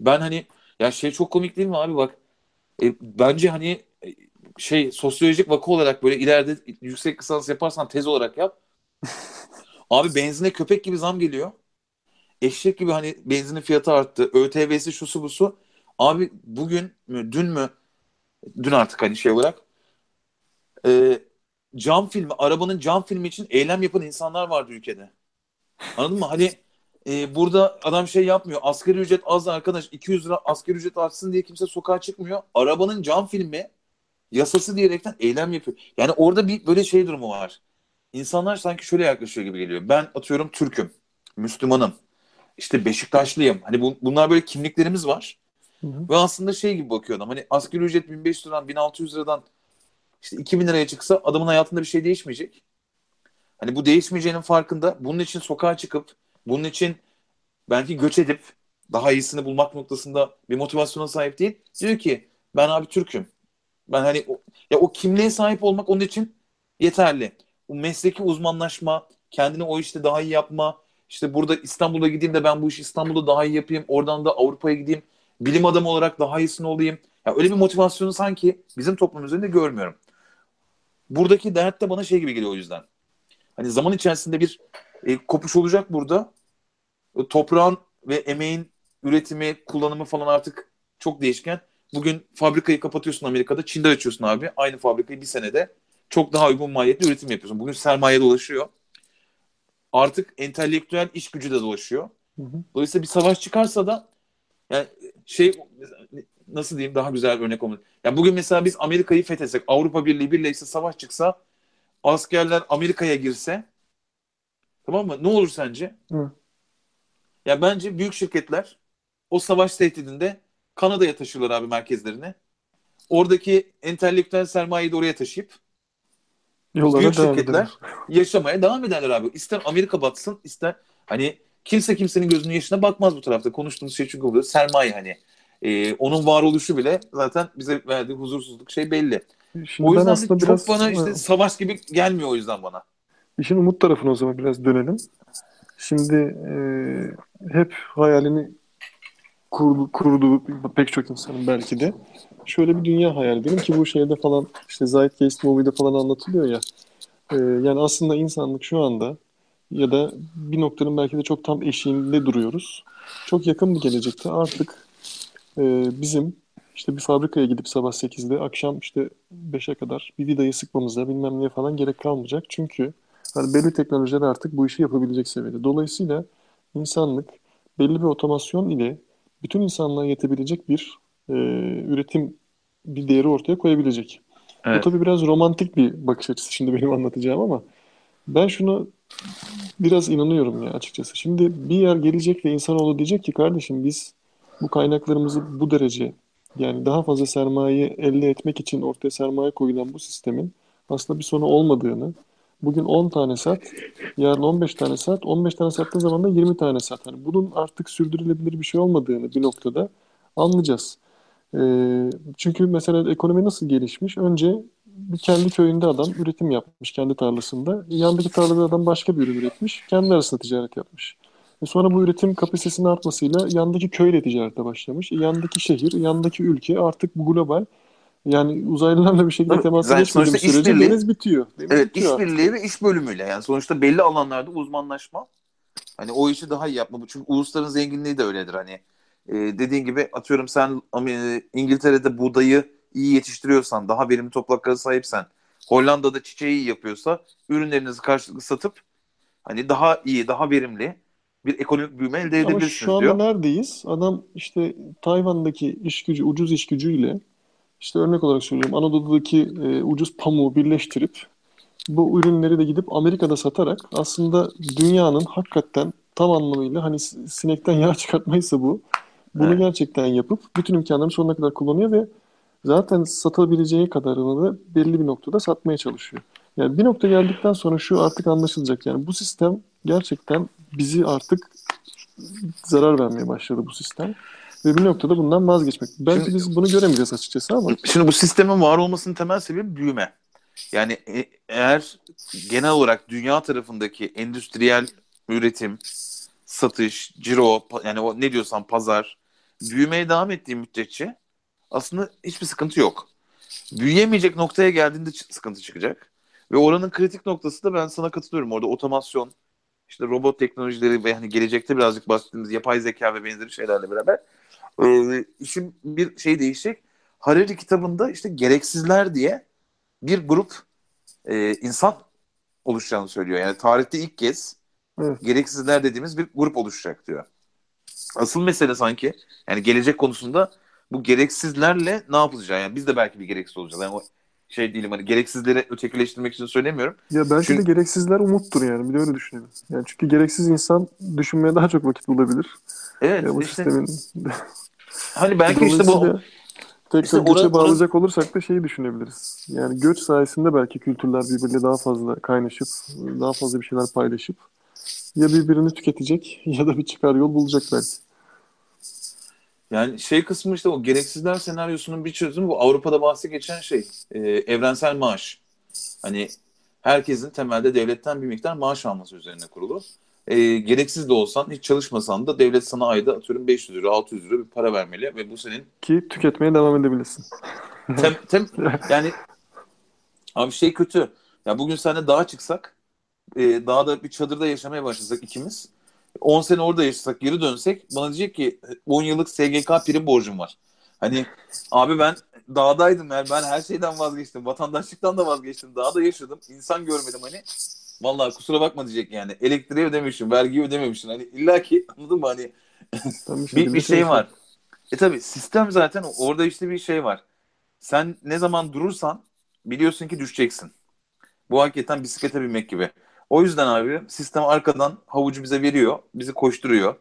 Ben hani ya şey çok komik değil mi abi bak e, bence hani e, şey sosyolojik vaka olarak böyle ileride yüksek lisans yaparsan tez olarak yap. Abi benzine köpek gibi zam geliyor. Eşek gibi hani benzinin fiyatı arttı. ÖTV'si şusu busu. Abi bugün mü dün mü dün artık hani şey olarak e, cam filmi, arabanın cam filmi için eylem yapan insanlar vardı ülkede. Anladın mı? Hani e, burada adam şey yapmıyor. Asgari ücret az arkadaş 200 lira asgari ücret artsın diye kimse sokağa çıkmıyor. Arabanın cam filmi yasası diyerekten eylem yapıyor. Yani orada bir böyle şey durumu var. İnsanlar sanki şöyle yaklaşıyor gibi geliyor. Ben atıyorum Türk'üm, Müslümanım, işte Beşiktaşlıyım. Hani bu, bunlar böyle kimliklerimiz var. Ve aslında şey gibi bakıyor adam. Hani asgari ücret 1500 liradan 1600 liradan işte 2000 liraya çıksa adamın hayatında bir şey değişmeyecek. Hani bu değişmeyeceğinin farkında. Bunun için sokağa çıkıp bunun için belki göç edip daha iyisini bulmak noktasında bir motivasyona sahip değil. Diyor ki ben abi Türk'üm. Ben hani o, ya o kimliğe sahip olmak onun için yeterli. Bu mesleki uzmanlaşma, kendini o işte daha iyi yapma. İşte burada İstanbul'a gideyim de ben bu işi İstanbul'da daha iyi yapayım. Oradan da Avrupa'ya gideyim. Bilim adamı olarak daha iyisini olayım. Ya öyle bir motivasyonu sanki bizim toplum üzerinde görmüyorum. Buradaki dert de bana şey gibi geliyor o yüzden. Hani zaman içerisinde bir e, kopuş olacak burada. E, toprağın ve emeğin üretimi, kullanımı falan artık çok değişken. Bugün fabrikayı kapatıyorsun Amerika'da, Çin'de açıyorsun abi. Aynı fabrikayı bir senede çok daha uygun maliyetli üretim yapıyorsun. Bugün sermaye dolaşıyor. Artık entelektüel iş gücü de dolaşıyor. Hı hı. Dolayısıyla bir savaş çıkarsa da yani şey nasıl diyeyim daha güzel bir örnek olmalı. Ya bugün mesela biz Amerika'yı fethetsek, Avrupa Birliği birleşse savaş çıksa, askerler Amerika'ya girse tamam mı? Ne olur sence? Hı. Ya bence büyük şirketler o savaş tehdidinde Kanada'ya taşıyorlar abi merkezlerini. Oradaki entelektüel sermayeyi de oraya taşıyıp Yollara büyük şirketler edelim. yaşamaya devam ederler abi. İster Amerika batsın, ister hani kimse kimsenin gözünün yaşına bakmaz bu tarafta. Konuştuğumuz şey çünkü burada sermaye hani. Ee, onun varoluşu bile zaten bize verdiği huzursuzluk şey belli. Şimdi O yüzden de aslında çok biraz bana işte e, savaş gibi gelmiyor o yüzden bana. işin umut tarafına o zaman biraz dönelim. Şimdi e, hep hayalini kurdu, kurdu pek çok insanın belki de. Şöyle bir dünya hayal edelim ki bu şeyde falan işte Zeitgeist Movie'de falan anlatılıyor ya. E, yani aslında insanlık şu anda ya da bir noktanın belki de çok tam eşiğinde duruyoruz. Çok yakın bir gelecekte artık e, bizim işte bir fabrikaya gidip sabah 8'de akşam işte 5'e kadar bir vidayı sıkmamıza bilmem neye falan gerek kalmayacak. Çünkü hani belli teknolojiler artık bu işi yapabilecek seviyede. Dolayısıyla insanlık belli bir otomasyon ile bütün insanlığa yetebilecek bir e, üretim bir değeri ortaya koyabilecek. Bu Evet. tabii biraz romantik bir bakış açısı şimdi benim anlatacağım ama ben şunu biraz inanıyorum ya açıkçası. Şimdi bir yer gelecek ve insanoğlu diyecek ki kardeşim biz bu kaynaklarımızı bu derece yani daha fazla sermaye elde etmek için ortaya sermaye koyulan bu sistemin aslında bir sonu olmadığını bugün 10 tane sat, yarın 15 tane sat, 15 tane sattığın zaman da 20 tane sat. Hani bunun artık sürdürülebilir bir şey olmadığını bir noktada anlayacağız. Ee, çünkü mesela ekonomi nasıl gelişmiş? Önce bir kendi köyünde adam üretim yapmış kendi tarlasında. Yandaki tarlada adam başka bir ürün üretmiş. Kendi arasında ticaret yapmış. E sonra bu üretim kapasitesinin artmasıyla yandaki köyle ticarete başlamış. E yandaki şehir, yandaki ülke artık bu global. Yani uzaylılarla bir şekilde zaten geçmediğimiz sürece işbirliği- deniz bitiyor. Deniz Evet bitiyor artık. işbirliği ve iş bölümüyle yani sonuçta belli alanlarda uzmanlaşma Hani o işi daha iyi yapma. Çünkü ulusların zenginliği de öyledir. Hani e, dediğin gibi atıyorum sen e, İngiltere'de buğdayı iyi yetiştiriyorsan, daha verimli topraklara sahipsen, Hollanda'da çiçeği iyi yapıyorsa ürünlerinizi karşılıklı satıp hani daha iyi, daha verimli bir ekonomik büyüme elde Ama edebilirsiniz şu anda diyor. neredeyiz? Adam işte Tayvan'daki iş gücü, ucuz iş gücüyle işte örnek olarak söylüyorum Anadolu'daki e, ucuz pamuğu birleştirip bu ürünleri de gidip Amerika'da satarak aslında dünyanın hakikaten tam anlamıyla hani sinekten yağ çıkartmaysa bu bunu Evet. gerçekten yapıp bütün imkanlarını sonuna kadar kullanıyor ve zaten satabileceği kadarını da belli bir noktada satmaya çalışıyor. Yani bir nokta geldikten sonra şu artık anlaşılacak. Yani bu sistem gerçekten bizi artık zarar vermeye başladı bu sistem. Ve bir noktada bundan vazgeçmek. Belki Şimdi- biz bunu göremeyeceğiz açıkçası ama Şimdi bu sistemin var olmasının temel sebebi büyüme. Yani e- eğer genel olarak dünya tarafındaki endüstriyel üretim, satış, ciro, yani o ne diyorsan pazar büyümeye devam ettiği müddetçe aslında hiçbir sıkıntı yok. Büyüyemeyecek noktaya geldiğinde sıkıntı çıkacak. Ve oranın kritik noktası da ben sana katılıyorum. Orada otomasyon, işte robot teknolojileri ve hani gelecekte birazcık bahsettiğimiz yapay zeka ve benzeri şeylerle beraber e, işin bir şey değişecek. Harari kitabında işte gereksizler diye bir grup e, insan oluşacağını söylüyor. Yani tarihte ilk kez Evet. gereksizler dediğimiz bir grup oluşacak diyor. Asıl mesele sanki yani gelecek konusunda bu gereksizlerle ne yapılacağı. Yani biz de belki bir gereksiz olacağız. Yani o şey değilim hani gereksizleri ötekileştirmek için söylemiyorum. ya belki Çünkü- de gereksizler umuttur yani. Bir de öyle düşünelim. Yani çünkü gereksiz insan düşünmeye daha çok vakit bulabilir. Evet Ya bu işte sistemin hani belki işte bu tekrar işte göçe bağlayacak olursak da şeyi düşünebiliriz. Yani göç sayesinde belki kültürler birbiriyle daha fazla kaynaşıp, daha fazla bir şeyler paylaşıp ya birbirini tüketecek ya da bir çıkar yol bulacak belki. Yani şey kısmı işte o gereksizler senaryosunun bir çözümü bu Avrupa'da bahsi geçen şey e, evrensel maaş. Hani herkesin temelde devletten bir miktar maaş alması üzerine kurulu. E, gereksiz de olsan hiç çalışmasan da devlet sana ayda atıyorum 500 lira 600 lira bir para vermeli ve bu senin Ki tüketmeye devam edebilirsin. tem, tem, yani abi şey kötü. Ya bugün seninle dağa çıksak e, dağda bir çadırda yaşamaya başlasak ikimiz 10 sene orada yaşasak geri dönsek bana diyecek ki 10 yıllık SGK prim borcum var. Hani abi ben dağdaydım yani ben her şeyden vazgeçtim. Vatandaşlıktan da vazgeçtim. Dağda yaşadım. insan görmedim hani. Vallahi kusura bakma diyecek yani. Elektriği ödemişim, vergiyi ödememişsin. Hani illa ki anladın mı hani bir, bir şey var. E tabi sistem zaten orada işte bir şey var. Sen ne zaman durursan biliyorsun ki düşeceksin. Bu hakikaten bisiklete binmek gibi. O yüzden abi sistem arkadan havucu bize veriyor. Bizi koşturuyor.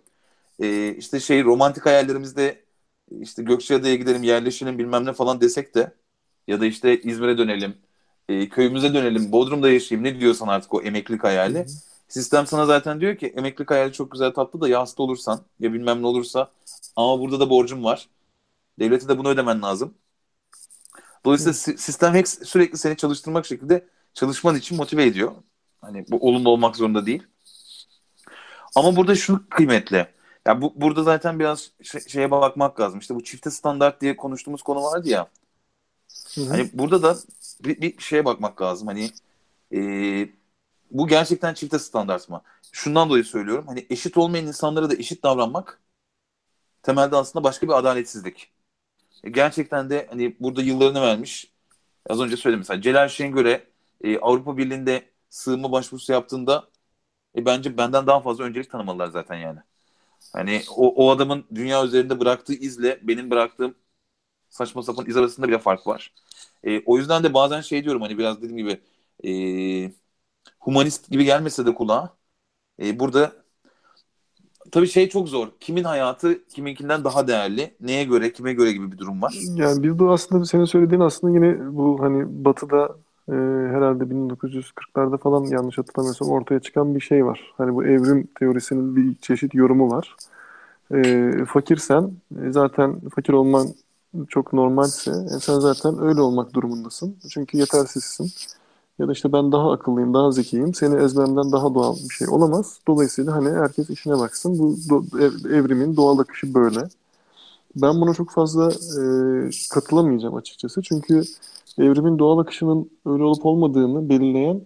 Ee, işte şey romantik hayallerimizde işte Gökçeada'ya gidelim yerleşelim bilmem ne falan desek de ya da işte İzmir'e dönelim e, köyümüze dönelim Bodrum'da yaşayayım ne diyorsan artık o emeklilik hayali. Hı hı. Sistem sana zaten diyor ki emeklilik hayali çok güzel tatlı da ya hasta olursan ya bilmem ne olursa ama burada da borcum var. Devlete de bunu ödemen lazım. Dolayısıyla si- sistem hep sürekli seni çalıştırmak şekilde çalışman için motive ediyor. Hani bu olumlu olmak zorunda değil. Ama burada şu kıymetli. Ya bu burada zaten biraz şey- şeye bakmak lazım. İşte bu çifte standart diye konuştuğumuz konu vardı ya. Hani burada da bir, bir şeye bakmak lazım. Hani e, bu gerçekten çifte standart mı? Şundan dolayı söylüyorum. Hani eşit olmayan insanlara da eşit davranmak temelde aslında başka bir adaletsizlik. E, gerçekten de hani burada yıllarını vermiş. Az önce söyledim mesela Celal Şengör'e e, Avrupa Birliği'nde sığınma başvurusu yaptığında e, bence benden daha fazla öncelik tanımalılar zaten yani. Hani o, o adamın dünya üzerinde bıraktığı izle benim bıraktığım saçma sapan iz arasında bile fark var. E, o yüzden de bazen şey diyorum hani biraz dediğim gibi e, humanist gibi gelmese de kulağa e, burada tabii şey çok zor. Kimin hayatı kiminkinden daha değerli? Neye göre, kime göre gibi bir durum var. Yani bir bu aslında senin söylediğin aslında yine bu hani Batı'da e, herhalde 1940'larda falan yanlış hatırlamıyorsam ortaya çıkan bir şey var. Hani bu evrim teorisinin bir çeşit yorumu var. E, fakirsen e, zaten fakir olman çok normalse e, sen zaten öyle olmak durumundasın. Çünkü yetersizsin. Ya da işte ben daha akıllıyım, daha zekiyim. Seni ezmemden daha doğal bir şey olamaz. Dolayısıyla hani herkes işine baksın. Bu do- ev- evrimin doğal akışı böyle. Ben buna çok fazla e, katılamayacağım açıkçası. Çünkü evrimin doğal akışının öyle olup olmadığını belirleyen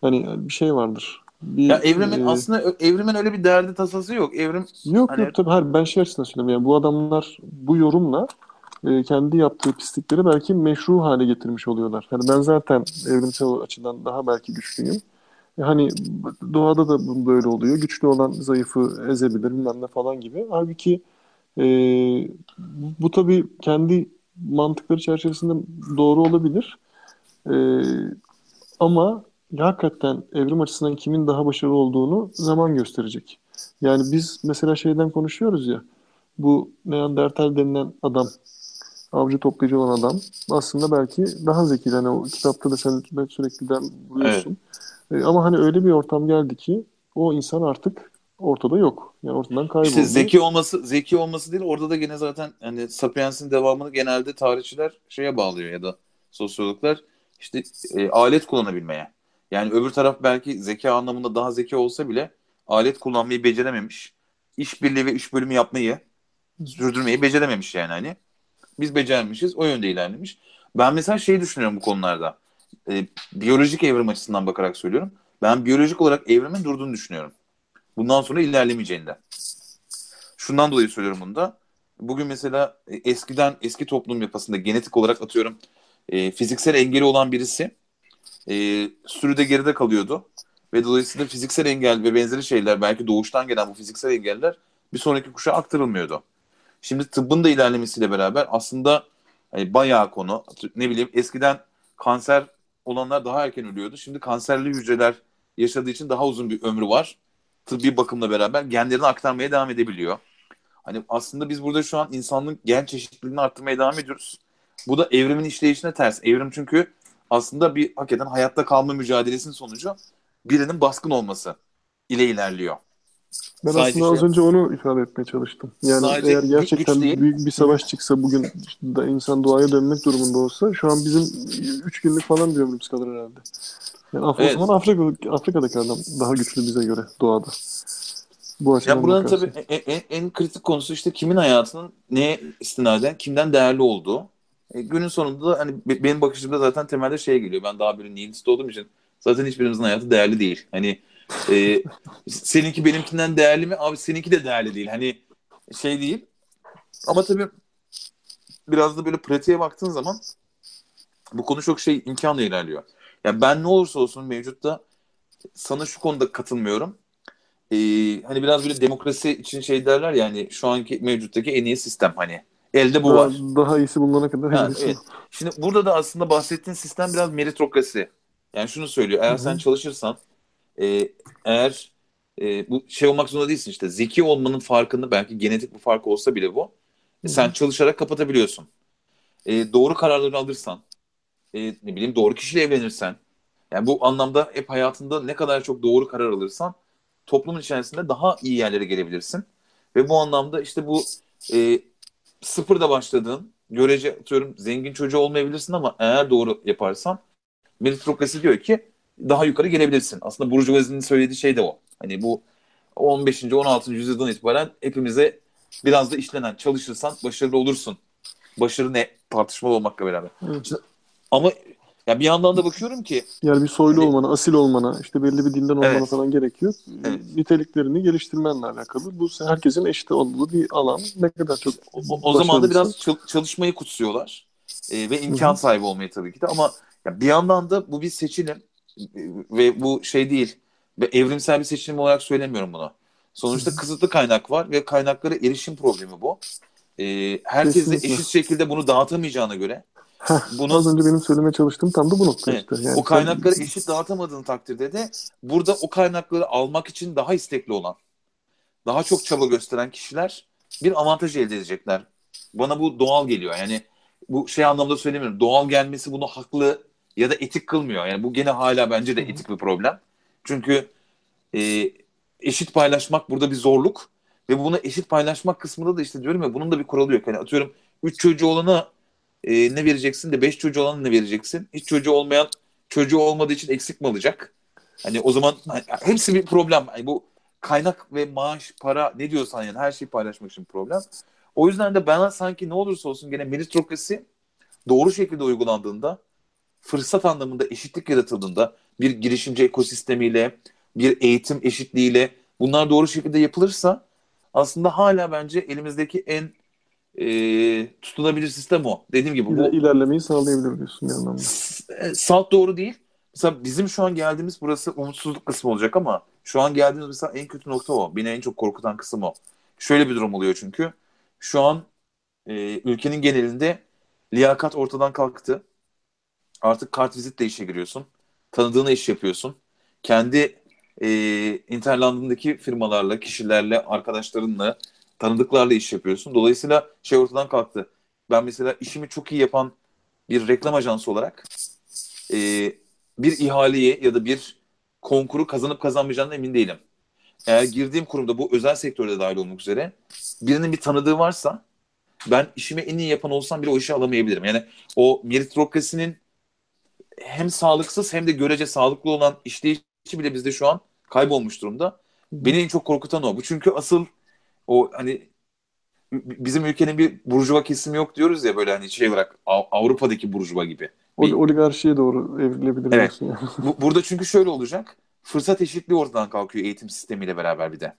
hani bir şey vardır. bir, Ya evrimin e, aslında evrimin öyle bir derdi tasası yok. Evrim Yok Hani- yok tabii hayır ben şey açısından söylüyorum yani bu adamlar bu yorumla e, kendi yaptığı pislikleri belki meşru hale getirmiş oluyorlar. Yani ben zaten evrimsel açıdan daha belki güçlüyüm. E, hani doğada da böyle oluyor. Güçlü olan zayıfı ezebilir bilmem ne falan gibi. Halbuki e, bu tabii kendi mantıkları çerçevesinde doğru olabilir. E, ama hakikaten evrim açısından kimin daha başarılı olduğunu zaman gösterecek. Yani biz mesela şeyden konuşuyoruz ya, bu Neandertal denilen adam, avcı toplayıcı olan adam aslında belki daha zeki. Hani o kitapta da sen sürekli den buluyorsun. E, ama hani öyle bir ortam geldi ki o insan artık ortada yok. Yani ortadan kayboldu. işte zeki olması zeki olması değil orada da gene zaten hani Sapiens'in devamını genelde tarihçiler şeye bağlıyor ya da sosyologlar işte e, alet kullanabilmeye. Yani öbür taraf belki zeka anlamında daha zeki olsa bile alet kullanmayı becerememiş. İşbirliği ve iş bölümü yapmayı sürdürmeyi becerememiş yani hani. Biz becermişiz. O yönde ilerlemiş. Ben mesela şey düşünüyorum bu konularda. E, biyolojik evrim açısından bakarak söylüyorum. Ben biyolojik olarak evrimin durduğunu düşünüyorum. Bundan sonra ilerlemeyeceğinden. Şundan dolayı söylüyorum bunu da. Bugün mesela e, eskiden eski toplum yapısında genetik olarak atıyorum e, fiziksel engeli olan birisi e, sürüde geride kalıyordu. Ve dolayısıyla fiziksel engel ve benzeri şeyler belki doğuştan gelen bu fiziksel engeller bir sonraki kuşağa aktarılmıyordu. Şimdi tıbbın da ilerlemesiyle beraber aslında hani bayağı konu ne bileyim eskiden kanser olanlar daha erken ölüyordu. Şimdi kanserli hücreler yaşadığı için daha uzun bir ömrü var. Tıbbi bakımla beraber genlerini aktarmaya devam edebiliyor. Hani aslında biz burada şu an insanlığın gen çeşitliliğini arttırmaya devam ediyoruz. Bu da evrimin işleyişine ters. Evrim çünkü aslında bir hakikaten hayatta kalma mücadelesinin sonucu birinin baskın olması ile ilerliyor. Ben Sadece aslında az şey- önce onu ifade etmeye çalıştım. Yani Sadece eğer gerçekten değil. büyük bir savaş çıksa bugün da insan doğaya dönmek durumunda olsa şu an bizim 3 günlük falan bir ömrümüz kalır herhalde. Yani Af- Evet. o zaman Afrika, Afrika'daki adam daha güçlü bize göre doğada. Bu açıdan Ya buranın tabii en, en, en kritik konusu işte kimin hayatının neye istinaden, kimden değerli olduğu. E, günün sonunda da hani be- benim bakışımda zaten temelde şeye geliyor. Ben daha böyle nihilist olduğum için zaten hiçbirimizin hayatı değerli değil. Hani e, seninki benimkinden değerli mi? Abi seninki de değerli değil. Hani şey değil. Ama tabii biraz da böyle pratiğe baktığın zaman bu konu çok şey imkanla ilerliyor. Ya ben ne olursa olsun mevcutta sana şu konuda katılmıyorum. Ee, hani biraz böyle demokrasi için şey derler ya hani şu anki mevcuttaki en iyi sistem hani elde bu daha, var. daha iyisi bulunana kadar Ha, evet. Şimdi burada da aslında bahsettiğin sistem biraz meritokrasi. Yani şunu söylüyor. Eğer Hı hı. sen çalışırsan e, eğer e, bu şey olmak zorunda değilsin işte zeki olmanın farkını belki genetik bir fark olsa bile bu. Hı hı. Sen çalışarak kapatabiliyorsun. E, doğru kararları alırsan e, ne bileyim doğru kişiyle evlenirsen yani bu anlamda hep hayatında ne kadar çok doğru karar alırsan toplumun içerisinde daha iyi yerlere gelebilirsin. Ve bu anlamda işte bu e, sıfırda başladığın görece atıyorum zengin çocuğu olmayabilirsin ama eğer doğru yaparsan meritokrasi diyor ki daha yukarı gelebilirsin. Aslında Burjuvazi'nin söylediği şey de o. Hani bu 15. 16. yüzyıldan itibaren hepimize biraz da işlenen çalışırsan başarılı olursun. Başarı ne? Tartışmalı olmakla beraber. Evet. Ama ya bir yandan da bakıyorum ki Yani bir soylu Hani- olmana, asil olmana, işte belli bir dinden olmana Evet. falan gerek yok. Evet. Niteliklerini geliştirmenle alakalı. Bu herkesin eşit olduğu bir alan. Ne kadar çok o, o zaman da biraz çal- çalışmayı kutsuyorlar. Ee, ve imkan Hı hı. sahibi olmayı tabii ki de ama ya bir yandan da bu bir seçilim ve bu şey değil ve evrimsel bir seçilim olarak söylemiyorum bunu. Sonuçta kısıtlı kaynak var ve kaynaklara erişim problemi bu. Ee, herkes de eşit şekilde bunu dağıtamayacağına göre Heh, Bunu- Az önce benim söylemeye çalıştığım tam da bu nokta Evet. işte. Yani o kaynakları eşit dağıtamadığın takdirde de burada o kaynakları almak için daha istekli olan, daha çok çaba gösteren kişiler bir avantaj elde edecekler. Bana bu doğal geliyor. Yani bu şey anlamda söylemiyorum. Doğal gelmesi bunu haklı ya da etik kılmıyor. Yani bu gene hala bence de etik bir problem. Çünkü e, eşit paylaşmak burada bir zorluk ve bunu eşit paylaşmak kısmında da işte diyorum ya bunun da bir kuralı yok. Yani atıyorum 3 çocuğu olana e, ne vereceksin de 5 çocuğu olana ne vereceksin? Hiç çocuğu olmayan çocuğu olmadığı için eksik mi alacak? Hani o zaman hani hepsi bir problem. Hani bu kaynak ve maaş, para ne diyorsan yani her şeyi paylaşmak için problem. O yüzden de bana sanki ne olursa olsun gene meritokrasi doğru şekilde uygulandığında fırsat anlamında eşitlik yaratıldığında bir girişimci ekosistemiyle bir eğitim eşitliğiyle bunlar doğru şekilde yapılırsa asalında hala bence elimizdeki en e, tutulabilir sistem o. Dediğim gibi bu İler- ilerlemeyi sağlayabilir diyorsun bir anlamda. e, salt doğru değil. Mesela bizim şu an geldiğimiz burası umutsuzluk kısmı olacak ama şu an geldiğimiz mesela en kötü nokta o. Beni en çok korkutan kısım o. Şöyle bir durum oluyor çünkü. Şu an e, ülkenin genelinde liyakat ortadan kalktı. Artık kart vizitle işe giriyorsun. Tanıdığına iş yapıyorsun. Kendi e, Interland'ındaki firmalarla, kişilerle, arkadaşlarınla, tanıdıklarla iş yapıyorsun. Dolayısıyla şey ortadan kalktı. Ben mesela işimi çok iyi yapan bir reklam ajansı olarak e, bir ihaleyi ya da bir konkuru kazanıp kazanmayacağından emin değilim. Eğer girdiğim kurumda bu özel sektörde dahil olmak üzere birinin bir tanıdığı varsa ben işimi en iyi yapan olsam bile o işi alamayabilirim. Yani o meritokrasinin hem sağlıksız hem de görece sağlıklı olan işleyişi bile bizde şu an kaybolmuş durumda. Beni en çok korkutan o. Bu çünkü asıl o hani bizim ülkenin bir burjuva kesimi yok diyoruz ya böyle hani şey olarak Av- Avrupa'daki burjuva gibi. Ol- Oligarşiye doğru evrilebilir Evet. yani. Bu, burada çünkü şöyle olacak. Fırsat eşitliği ortadan kalkıyor eğitim sistemiyle beraber bir de.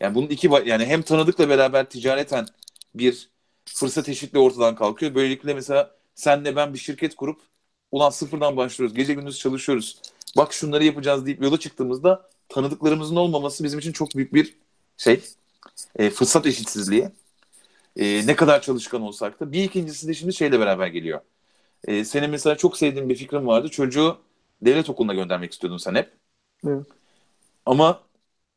Yani bunun iki yani hem tanıdıkla beraber ticareten bir fırsat eşitliği ortadan kalkıyor. Böylelikle mesela senle ben bir şirket kurup ulan sıfırdan başlıyoruz. Gece gündüz çalışıyoruz. Bak şunları yapacağız deyip yola çıktığımızda tanıdıklarımızın olmaması bizim için çok büyük bir şey. E, fırsat eşitsizliği. E, ne kadar çalışkan olsak da. Bir ikincisi de şimdi şeyle beraber geliyor. E, senin mesela çok sevdiğin bir fikrin vardı. Çocuğu devlet okuluna göndermek istiyordun sen hep. Evet. Ama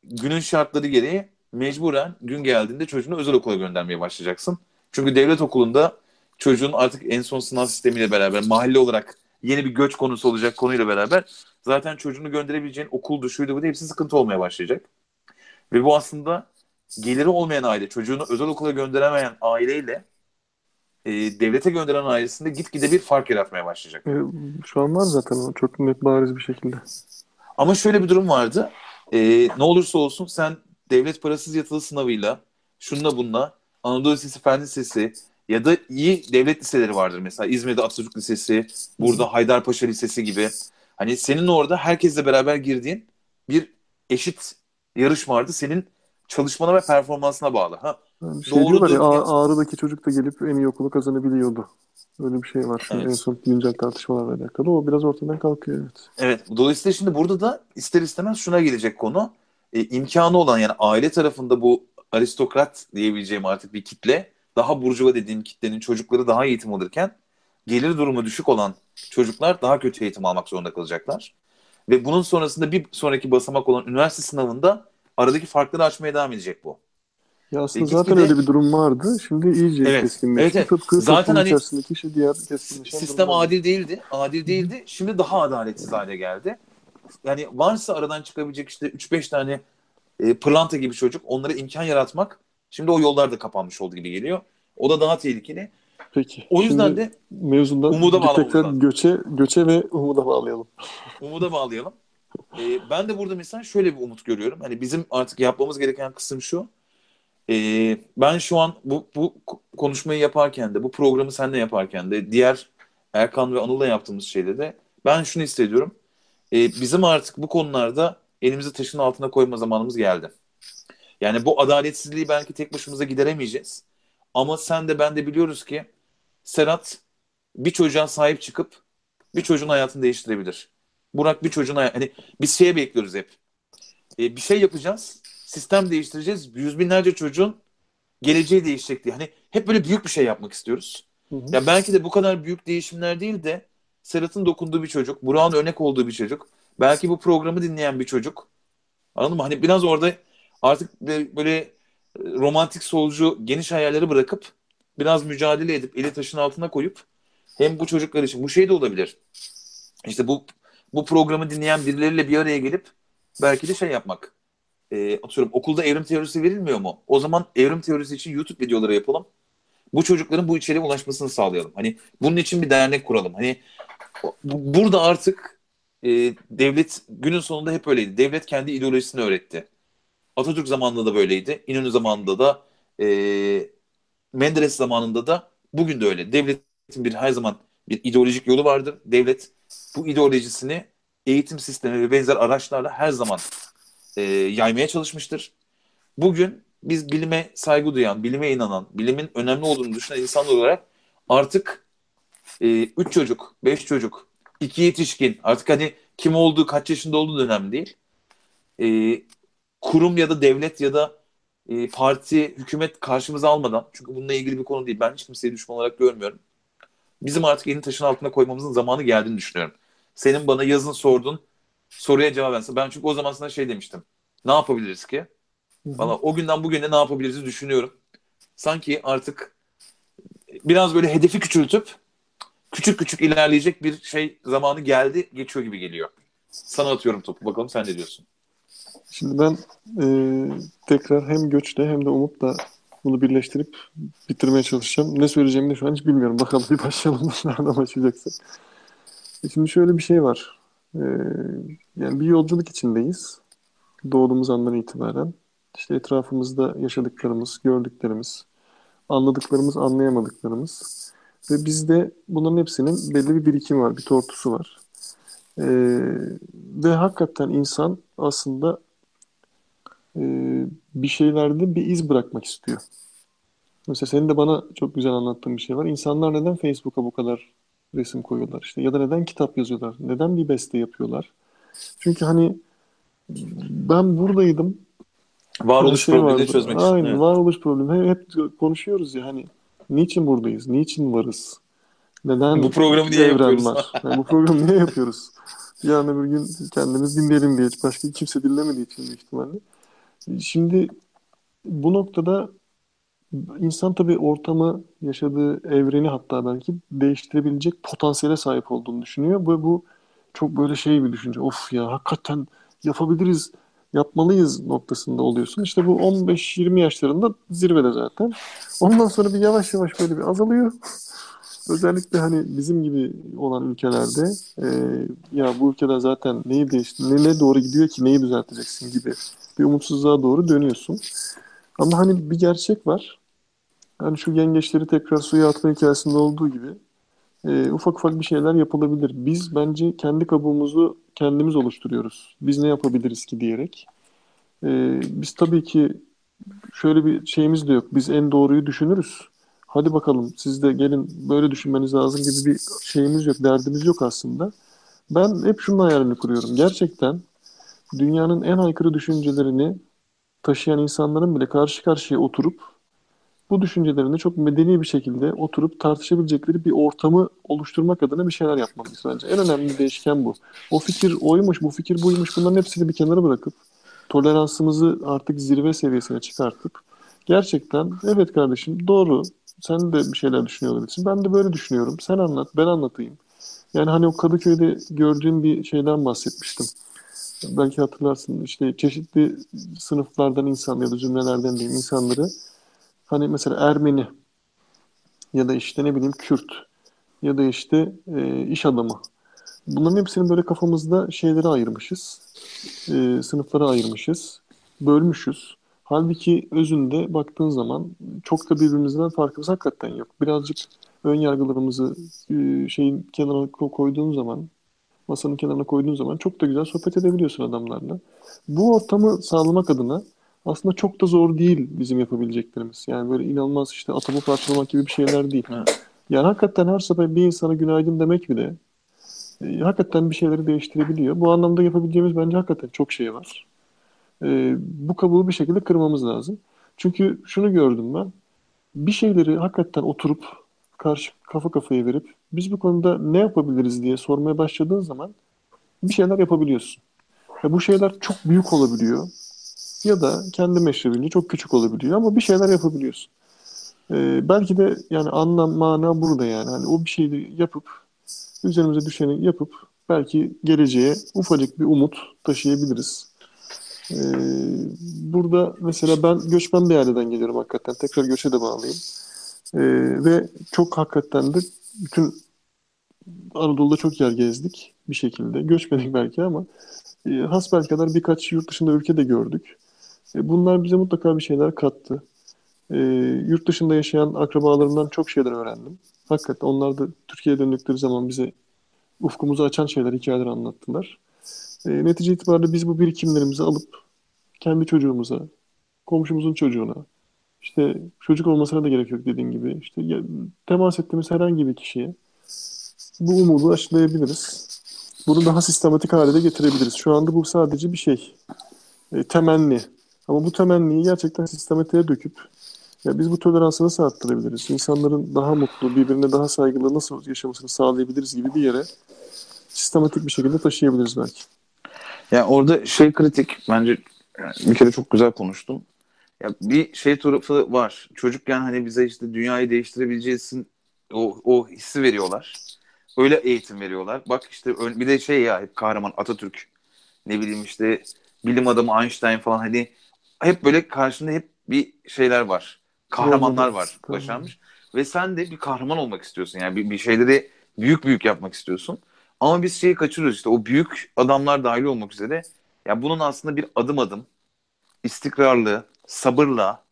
günün şartları gereği mecburen gün geldiğinde çocuğunu özel okula göndermeye başlayacaksın. Çünkü devlet okulunda çocuğun artık en son sınav sistemiyle beraber mahalle olarak yeni bir göç konusu olacak konuyla beraber zaten çocuğunu gönderebileceğin okuldu şuydu bu da hepsi sıkıntı olmaya başlayacak. Ve bu aslında geliri olmayan aile, çocuğunu özel okula gönderemeyen aileyle e, devlete gönderen ailesinde gitgide bir fark yaratmaya başlayacak. E, şu an var zaten çok net bariz bir şekilde. Ama şöyle bir durum vardı. Ee, ne olursa olsun sen devlet parasız yatılı sınavıyla şunla bunla Anadolu Lisesi, Fen Lisesi ya da iyi devlet liseleri vardır mesela. İzmir'de Atatürk Lisesi, burada Haydarpaşa Lisesi gibi. Hani senin orada herkesle beraber girdiğin bir eşit yarış vardı. Senin çalışmana ve performansına bağlı. Ha, Yani şey Doğru diyorlar ya Ağrı'daki çocuk da gelip en iyi okulu kazanabiliyordu. Öyle bir şey var. Şu Evet. En son güncel tartışmalarla alakalı. O biraz ortadan kalkıyor evet. Evet. Dolayısıyla şimdi burada da ister istemez şuna gelecek konu. E, imkanı olan yani aile tarafında bu aristokrat diyebileceğim artık bir kitle daha burjuva dediğim kitlenin çocukları daha eğitim alırken gelir durumu düşük olan çocuklar daha kötü eğitim almak zorunda kalacaklar. Ve bunun sonrasında bir sonraki basamak olan üniversite sınavında aradaki farkları açmaya devam edecek bu. Ya aslında E, zaten gitgide- öyle bir durum vardı. Şimdi iyice Evet. keskinleşti. Evet, evet. Tıpkı Zaten hani içerisindeki işte diğer keskinleşen Sistem durumlar. adil değildi. Adil değildi. Şimdi daha adaletsiz hale geldi. Yani varsa aradan çıkabilecek işte 3-5 tane e, pırlanta gibi çocuk onlara imkan yaratmak şimdi o yollar da kapanmış oldu gibi geliyor. O da daha tehlikeli. Peki. O yüzden de mevzundan umuda lazım. göçe, göçe ve umuda bağlayalım. umuda bağlayalım. E, ben de burada mesela şöyle bir umut görüyorum. Hani bizim artık yapmamız gereken kısım şu. E, ben şu an bu, bu konuşmayı yaparken de bu programı seninle yaparken de diğer Erkan ve Anıl'la yaptığımız şeyde de ben şunu hissediyorum. E, bizim artık bu konularda elimizi taşın altına koyma zamanımız geldi. Yani bu adaletsizliği belki tek başımıza gideremeyeceğiz. Ama sen de ben de biliyoruz ki Serhat bir çocuğa sahip çıkıp bir çocuğun hayatını değiştirebilir. Burak bir çocuğun hayatını... Hani biz şeye bekliyoruz hep. E, bir şey yapacağız. Sistem değiştireceğiz. Yüz binlerce çocuğun geleceği değişecek diye. Hani hep böyle büyük bir şey yapmak istiyoruz. Hı hı. Ya belki de bu kadar büyük değişimler değil de Serhat'ın dokunduğu bir çocuk, Burak'ın örnek olduğu bir çocuk, belki bu programı dinleyen bir çocuk. Anladın mı? Hani biraz orada artık böyle, böyle e, romantik solcu geniş hayalleri bırakıp biraz mücadele edip eli taşın altına koyup hem bu çocuklar için bu şey de olabilir. İşte bu bu programı dinleyen birileriyle bir araya gelip belki de şey yapmak. E, atıyorum okulda evrim teorisi verilmiyor mu? O zaman evrim teorisi için YouTube videoları yapalım bu çocukların bu içeriğe ulaşmasını sağlayalım. Hani bunun için bir dernek kuralım. Hani bu- burada artık e, devlet günün sonunda hep öyleydi. Devlet kendi ideolojisini öğretti. Atatürk zamanında da böyleydi. İnönü zamanında da e, Menderes zamanında da bugün de öyle. Devletin bir her zaman bir ideolojik yolu vardır. Devlet bu ideolojisini eğitim sistemi ve benzer araçlarla her zaman e, yaymaya çalışmıştır. Bugün biz bilime saygı duyan, bilime inanan, bilimin önemli olduğunu düşünen insanlar olarak artık 3 çocuk, 5 çocuk, 2 yetişkin artık hani kim olduğu, kaç yaşında olduğu önemli değil. E, kurum ya da devlet ya da e, parti, hükümet karşımıza almadan çünkü bununla ilgili bir konu değil. Ben hiç kimseyi düşman olarak görmüyorum. Bizim artık elini taşın altına koymamızın zamanı geldiğini düşünüyorum. Senin bana yazın sordun soruya cevap versin. Ben çünkü o zaman sana şey demiştim. Ne yapabiliriz ki? Valla o günden bugüne ne yapabiliriz düşünüyorum. Sanki artık biraz böyle hedefi küçültüp küçük küçük ilerleyecek bir şey zamanı geldi, geçiyor gibi geliyor. Sana atıyorum topu. Bakalım sen ne diyorsun? Şimdi ben e, tekrar hem Göç'le hem de Umut'la bunu birleştirip bitirmeye çalışacağım. Ne söyleyeceğimi de şu an hiç bilmiyorum. Bakalım bir başlayalım. Nereden başlayacaksak. E Şimdi şöyle bir şey var. E, yani bir yolculuk içindeyiz. Doğduğumuz andan itibaren. İşte etrafımızda yaşadıklarımız, gördüklerimiz, anladıklarımız, anlayamadıklarımız. Ve bizde bunların hepsinin belli bir birikimi var, bir tortusu var. E, ve hakikaten insan aslında e, bir şeylerde bir iz bırakmak istiyor. Mesela senin de bana çok güzel anlattığın bir şey var. İnsanlar neden Facebook'a bu kadar resim koyuyorlar işte ya da neden kitap yazıyorlar? Neden bir beste yapıyorlar? Çünkü hani ben buradaydım. Varoluş Şey problemini vardı. çözmek için. Aynen varoluş problemi. Hep, hep konuşuyoruz ya hani niçin buradayız? Niçin varız? Neden Bu programı niye yapıyoruz? var? Yani bu programı niye yapıyoruz? Yarın öbür gün kendimiz dinleyelim diye. Başka kimse dinlemediği için büyük ihtimalle. Şimdi bu noktada insan tabii ortamı, yaşadığı evreni hatta belki değiştirebilecek potansiyele sahip olduğunu düşünüyor. Bu, bu çok böyle şey bir düşünce. Of ya hakikaten yapabiliriz, yapmalıyız noktasında oluyorsun. İşte bu 15-20 yaşlarında zirvede zaten. Ondan sonra bir yavaş yavaş böyle bir azalıyor. Özellikle hani bizim gibi olan ülkelerde e, ya bu ülkeler zaten neyi değişti, ne doğru gidiyor ki neyi düzelteceksin gibi bir umutsuzluğa doğru dönüyorsun. Ama hani bir gerçek var. Hani şu yengeçleri tekrar suya atma hikayesinde olduğu gibi e, ufak ufak bir şeyler yapılabilir. Biz bence kendi kabuğumuzu kendimiz oluşturuyoruz. Biz ne yapabiliriz ki diyerek. E, biz tabii ki şöyle bir şeyimiz de yok. Biz en doğruyu düşünürüz. Hadi bakalım siz de gelin böyle düşünmeniz lazım gibi bir şeyimiz yok, derdimiz yok aslında. Ben hep şunun hayalini kuruyorum. Gerçekten dünyanın en aykırı düşüncelerini taşıyan insanların bile karşı karşıya oturup bu düşüncelerini çok medeni bir şekilde oturup tartışabilecekleri bir ortamı oluşturmak adına bir şeyler yapmalıyız bence. En önemli değişken bu. O fikir oymuş, bu fikir buymuş bunların hepsini bir kenara bırakıp toleransımızı artık zirve seviyesine çıkartıp gerçekten evet kardeşim doğru sen de bir şeyler düşünüyor olabilirsin. Ben de böyle düşünüyorum. Sen anlat, ben anlatayım. Yani hani o Kadıköy'de gördüğüm bir şeyden bahsetmiştim. Belki hatırlarsın işte çeşitli sınıflardan insan ya da cümlelerden diyeyim insanları hani mesela Ermeni ya da işte ne bileyim Kürt ya da işte e, iş adamı. Bunların hepsini böyle kafamızda şeylere ayırmışız. E, sınıflara ayırmışız. Bölmüşüz. Halbuki özünde baktığın zaman çok da birbirimizden farkımız hakikaten yok. Birazcık ön yargılarımızı e, şeyin kenarına ko- koyduğun zaman masanın kenarına koyduğun zaman çok da güzel sohbet edebiliyorsun adamlarla. Bu ortamı sağlamak adına aslında çok da zor değil bizim yapabileceklerimiz. Yani böyle inanılmaz işte atomu parçalamak gibi bir şeyler değil. Yani hakikaten her sabah bir insana günaydın demek bile e, hakikaten bir şeyleri değiştirebiliyor. Bu anlamda yapabileceğimiz bence hakikaten çok şey var. E, bu kabuğu bir şekilde kırmamız lazım. Çünkü şunu gördüm ben. Bir şeyleri hakikaten oturup karşı kafa kafaya verip biz bu konuda ne yapabiliriz diye sormaya başladığın zaman bir şeyler yapabiliyorsun. Ve bu şeyler çok büyük olabiliyor. Ya da kendi meşrebince çok küçük olabiliyor ama bir şeyler yapabiliyorsun. Ee, belki de yani anlam, mana burada yani. Hani o bir şeyi yapıp üzerimize düşeni yapıp belki geleceğe ufacık bir umut taşıyabiliriz. Ee, burada mesela ben göçmen bir aileden geliyorum hakikaten. Tekrar göçe de bağlayayım. Ee, ve çok hakikaten de bütün Anadolu'da çok yer gezdik bir şekilde. Göçmedik belki ama e, hasbelkader birkaç yurt dışında ülke de gördük. E, bunlar bize mutlaka bir şeyler kattı. E, yurt dışında yaşayan akrabalarımdan çok şeyler öğrendim. Hakikaten onlar da Türkiye'ye döndükleri zaman bize ufkumuzu açan şeyler, hikayeler anlattılar. E, netice itibariyle biz bu birikimlerimizi alıp kendi çocuğumuza, komşumuzun çocuğuna, işte çocuk olmasına da gerek yok dediğin gibi. İşte ya- temas ettiğimiz herhangi bir kişiye bu umudu aşılayabiliriz. Bunu daha sistematik hale de getirebiliriz. Şu anda bu sadece bir şey. E, temenni. Ama bu temenniyi gerçekten sistematiğe döküp ya biz bu toleransı nasıl arttırabiliriz? İnsanların daha mutlu, birbirine daha saygılı nasıl yaşamasını sağlayabiliriz gibi bir yere sistematik bir şekilde taşıyabiliriz belki. Ya orada şey kritik bence bir kere çok güzel konuştum. Ya bir şey tarafı var. Çocukken hani bize işte dünyayı değiştirebileceğisin o, o hissi veriyorlar. Öyle eğitim veriyorlar. Bak işte bir de şey ya kahraman Atatürk ne bileyim işte bilim adamı Einstein falan hani hep böyle karşında hep bir şeyler var. Kahramanlar var başarmış. Ve sen de bir kahraman olmak istiyorsun. Yani bir, bir şeyleri büyük büyük yapmak istiyorsun. Ama biz şeyi kaçırıyoruz işte o büyük adamlar dahil olmak üzere. Ya bunun aslında bir adım adım istikrarlı, sabırla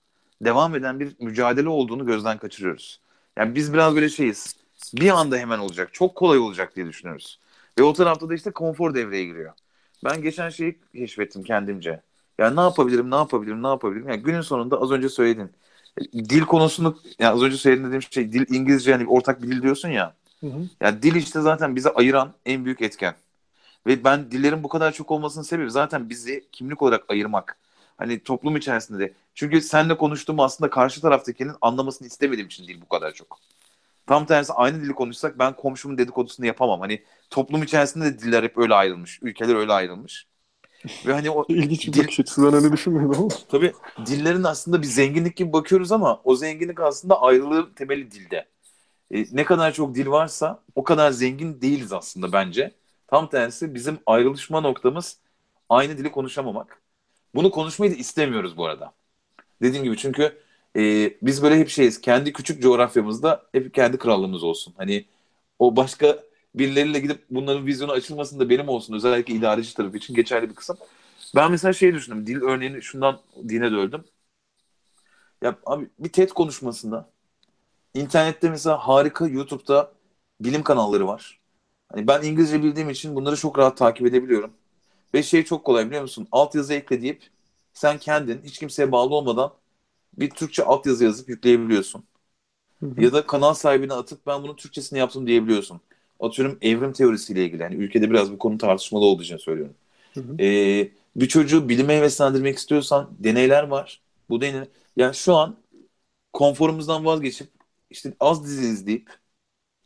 devam eden bir mücadele olduğunu gözden kaçırıyoruz. Yani biz biraz böyle şeyiz. Bir anda hemen olacak, çok kolay olacak diye düşünüyoruz. Ve o tarafta da işte konfor devreye giriyor. Ben geçen şeyi keşfettim kendimce. Yani ne yapabilirim, ne yapabilirim, ne yapabilirim? Yani günün sonunda az önce söyledin. Dil konusunu, yani az önce söylediğim dediğim şey, dil İngilizce yani ortak bir dil diyorsun ya. Hı hı. Ya dil işte zaten bizi ayıran en büyük etken. Ve ben dillerin bu kadar çok olmasının sebebi zaten bizi kimlik olarak ayırmak. Hani toplum içerisinde de. Çünkü seninle konuştuğum aslında karşı taraftakinin anlamasını istemediğim için değil bu kadar çok. Tam tersi aynı dili konuşsak ben komşumun dedikodusunu yapamam. Hani toplum içerisinde de diller hep öyle ayrılmış. Ülkeler öyle ayrılmış. Ve hani o İlginç bir Dil- bakış açısı. Ben öyle düşünmüyordum ama. Tabii dillerin aslında bir zenginlik gibi bakıyoruz ama o zenginlik aslında ayrılığın temeli dilde. E, ne kadar çok dil varsa o kadar zengin değiliz aslında bence. Tam tersi bizim ayrılışma noktamız aynı dili konuşamamak. Bunu konuşmayı da istemiyoruz bu arada. Dediğim gibi çünkü e, biz böyle hep şeyiz. Kendi küçük coğrafyamızda hep kendi krallığımız olsun. Hani o başka birileriyle gidip bunların vizyonu açılmasın da benim olsun. Özellikle idareci tarafı için geçerli bir kısım. Ben mesela şey düşündüm. Dil örneğini şundan dine döldüm. Ya abi bir TED konuşmasında internette mesela harika YouTube'da bilim kanalları var. Hani ben İngilizce bildiğim için bunları çok rahat takip edebiliyorum. Ve şey çok kolay biliyor musun? Altyazı ekle deyip sen kendin hiç kimseye bağlı olmadan bir Türkçe altyazı yazıp yükleyebiliyorsun. Hı hı. Ya da kanal sahibine atıp ben bunun Türkçesini yaptım diyebiliyorsun. Atıyorum evrim teorisiyle ilgili. Yani ülkede biraz bu konu tartışmalı olduğu için söylüyorum. Hı hı. Ee, bir çocuğu bilime heveslendirmek istiyorsan deneyler var. Bu deney yani şu an konforumuzdan vazgeçip işte az dizi izleyip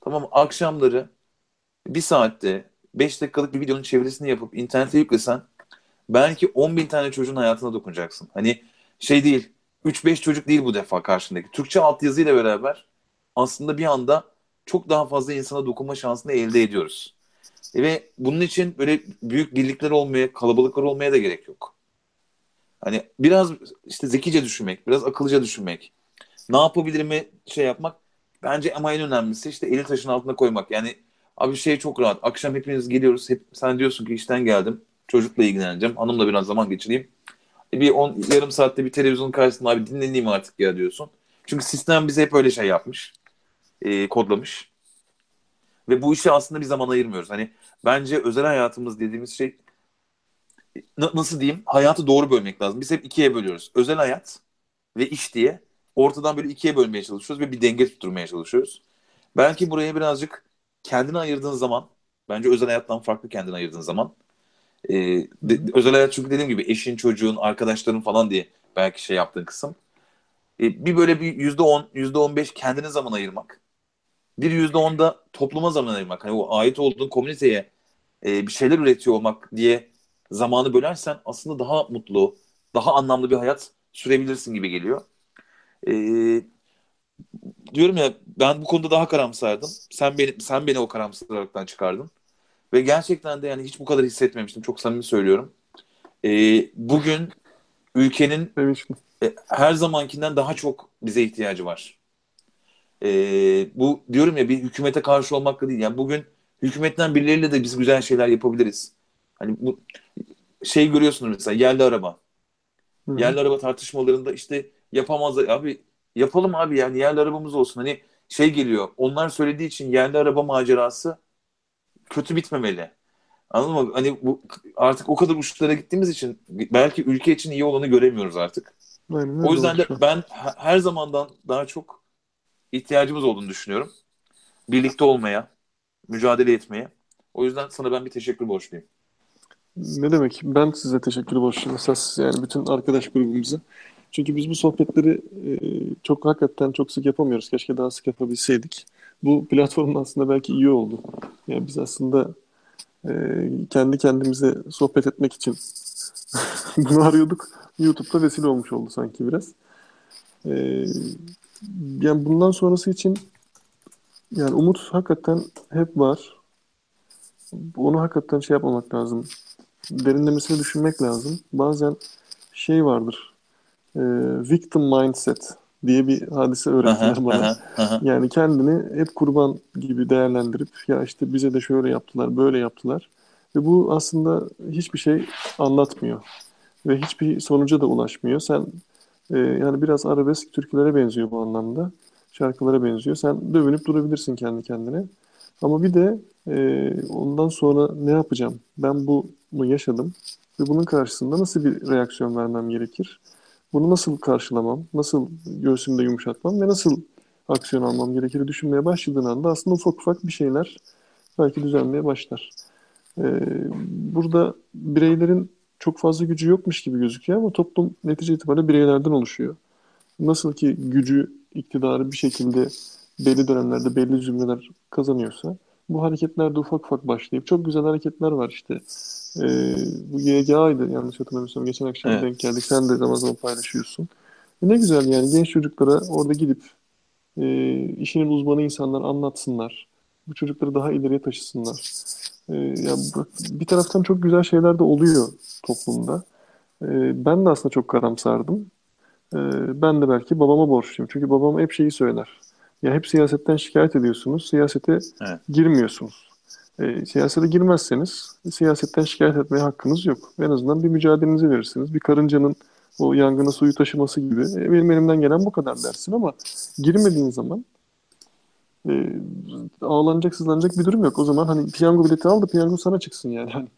tamam akşamları bir saatte 5 dakikalık bir videonun çevirisini yapıp internete yüklesen belki 10 bin tane çocuğun hayatına dokunacaksın. Hani şey değil 3-5 çocuk değil bu defa karşındaki. Türkçe altyazıyla beraber aslında bir anda çok daha fazla insana dokunma şansını elde ediyoruz. E Ve bunun için böyle büyük birlikler olmaya, kalabalıklar olmaya da gerek yok. Hani biraz işte zekice düşünmek, biraz akıllıca düşünmek. Ne yapabilirimi şey yapmak. Bence ama en önemlisi işte eli taşın altına koymak. Yani abi şey çok rahat. Akşam hepiniz geliyoruz. Hep, sen diyorsun ki işten geldim. Çocukla ilgileneceğim. Hanımla biraz zaman geçireyim. E bir on, yarım saatte bir televizyonun karşısında abi dinleneyim artık ya diyorsun. Çünkü sistem bize hep öyle şey yapmış. E, kodlamış. Ve bu işe aslında bir zaman ayırmıyoruz. Hani bence özel hayatımız dediğimiz şey na- nasıl diyeyim? Hayatı doğru bölmek lazım. Biz hep ikiye bölüyoruz. Özel hayat ve iş diye ortadan böyle ikiye bölmeye çalışıyoruz ve bir denge tutturmaya çalışıyoruz. Belki buraya birazcık kendini ayırdığın zaman bence özel hayattan farklı kendini ayırdığın zaman e, de- özel hayat çünkü dediğim gibi eşin, çocuğun, arkadaşların falan diye belki şey yaptığın kısım. E, bir böyle bir yüzde on, yüzde on beş kendine zaman ayırmak. Bir yüzde on da topluma zaman ayırmak. Hani o ait olduğun komüniteye e, bir şeyler üretiyor olmak diye zamanı bölersen aslında daha mutlu, daha anlamlı bir hayat sürebilirsin gibi geliyor. E, diyorum ya ben bu konuda daha karamsardım. Sen beni sen beni o karamsarlıktan çıkardın. Ve gerçekten de yani hiç bu kadar hissetmemiştim. Çok samimi söylüyorum. E, bugün ülkenin e, her zamankinden daha çok bize ihtiyacı var. E, bu diyorum ya bir hükümete karşı olmakla değil. Yani bugün hükümetten birileriyle de biz güzel şeyler yapabiliriz. Hani bu şey görüyorsunuz mesela yerli araba. Hı hı. Yerli araba tartışmalarında işte yapamazlar. Abi yapalım abi yani yerli arabamız olsun. Hani şey geliyor. Onlar söylediği için yerli araba macerası kötü bitmemeli. Anladın mı? Hani bu artık o kadar uçlara gittiğimiz için belki ülke için iyi olanı göremiyoruz artık. Aynen O yüzden de ben he- her zamandan daha çok ihtiyacımız olduğunu düşünüyorum. Birlikte olmaya, mücadele etmeye. O yüzden sana ben bir teşekkür borçluyum. Ne demek? Ben size teşekkür borçluyum esas yani bütün arkadaş grubumuza. Çünkü biz bu sohbetleri e, çok hakikaten çok sık yapamıyoruz. Keşke daha sık yapabilseydik. Bu platformun aslında belki iyi oldu. Yani biz aslında e, kendi kendimize sohbet etmek için bunu arıyorduk. YouTube'da vesile olmuş oldu sanki biraz. E, yani bundan sonrası için yani umut hakikaten hep var. Onu hakikaten şey yapmamak lazım derinlemesine düşünmek lazım. Bazen şey vardır. e, victim mindset diye bir hadise öğrettiler Aha, bana. aha, aha. Yani kendini hep kurban gibi değerlendirip ya işte bize de şöyle yaptılar, böyle yaptılar. Ve bu aslında hiçbir şey anlatmıyor. Ve hiçbir sonuca da ulaşmıyor. Sen e, yani biraz arabesk türkülere benziyor bu anlamda. Şarkılara benziyor. Sen dövünüp durabilirsin kendi kendine. Ama bir de e, ondan sonra ne yapacağım? Ben bunu yaşadım ve bunun karşısında nasıl bir reaksiyon vermem gerekir? Bunu nasıl karşılamam? Nasıl göğsümde yumuşatmam ve nasıl aksiyon almam gerekir düşünmeye başladığın anda aslında ufak ufak bir şeyler belki düzelmeye başlar. E, burada bireylerin çok fazla gücü yokmuş gibi gözüküyor ama toplum netice itibariyle bireylerden oluşuyor. Nasıl ki gücü, iktidarı bir şekilde belli dönemlerde belli cümleler kazanıyorsa bu hareketler de ufak ufak başlayıp çok güzel hareketler var işte. Ee, bu YGA'ydı yanlış hatırlamıyorsam. Geçen akşam Evet. denk geldik. Sen de zaman zaman paylaşıyorsun. E ne güzel yani genç çocuklara orada gidip e, işinin uzmanı insanlar anlatsınlar. Bu çocukları daha ileriye taşısınlar. E, ya bir taraftan çok güzel şeyler de oluyor toplumda. E, ben de aslında çok karamsardım. E, ben de belki babama borçluyum. Çünkü babam hep şeyi söyler. Ya hep siyasetten şikayet ediyorsunuz. Siyasete Evet. girmiyorsunuz. E, siyasete girmezseniz siyasetten şikayet etmeye hakkınız yok. En azından bir mücadelenizi verirsiniz. Bir karıncanın o yangına suyu taşıması gibi. E, benim elimden gelen bu kadar dersin ama girmediğin zaman e, ağlanacak, sızlanacak bir durum yok. O zaman hani piyango bileti al da piyango sana çıksın yani. Hani,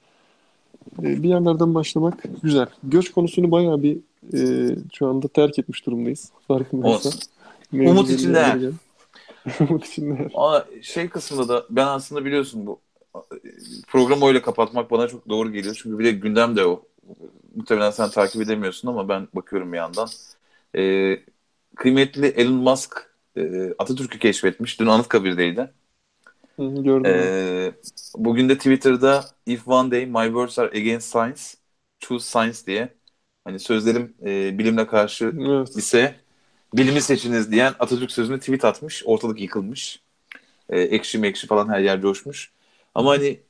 e, bir yerlerden başlamak güzel. Göç konusunu bayağı bir e, şu anda terk etmiş durumdayız. Mevzu Umut içinde. Umut içinde. Şey kısmında da ben aslında biliyorsun bu programı öyle kapatmak bana çok doğru geliyor. Çünkü bir de gündem de o. Muhtemelen sen takip edemiyorsun ama ben bakıyorum bir yandan. Ee, kıymetli Elon Musk e, Atatürk'ü keşfetmiş. Dün Anıtkabir'deydi. Hı, gördüm. Ee, bugün de Twitter'da If one day my words are against science, choose science diye hani sözlerim e, bilimle karşı evet. ise bilimi seçiniz diyen Atatürk sözünü tweet atmış. Ortalık yıkılmış. E, ekşi mekşi falan her yer coşmuş. Ama hani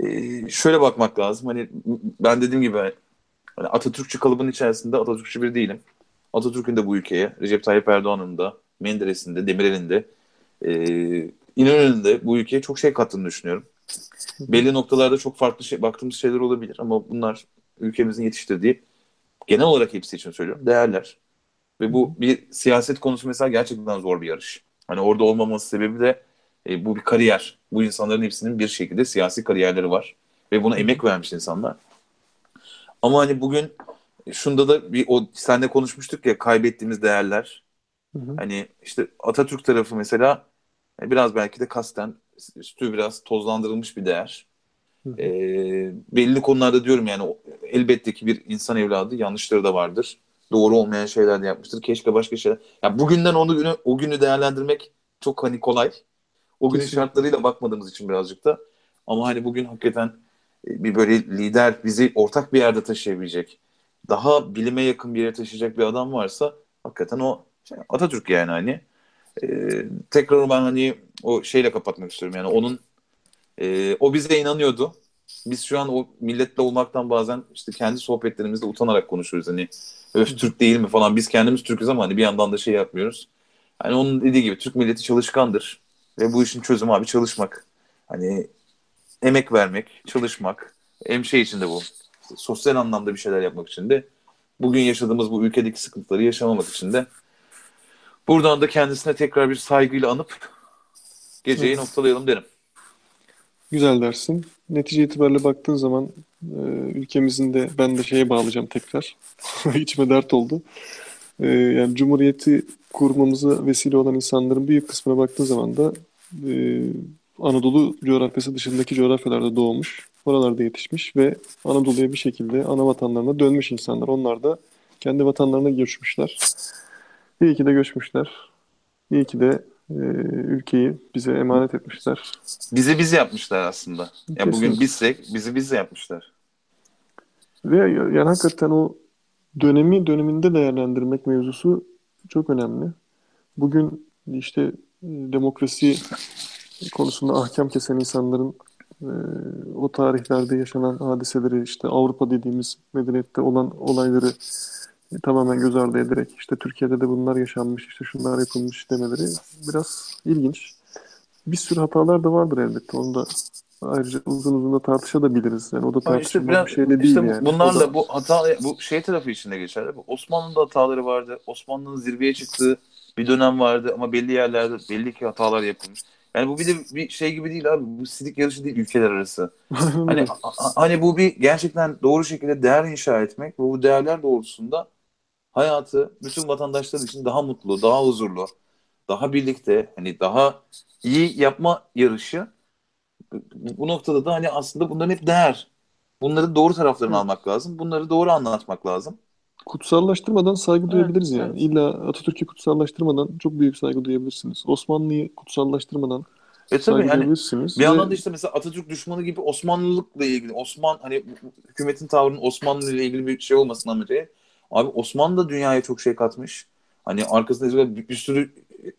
e, şöyle bakmak lazım. Hani ben dediğim gibi hani Atatürkçü kalıbın içerisinde Atatürkçü bir değilim. Atatürk'ün de bu ülkeye, Recep Tayyip Erdoğan'ın da, Menderes'in de, Demirel'in de, e, İnönü'nün de bu ülkeye çok şey kattığını düşünüyorum. Belli noktalarda çok farklı şey, baktığımız şeyler olabilir ama bunlar ülkemizin yetiştirdiği genel olarak hepsi için söylüyorum değerler. Ve bu bir siyaset konusu mesela gerçekten zor bir yarış. Hani orada olmaması sebebi de e, bu bir kariyer. Bu insanların hepsinin bir şekilde siyasi kariyerleri var. Ve buna emek vermiş insanlar. Ama hani bugün şunda da bir o senle konuşmuştuk ya kaybettiğimiz değerler. Hı hı. Hani işte Atatürk tarafı mesela e, biraz belki de kasten üstü biraz tozlandırılmış bir değer. Hı hı. E, belli konularda diyorum yani elbette ki bir insan evladı yanlışları da vardır. Doğru olmayan şeyler de yapmıştır. Keşke başka şeyler. Ya bugünden onu günü o günü değerlendirmek çok hani kolay. O günün Kesinlikle. şartlarıyla bakmadığımız için birazcık da. Ama hani bugün hakikaten e, bir böyle lider bizi ortak bir yerde taşıyabilecek, daha bilime yakın bir yere taşıyacak bir adam varsa hakikaten o Atatürk yani hani. Ee, tekrar ben hani o şeyle kapatmak istiyorum yani onun e, o bize inanıyordu. Biz şu an o milletle olmaktan bazen işte kendi sohbetlerimizde utanarak konuşuyoruz. Hani öf Türk değil mi falan. Biz kendimiz Türk'üz ama hani bir yandan da şey yapmıyoruz. Hani onun dediği gibi Türk milleti çalışkandır. Ve bu işin çözümü abi çalışmak. Hani emek vermek, çalışmak. Hem şey için de bu. Sosyal anlamda bir şeyler yapmak için de. Bugün yaşadığımız bu ülkedeki sıkıntıları yaşamamak için de. Buradan da kendisine tekrar bir saygıyla anıp geceyi Evet. noktalayalım derim. Güzel dersin. Netice itibariyle baktığın zaman e, ülkemizin de ben de şeye bağlayacağım tekrar. İçime dert oldu. E, yani Cumhuriyeti kurmamıza vesile olan insanların büyük kısmına baktığın zaman da e, Anadolu coğrafyası dışındaki coğrafyalarda doğmuş, oralarda yetişmiş ve Anadolu'ya bir şekilde ana vatanlarına dönmüş insanlar. Onlar da kendi vatanlarına göçmüşler. İyi ki de göçmüşler. İyi ki de e, ülkeyi bize emanet etmişler. Bizi biz yapmışlar aslında. Ya bugün Kesinlikle. bizsek bizi biz yapmışlar. Ve yani hakikaten o dönemi döneminde değerlendirmek mevzusu çok önemli. Bugün işte e, demokrasi konusunda ahkam kesen insanların e, o tarihlerde yaşanan hadiseleri işte Avrupa dediğimiz medeniyette olan olayları tamamen göz ardı ederek işte Türkiye'de de bunlar yaşanmış işte şunlar yapılmış demeleri biraz ilginç. Bir sürü hatalar da vardır elbette. Onu da ayrıca uzun uzun da tartışabiliriz. Yani o da işte tartışılmaz biraz bir şey de değil işte yani. Bunlarla da- bu hata bu şey tarafı içinde geçer. Bu Osmanlı'nın da hataları vardı. Osmanlı'nın zirveye çıktığı bir dönem vardı ama belli yerlerde belli ki hatalar yapılmış. Yani bu bir de bir şey gibi değil abi. Bu sidik yarışı değil ülkeler arası. Hani hani bu bir gerçekten doğru şekilde değer inşa etmek ve bu değerler doğrultusunda hayatı bütün vatandaşlar için daha mutlu, daha huzurlu, daha birlikte, hani daha iyi yapma yarışı. Bu- noktada da hani aslında bunların hep değer. Bunları doğru taraflarını Hı. almak lazım. Bunları doğru anlatmak lazım. Kutsallaştırmadan saygı Evet, duyabiliriz yani. evet. İlla Atatürk'ü kutsallaştırmadan çok büyük saygı duyabilirsiniz. Osmanlı'yı kutsallaştırmadan E tabii saygı yani duyabilirsiniz. bir Ve yandan da işte mesela Atatürk düşmanı gibi Osmanlılıkla ilgili Osman hani hükümetin tavrının Osmanlı ile ilgili bir şey olmasın ama şey. Abi Osmanlı da dünyaya çok şey katmış. Hani arkasında bir, bir sürü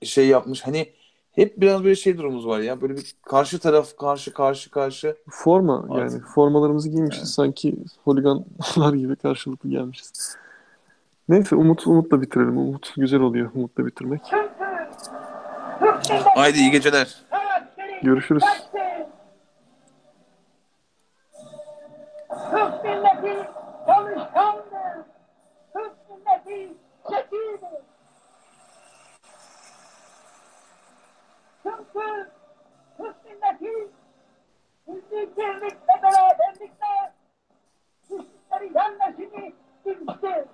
şey yapmış. Hani hep biraz böyle şey durumumuz var ya. Böyle bir karşı taraf karşı karşı karşı. forma Evet. yani formalarımızı giymişiz. Evet. Sanki holiganlar gibi karşılıklı gelmişiz. Neyse Umut Umut'la bitirelim. Umut güzel oluyor Umut'la bitirmek. Haydi iyi geceler. Görüşürüz. Türk milleti çalışkandır. Çünkü Türk milleti milli birlikle beraberlikle düşmanları yenmesini bilmiştir.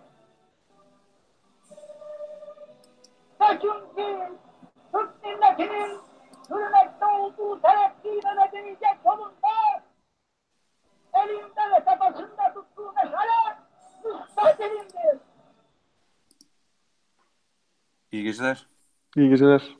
Ve çünkü Türk milletinin hürmette olduğu terakki ve medeniyet yolunda elinde ve tepasında tuttuğu meşale müstahdilimdir. İyi geceler. İyi geceler.